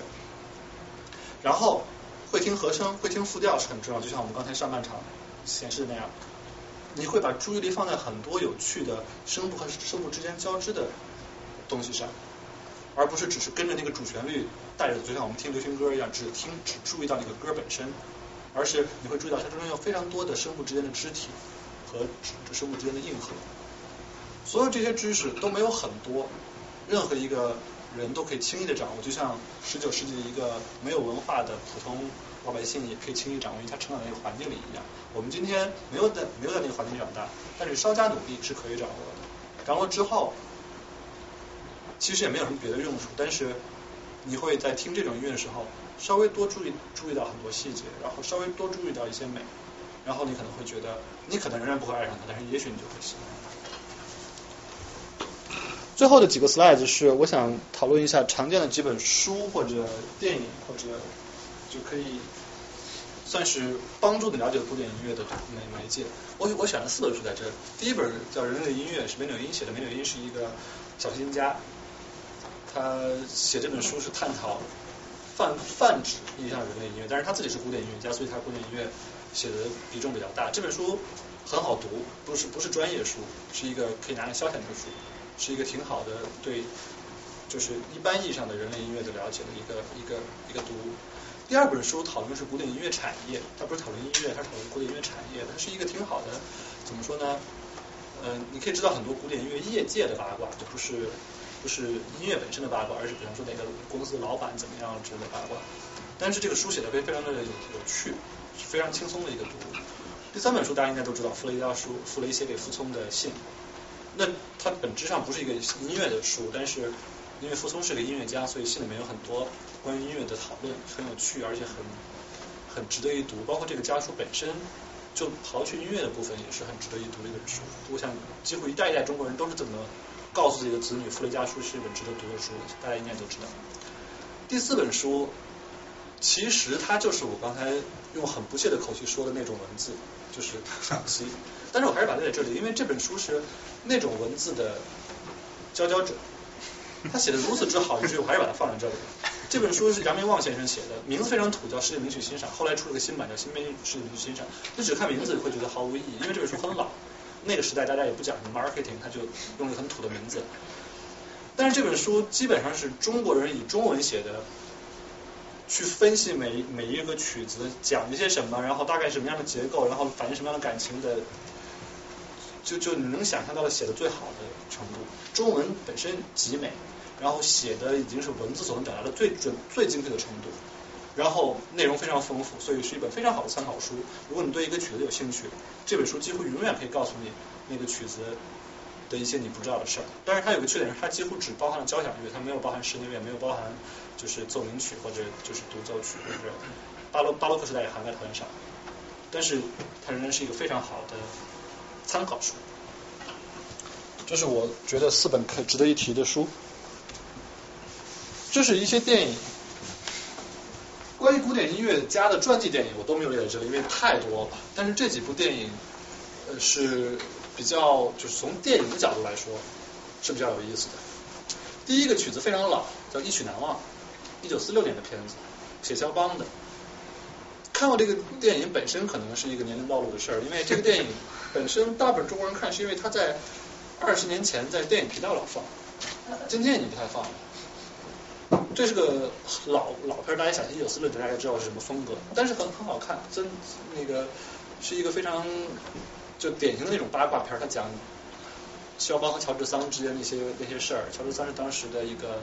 然后会听和声，会听复调是很重要，就像我们刚才上半场显示的那样，你会把注意力放在很多有趣的声部和声部之间交织的东西上，而不是只是跟着那个主旋律带着，就像我们听流行歌一样，只听只注意到那个歌本身，而是你会注意到它中间有非常多的声部之间的肢体和声部之间的硬核。所有这些知识都没有很多，任何一个人都可以轻易的掌握，就像十九世纪一个没有文化的普通老百姓也可以轻易掌握，因为他成长的那个环境里一样。我们今天没有在没有在那个环境里长大，但是稍加努力是可以掌握的。掌握之后，其实也没有什么别的用处，但是你会在听这种音乐的时候，稍微多注意注意到很多细节，然后稍微多注意到一些美，然后你可能会觉得，你可能仍然不会爱上它，但是也许你就会喜欢。最后的几个 slides 是我想讨论一下常见的几本书或者电影或者就可以算是帮助你了解古典音乐的媒媒介。我我选了四本书在这，第一本叫《人类音乐》，是梅纽因写的。梅纽因是一个小提琴家，他写这本书是探讨泛泛指意义上人类音乐，但是他自己是古典音乐家，所以他古典音乐写的比重比较大。这本书很好读，不是不是专业书，是一个可以拿来消遣的书。是一个挺好的对，就是一般意义上的人类音乐的了解的一个一个一个读。第二本书讨论的是古典音乐产业，它不是讨论音乐，它是讨论古典音乐产业，它是一个挺好的，怎么说呢？嗯、你可以知道很多古典音乐业界的八卦，就不是不是音乐本身的八卦，而是比方说哪个公司老板怎么样之类的八卦。但是这个书写的非非常的有有趣，是非常轻松的一个读物。第三本书大家应该都知道，傅雷家书，傅雷写给傅聪的信。那它本质上不是一个音乐的书，但是因为傅聪是个音乐家，所以信里面有很多关于音乐的讨论，很有趣，而且很很值得一读。包括这个家书本身，就刨去音乐的部分，也是很值得一读的一本书。我想，几乎一代一代中国人都是这么告诉自己的子女，傅雷家书是一本值得读的书，大家应该都知道。第四本书，其实它就是我刚才用很不屑的口气说的那种文字，就是赏析。但是我还是把它在这里，因为这本书是那种文字的佼佼者。他写的如此之好，以至于我还是把它放在这里。这本书是杨明旺先生写的，名字非常土，叫《世界名曲欣赏》，后来出了个新版叫《新编世界名曲欣赏》。你只看名字会觉得毫无意义，因为这本书很老，那个时代大家也不讲什么 marketing，他就用了很土的名字。但是这本书基本上是中国人以中文写的，去分析每每一个曲子讲一些什么，然后大概什么样的结构，然后反映什么样的感情的，就就你能想象到的写的最好的程度。中文本身极美，然后写的已经是文字所能表达的最准、最精确的程度。然后内容非常丰富，所以是一本非常好的参考书。如果你对一个曲子有兴趣，这本书几乎永远可以告诉你那个曲子的一些你不知道的事儿。但是它有个缺点是，它几乎只包含了交响乐，它没有包含室内乐，没有包含就是奏鸣曲或者就是独奏曲就是巴洛巴洛克时代也涵盖很少。但是它仍然是一个非常好的参考书。这是我觉得四本可值得一提的书。这是一些电影。关于古典音乐家的传记电影，我都没有列在这里，因为太多了。但是这几部电影，呃，是比较就是从电影的角度来说是比较有意思的。第一个曲子非常老，叫《一曲难忘》，一九四六年的片子，写肖邦的。看过这个电影本身可能是一个年龄暴露的事儿，因为这个电影本身大部分中国人看是因为它在二十年前在电影频道老放，今天已经不太放了。这是个老老片，大家想一九四六年大家知道是什么风格，但是很很好看，真那个是一个非常就典型的那种八卦片，它讲肖邦和乔治桑之间那些那些事儿。乔治桑是当时的一个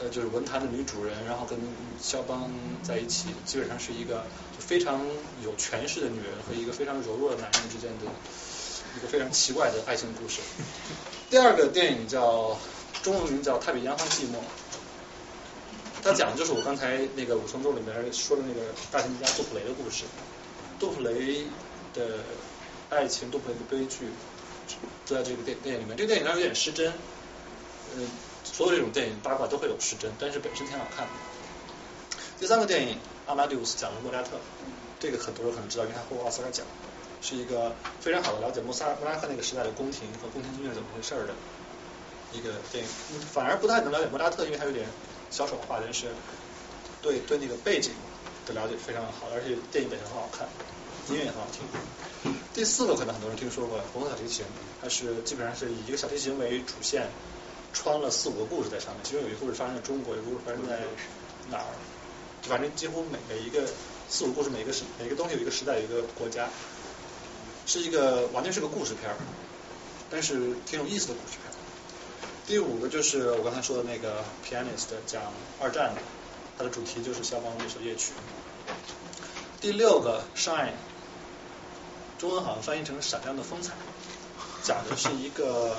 呃就是文坛的女主人，然后跟肖邦在一起，基本上是一个非常有权势的女人和一个非常柔弱的男人之间的一个非常奇怪的爱情故事。第二个电影叫。中文名叫《太平洋和寂寞》，他讲的就是我刚才那个五重奏里面说的那个大提琴家杜普雷的故事。杜普雷的爱情，杜普雷的悲剧，都在这个电电影里面。这个电影它有点失真，呃，所有这种电影八卦都会有失真，但是本身挺好看的。第三个电影《阿马迪乌斯》讲的莫扎特，这个很多人可能知道，因为他获过奥斯卡奖，是一个非常好的了解莫萨莫扎特那个时代的宫廷和宫廷音乐怎么回事的。一个电影，反而不太能了解莫扎特，因为他有点小丑化，但是对对那个背景的了解非常好，而且电影本身很好看，音乐也很好听。第四个可能很多人听说过，红色小提琴，它是基本上是以一个小提琴为主线，穿了四五个故事在上面，其中有一个故事发生在中国，有一个故事发生在哪儿，反正几乎每每一个四五个故事，每一个时每一个东西有一个时代，有一个国家，是一个完全是个故事片儿，但是挺有意思的故事。第五个就是我刚才说的那个 pianist 讲二战的，它的主题就是肖邦的那首夜曲。第六个 shine，中文好像翻译成闪亮的风采，讲的是一个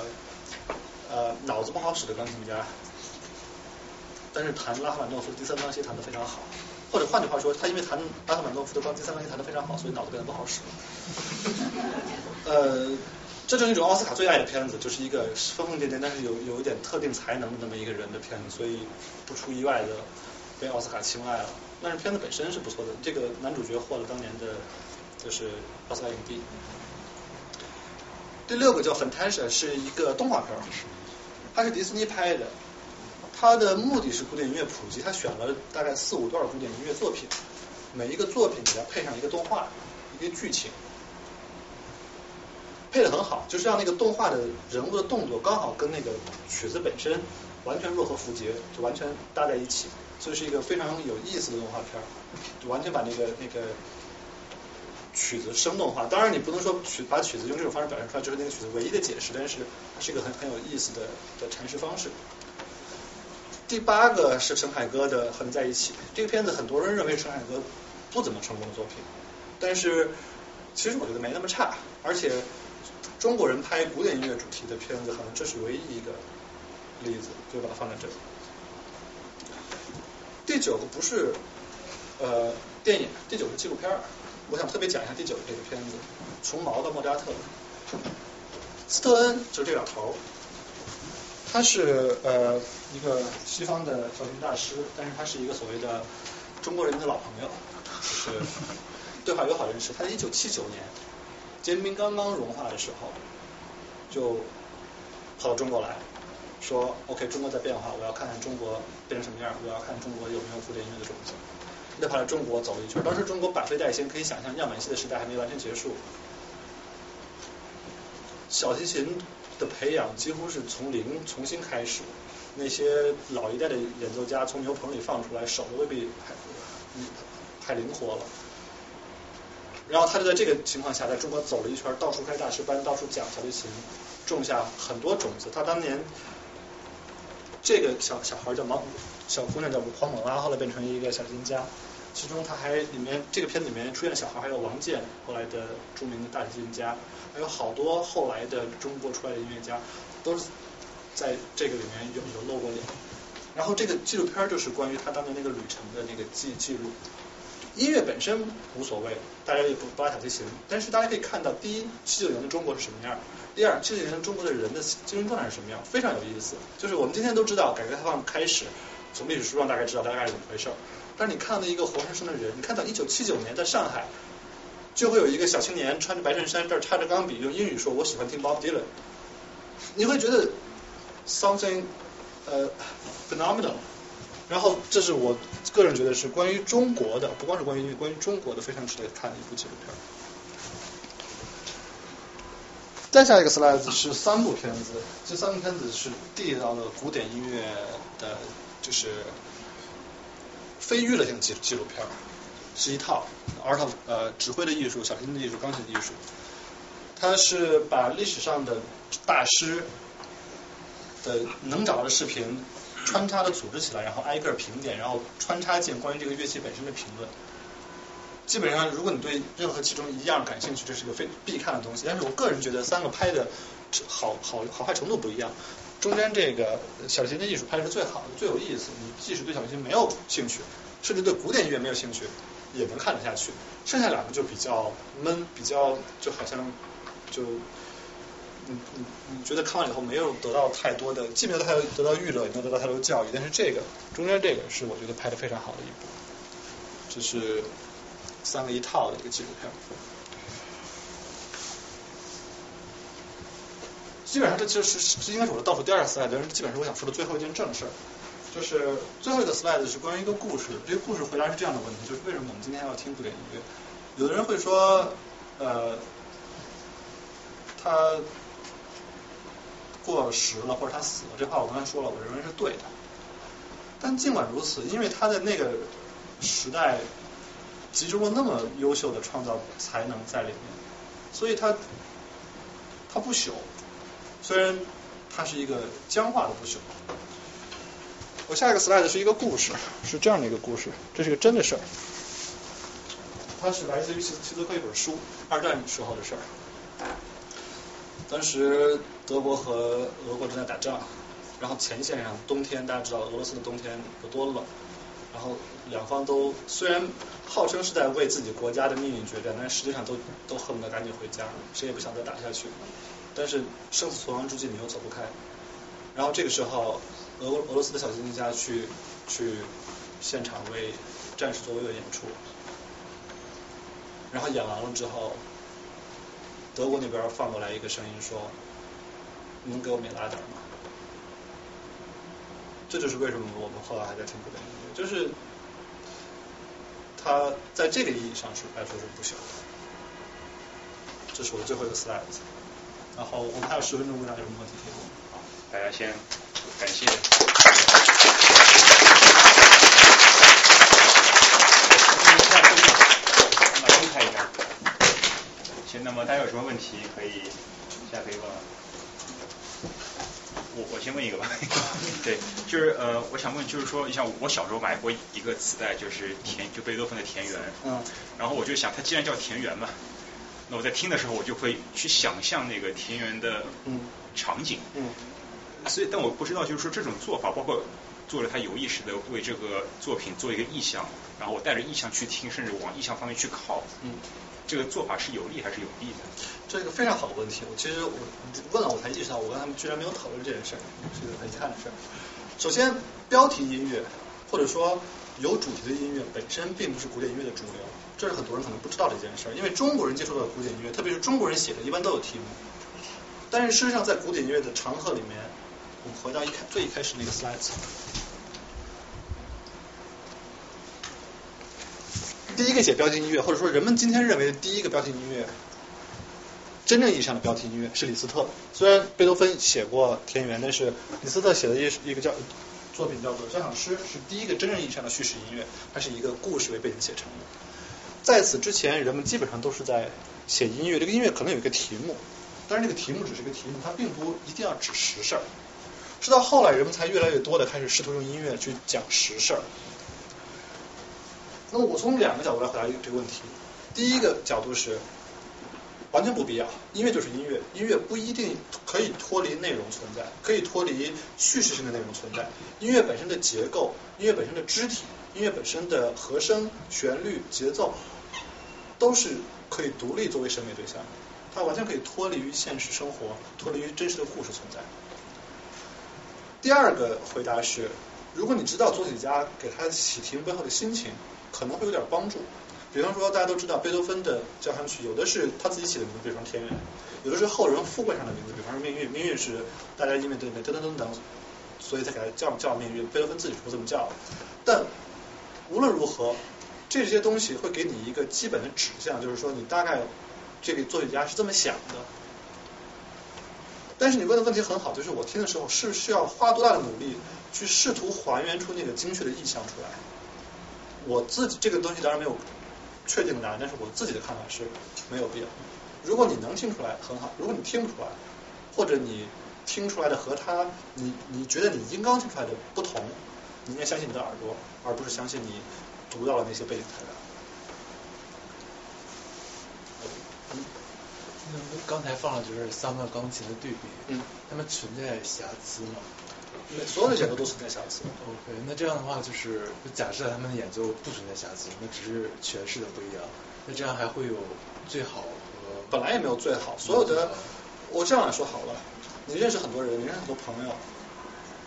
呃脑子不好使的钢琴家，但是弹拉赫玛诺夫第三钢琴弹得非常好，或者换句话说，他因为弹拉赫玛诺夫的钢第三钢琴弹得非常好，所以脑子变得不好使。呃。这就是一种奥斯卡最爱的片子，就是一个疯疯癫癫，但是有有一点特定才能的那么一个人的片子，所以不出意外的被奥斯卡青睐了。但是片子本身是不错的，这个男主角获了当年的就是奥斯卡影帝。第六个叫《Fantasia》，是一个动画片，它是迪士尼拍的，它的目的是古典音乐普及，它选了大概四五段古典音乐作品，每一个作品给它配上一个动画，一个剧情。配的很好，就是让那个动画的人物的动作刚好跟那个曲子本身完全若合符节，就完全搭在一起。所以是一个非常有意思的动画片儿，就完全把那个那个曲子生动化。当然，你不能说曲把曲子用这种方式表现出来就是那个曲子唯一的解释，但是它是一个很很有意思的的阐释方式。第八个是陈凯歌的《和你在一起》，这个片子很多人认为陈凯歌不怎么成功的作品，但是其实我觉得没那么差，而且中国人拍古典音乐主题的片子，好像这是唯一一个例子，就把它放在这里。第九个不是呃电影，第九个纪录片儿，我想特别讲一下第九个这个片子，从毛到莫扎特。斯特恩就是这老头儿，他是呃一个西方的小提琴大师，但是他是一个所谓的中国人的老朋友，就是对话友好人士。他在一九七九年坚冰刚刚融化的时候，就跑到中国来说：“OK，中国在变化，我要看看中国变成什么样，我要看中国有没有古典音乐的种子。”他跑来中国走了一圈，当时中国百废待兴，可以想象样板戏的时代还没完全结束。小提琴的培养几乎是从零重新开始，那些老一代的演奏家从牛棚里放出来，手都未必还还灵活了。然后他就在这个情况下，在中国走了一圈，到处开大师班，到处讲小提琴，种下很多种子。他当年这个小小孩叫毛，小姑娘叫黄猛拉，后来变成一个小提琴家。其中他还里面这个片子里面出现的小孩还有王健，后来的著名的大提琴家，还有好多后来的中国出来的音乐家，都是在这个里面有有露过脸。然后这个纪录片就是关于他当年那个旅程的那个记记录。音乐本身无所谓，大家也不不爱小提琴，但是大家可以看到，第一，七九年的中国是什么样；第二，七九年的中国的人的精神状态是什么样，非常有意思。就是我们今天都知道，改革开放开始，从历史书上大概知道大概是怎么回事。但是你看到一个活生生的人，你看到一九七九年在上海，就会有一个小青年穿着白衬衫，这儿插着钢笔，用英语说我喜欢听 Bob Dylan，你会觉得 something 呃 phenomenal。然后这是我个人觉得是关于中国的，不光是关于音乐，关于中国的非常值得看的一部纪录片。再下一个 slide 是三部片子，这三部片子是地道的古典音乐的，就是非娱乐性纪纪录片，是一套 art of 呃指挥的艺术、小提琴的艺术、钢琴艺术。它是把历史上的大师的能找到的视频穿插的组织起来，然后挨个评点，然后穿插进关于这个乐器本身的评论。基本上，如果你对任何其中一样感兴趣，这是个非必看的东西。但是我个人觉得三个拍的好好好坏程度不一样。中间这个小提琴的艺术拍的是最好的、最有意思。你即使对小提琴没有兴趣，甚至对古典音乐没有兴趣，也能看得下去。剩下两个就比较闷，比较就好像就你你你觉得看完以后没有得到太多的，既没有太得到娱乐，也没有得到太多教育。但是这个中间这个是我觉得拍的非常好的一部，这是。三个一套的一个纪录片，基本上这就是这应该是我的倒数第二个 slide，但是基本上我想说的最后一件正事儿，就是最后一个 slide 是关于一个故事，这个故事回答是这样的问题，就是为什么我们今天要听古典音乐？有的人会说，呃，他过时了或者他死了，这话我刚才说了，我认为是对的。但尽管如此，因为他在那个时代。集中了那么优秀的创造才能在里面，所以他他不朽，虽然他是一个僵化的不朽。我下一个 slide 是一个故事，是这样的一个故事，这是个真的事儿，它是来自于齐齐泽克一本书，二战时候的事儿。当时德国和俄国正在打仗，然后前线上冬天大家知道俄罗斯的冬天有多冷。然后两方都虽然号称是在为自己国家的命运决战，但实际上都都恨不得赶紧回家，谁也不想再打下去。但是生死存亡之际，你又走不开。然后这个时候，俄俄罗斯的小提琴家去去现场为战士做乐演出，然后演完了之后，德国那边放过来一个声音说：“能给我们也拉点吗？”这就是为什么我们后来还在听古典音乐，就是它在这个意义上是来说是不朽的。这是我的最后一个 slide，然后我们还有十分钟，大家有什么问题可以问？好，大家先感谢。行，那么大家有什么问题可以现在可以问了。我我先问一个吧，对，就是呃，我想问，就是说，你像我小时候买过一个磁带，就是田，就贝多芬的《田园》，嗯，然后我就想，它既然叫田园嘛，那我在听的时候，我就会去想象那个田园的嗯场景，嗯，所以但我不知道，就是说这种做法，包括作者他有意识的为这个作品做一个意向，然后我带着意向去听，甚至往意向方面去靠，嗯，这个做法是有利还是有弊的？这是一个非常好的问题。我其实我问了，我才意识到我跟他们居然没有讨论这件事儿，是个很遗憾的事儿。首先，标题音乐或者说有主题的音乐本身并不是古典音乐的主流，这是很多人可能不知道的一件事儿。因为中国人接触到的古典音乐，特别是中国人写的，一般都有题目。但是事实上，在古典音乐的长河里面，我们回到一开最一开始那个 slides。第一个写标题音乐，或者说人们今天认为的第一个标题音乐，真正意义上的标题音乐是李斯特。虽然贝多芬写过《田园》，但是李斯特写的一一个叫作品叫做《交响诗》，是第一个真正意义上的叙事音乐，它是一个故事为背景写成的。在此之前，人们基本上都是在写音乐，这个音乐可能有一个题目，但是这个题目只是个题目，它并不一定要指实事儿。直到后来，人们才越来越多的开始试图用音乐去讲实事儿。那么我从两个角度来回答这个问题。第一个角度是完全不必要，音乐就是音乐，音乐不一定可以脱离内容存在，可以脱离叙事性的内容存在。音乐本身的结构、音乐本身的肢体、音乐本身的和声、旋律、节奏，都是可以独立作为审美对象的，它完全可以脱离于现实生活，脱离于真实的故事存在。第二个回答是，如果你知道作曲家给他起题背后的心情，可能会有点帮助。比方说，大家都知道贝多芬的交响曲，有的是他自己起的名字，比方《田园》，有的是后人附冠上的名字，比方说《命运》，《命运》是大家因为对对噔噔噔噔，所以才给他叫叫命运。贝多芬自己是不这么叫的。但无论如何，这些东西会给你一个基本的指向，就是说你大概这个作曲家是这么想的。但是你问的问题很好，就是我听的时候是需要花多大的努力去试图还原出那个精确的意象出来？我自己这个东西当然没有确定的答案，但是我自己的看法是没有必要。如果你能听出来很好，如果你听不出来，或者你听出来的和他你你觉得你应当听出来的不同，你应该相信你的耳朵，而不是相信你读到了那些背景材料。那刚才放的就是三个钢琴的对比，嗯，他们存在瑕疵吗？所有的演奏都存在瑕疵。OK，那这样的话就是假设他们的演奏不存在瑕疵，那只是诠释的不一样，那这样还会有最好和本来也没有最好，所有的我这样来说好了，你认识很多人，你认识很多朋友，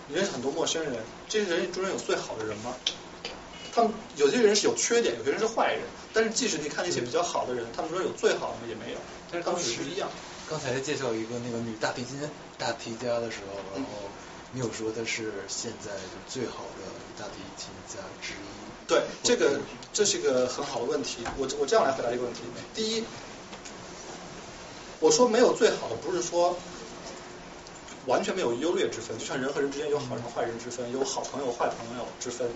你认识很多陌生人，这些人中间有最好的人吗？他们有些人是有缺点，有些人是坏人，但是即使你看那些比较好的人，他们说有最好的吗？也没有，但是他们当时只是不一样。刚才介绍一个那个女大提琴大提家的时候，然后你有说她是现在就最好的大提琴家之一。对，这个这是一个很好的问题。我我这样来回答这个问题。第一，我说没有最好的，不是说完全没有优劣之分，就像人和人之间有好人坏人之分，有好朋友坏朋友之分，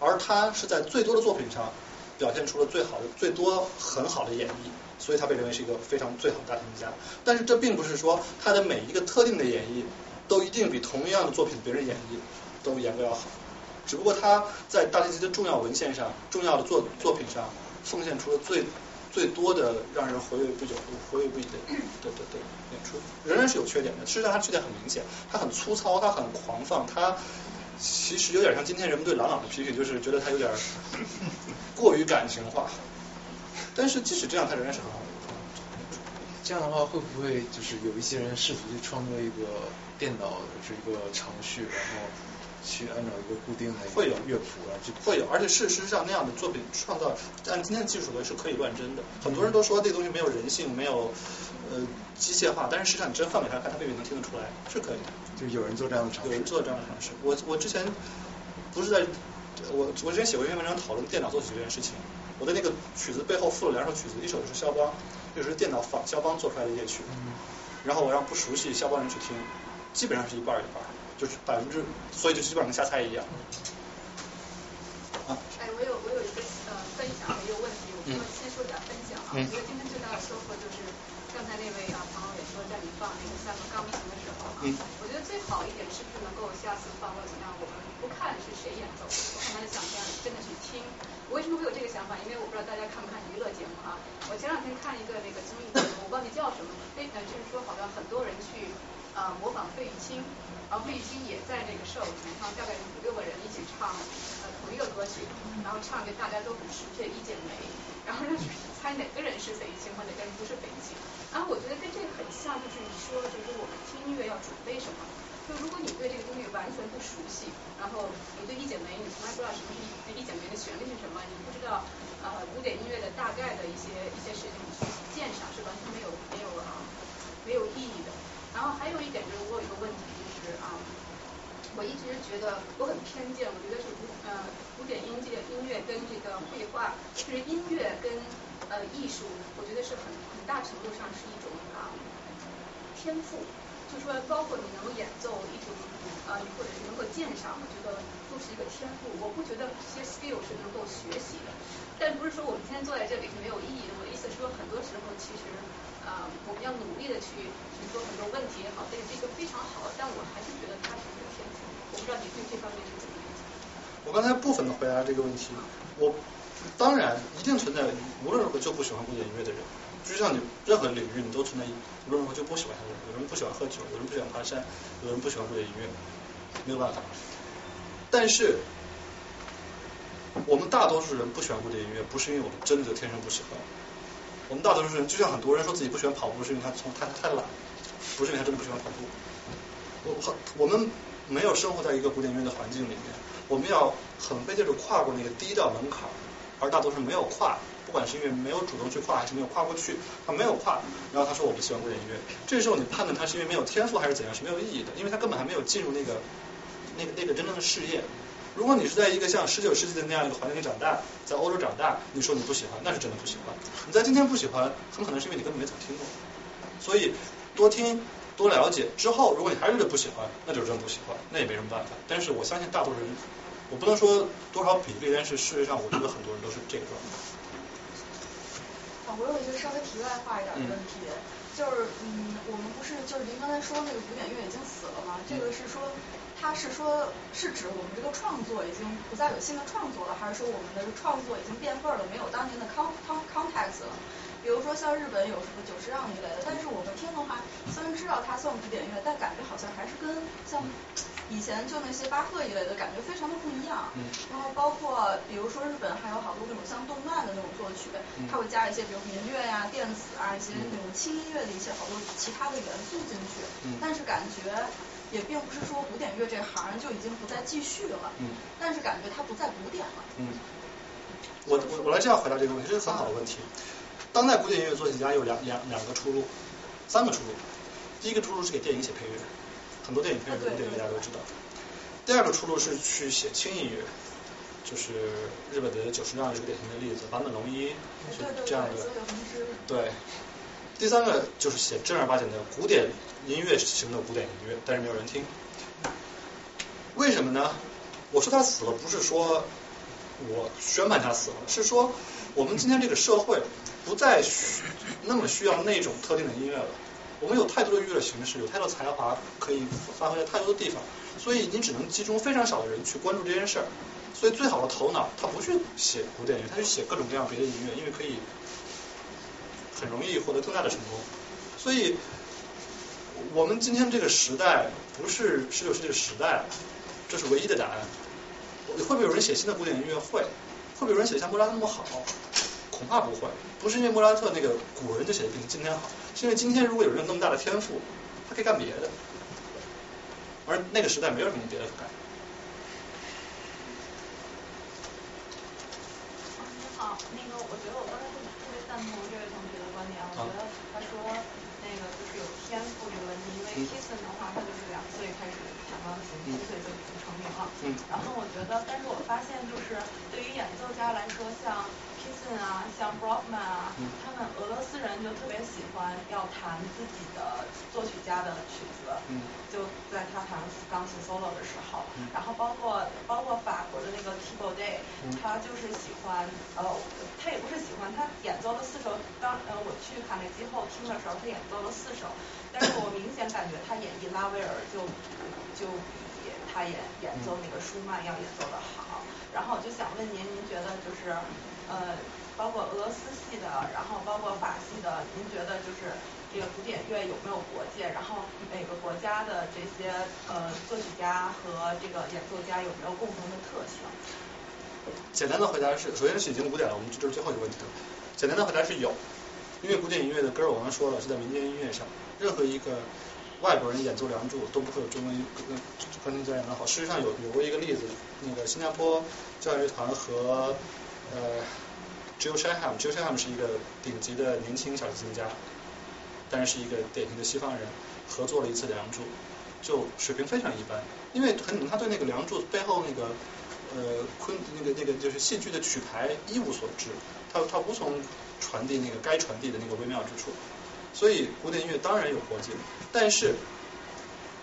而他是在最多的作品上表现出了最好的、最多很好的演绎，所以他被认为是一个非常最好的大提琴家。但是这并不是说他的每一个特定的演绎都一定比同样的作品别人演绎都严格要好。只不过他在大提琴的重要文献上、重要的作作品上，奉献出了最最多的让人回味不久、回味不已的的的的演出，仍然是有缺点的。事实上，他缺点很明显，他很粗糙，他很狂放，他其实有点像今天人们对郎朗的批评，就是觉得他有点 过于感情化。但是即使这样，他仍然是很好的。这样的话，会不会就是有一些人试图去创作一个电脑的这一个程序，然后去按照一个固定的会有乐谱，啊，就会有，而且事实上那样的作品创造，按今天的技术来是可以乱真的。很多人都说这个东西没有人性，没有呃机械化，但是实际上你真放给他看，他未必能听得出来，是可以的。就有人做这样的尝试有人。做这样的尝试。我我之前不是在我我之前写过一篇文章讨论电脑作曲这件事情。我的那个曲子背后附了两首曲子，一首是肖邦，一首是电脑仿肖邦做出来的夜曲。嗯然后我让不熟悉肖邦人去听，基本上是一半儿一半儿，就是百分之，所以就基本上跟瞎猜一样。啊，哎，我有我有一个呃分享的一个问题，我说先说点分享啊觉得今天最大的收获就是在你放那个三个钢琴的时候啊，嗯我觉得最好一点是不是能够下次放或怎么样，我们不看是谁演奏，我看他的想象，真的去听。我为什么会有这个想法？因为我不知道大家看不看娱乐节目啊。我前两天看一个那个综艺节目，我忘记叫什么，非呃就是说好像很多人去呃模仿费玉清，然后费玉清也在这个 show 里面，然后大概五六个人一起唱呃同一个歌曲，然后唱给大家都很熟悉的《一剪梅》，然后让猜哪个人是费玉清或哪个人不是费玉清。然后我觉得跟这个很像，就是你说就是我们听音乐要准备什么。就如果你对这个东西完全不熟悉，然后你对《一剪梅》你从来不知道什么是《一剪梅》的旋律是什么，你不知道呃古典音乐的大概的一些一些事情，你去鉴赏是完全没有没有啊没有意义的。然后还有一点就是我有一个问题。我一直觉得我很偏见，我觉得是古呃古典音乐音乐跟这个绘画，就是音乐跟呃艺术，我觉得是很很大程度上是一种啊天赋，就说包括你能够演奏一种呃或者是能够鉴赏，我觉得都是一个天赋。我不觉得这些 skill 是能够学习的，但不是说我们今天坐在这里是没有意义的。我的意思是说，很多时候其实呃我们要努力的去去做很多问题也好，这个这个非常好，但我还是觉得它。我刚才部分的回答这个问题，我当然一定存在无论如何就不喜欢古典音乐的人，就像你任何领域你都存在无论如何就不喜欢它的人，有人不喜欢喝酒，有人不喜欢爬山，有人不喜欢古典音乐，没有办法。但是我们大多数人不喜欢古典音乐，不是因为我们真的就天生不喜欢。我们大多数人就像很多人说自己不喜欢跑步，是因为他从他太懒，不是因为他真的不喜欢跑步。我很我们没有生活在一个古典音乐的环境里面，我们要很费劲的跨过那个第一道门槛，而大多数没有跨，不管是因为没有主动去跨，还是没有跨过去，他没有跨，然后他说我不喜欢古典音乐，这时候你判断他是因为没有天赋还是怎样是没有意义的，因为他根本还没有进入那个那个那个真正的事业。如果你是在一个像十九世纪的那样一个环境里长大，在欧洲长大，你说你不喜欢，那是真的不喜欢。你在今天不喜欢，很可能是因为你根本没怎么听过。所以多听多了解之后，如果你还是不喜欢，那就是真不喜欢，那也没什么办法。但是我相信大多数人，我不能说多少比例，但是事实上我觉得很多人都是这个状态。啊，我有一个稍微题外话一点的问题，就是嗯，我们不是就是您刚才说那个古典乐已经死了吗？这个是说，它是说是指我们这个创作已经不再有新的创作了，还是说我们的创作已经变味儿了，没有当年的 con con context 了？比如说像日本有什么久石让一类的，但是我们听的话，虽然知道它算古典乐，但感觉好像还是跟像以前就那些巴赫一类的感觉非常的不一样。嗯然后包括比如说日本还有好多那种像动漫的那种作曲，它会加一些比如民乐呀、电子啊一些那种轻音乐的一些好多其他的元素进去。嗯但是感觉也并不是说古典乐这行就已经不再继续了。嗯但是感觉它不再古典了。嗯，我我我来这样回答这个问题，这是很好的问题。当代古典音乐作曲家有两两两个出路，三个出路。第一个出路是给电影写配乐，很多电影配乐是古典乐大家都知道。第二个出路是去写轻音乐，就是日本的久石让是个典型的例子，坂本龙一是这样的。对，第三个就是写正儿八经的古典音乐型的古典音乐，但是没有人听。为什么呢？我说他死了，不是说我宣判他死了，是说我们今天这个社会不再需那么需要那种特定的音乐了。我们有太多的娱乐形式，有太多才华可以发挥在太多的地方，所以你只能集中非常少的人去关注这件事儿。所以最好的头脑，他不去写古典音乐，他去写各种各样别的音乐，因为可以很容易获得更大的成功。所以，我们今天这个时代不是十九世纪的时代，这是唯一的答案。会不会有人写新的古典音乐？会。会不会有人写像莫扎特那么好？恐怕不会。不是因为莫扎特那个古人就写的比今天好，是因为今天如果有人那么大的天赋，他可以干别的，而那个时代没有什么别的可干。你好，那个我觉得我刚才特别赞同这位同学的观点，我觉得他说那个就是有天赋这个问题，因为 Kison 的话，他就是两岁开始弹钢琴，七岁就已经成名了。嗯然后我觉得，但是我发现就是对于演奏家来说，像 Kison 啊，像 Brockman 啊，他们俄罗斯人就特别喜欢要弹自己的作曲家的曲子，嗯。就在他弹钢琴 solo 的时候，然后包括包括法国的那个 Thibaut Day，他就是喜欢呃，他也不是喜欢，欢。他演奏了四首，当呃我去卡内基后听的时候，他演奏了四首，但是我明显感觉他演绎拉威尔就就比他演演奏那个舒曼要演奏的好。然后我就想问您，您觉得就是呃，包括俄罗斯系的，然后包括法系的，您觉得就是这个古典乐有没有国界？然后每个国家的这些呃作曲家和这个演奏家有没有共同的特性？简单的回答是，首先是已经五点了，我们这是最后一个问题了。简单的回答是有，因为古典音乐的根儿我刚刚说了是在民间音乐上，任何一个外国人演奏梁祝都不会有中文跟关听家演的好。事实上有有过一个例子，那个新加坡交响乐团和呃 Jill Shaham，Jill Shaham 是一个顶级的年轻小提琴家，但是是一个典型的西方人，合作了一次梁祝，就水平非常一般，因为很可能他对那个梁祝背后那个。呃，昆那个那个就是戏剧的曲牌一无所知，他他无从传递那个该传递的那个微妙之处，所以古典音乐当然有国界，但是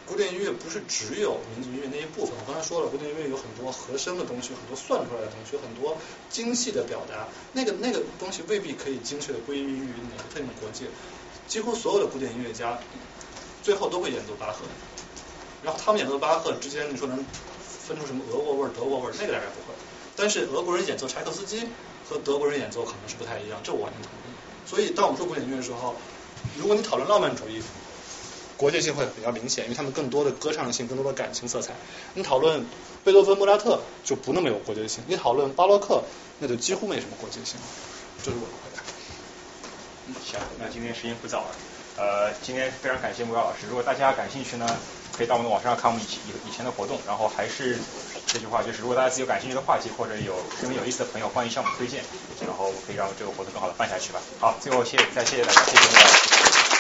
古典音乐不是只有民族音乐那一部分。我刚才说了，古典音乐有很多和声的东西，很多算出来的东西，有很多精细的表达，那个那个东西未必可以精确的归因于哪个特定的国界。几乎所有的古典音乐家最后都会演奏巴赫，然后他们演奏巴赫之间，你说能？分出什么俄国味儿、德国味儿，那个大概不会。但是俄国人演奏柴可夫斯基和德国人演奏可能是不太一样，这我完全同意。所以当我们说古典音乐的时候，如果你讨论浪漫主义，国际性会比较明显，因为他们更多的歌唱性、更多的感情色彩。你讨论贝多芬、莫扎特就不那么有国际性。你讨论巴洛克，那就几乎没什么国际性。这是我的回答。嗯，行，那今天时间不早了，呃，今天非常感谢穆高老师。如果大家感兴趣呢？可以到我们的网上看我们以以以前的活动，然后还是这句话，就是如果大家自己有感兴趣的话题或者有认为有意思的朋友，欢迎向我们推荐，然后可以让这个活动更好的办下去吧。好，最后谢再谢谢大家，谢谢大家。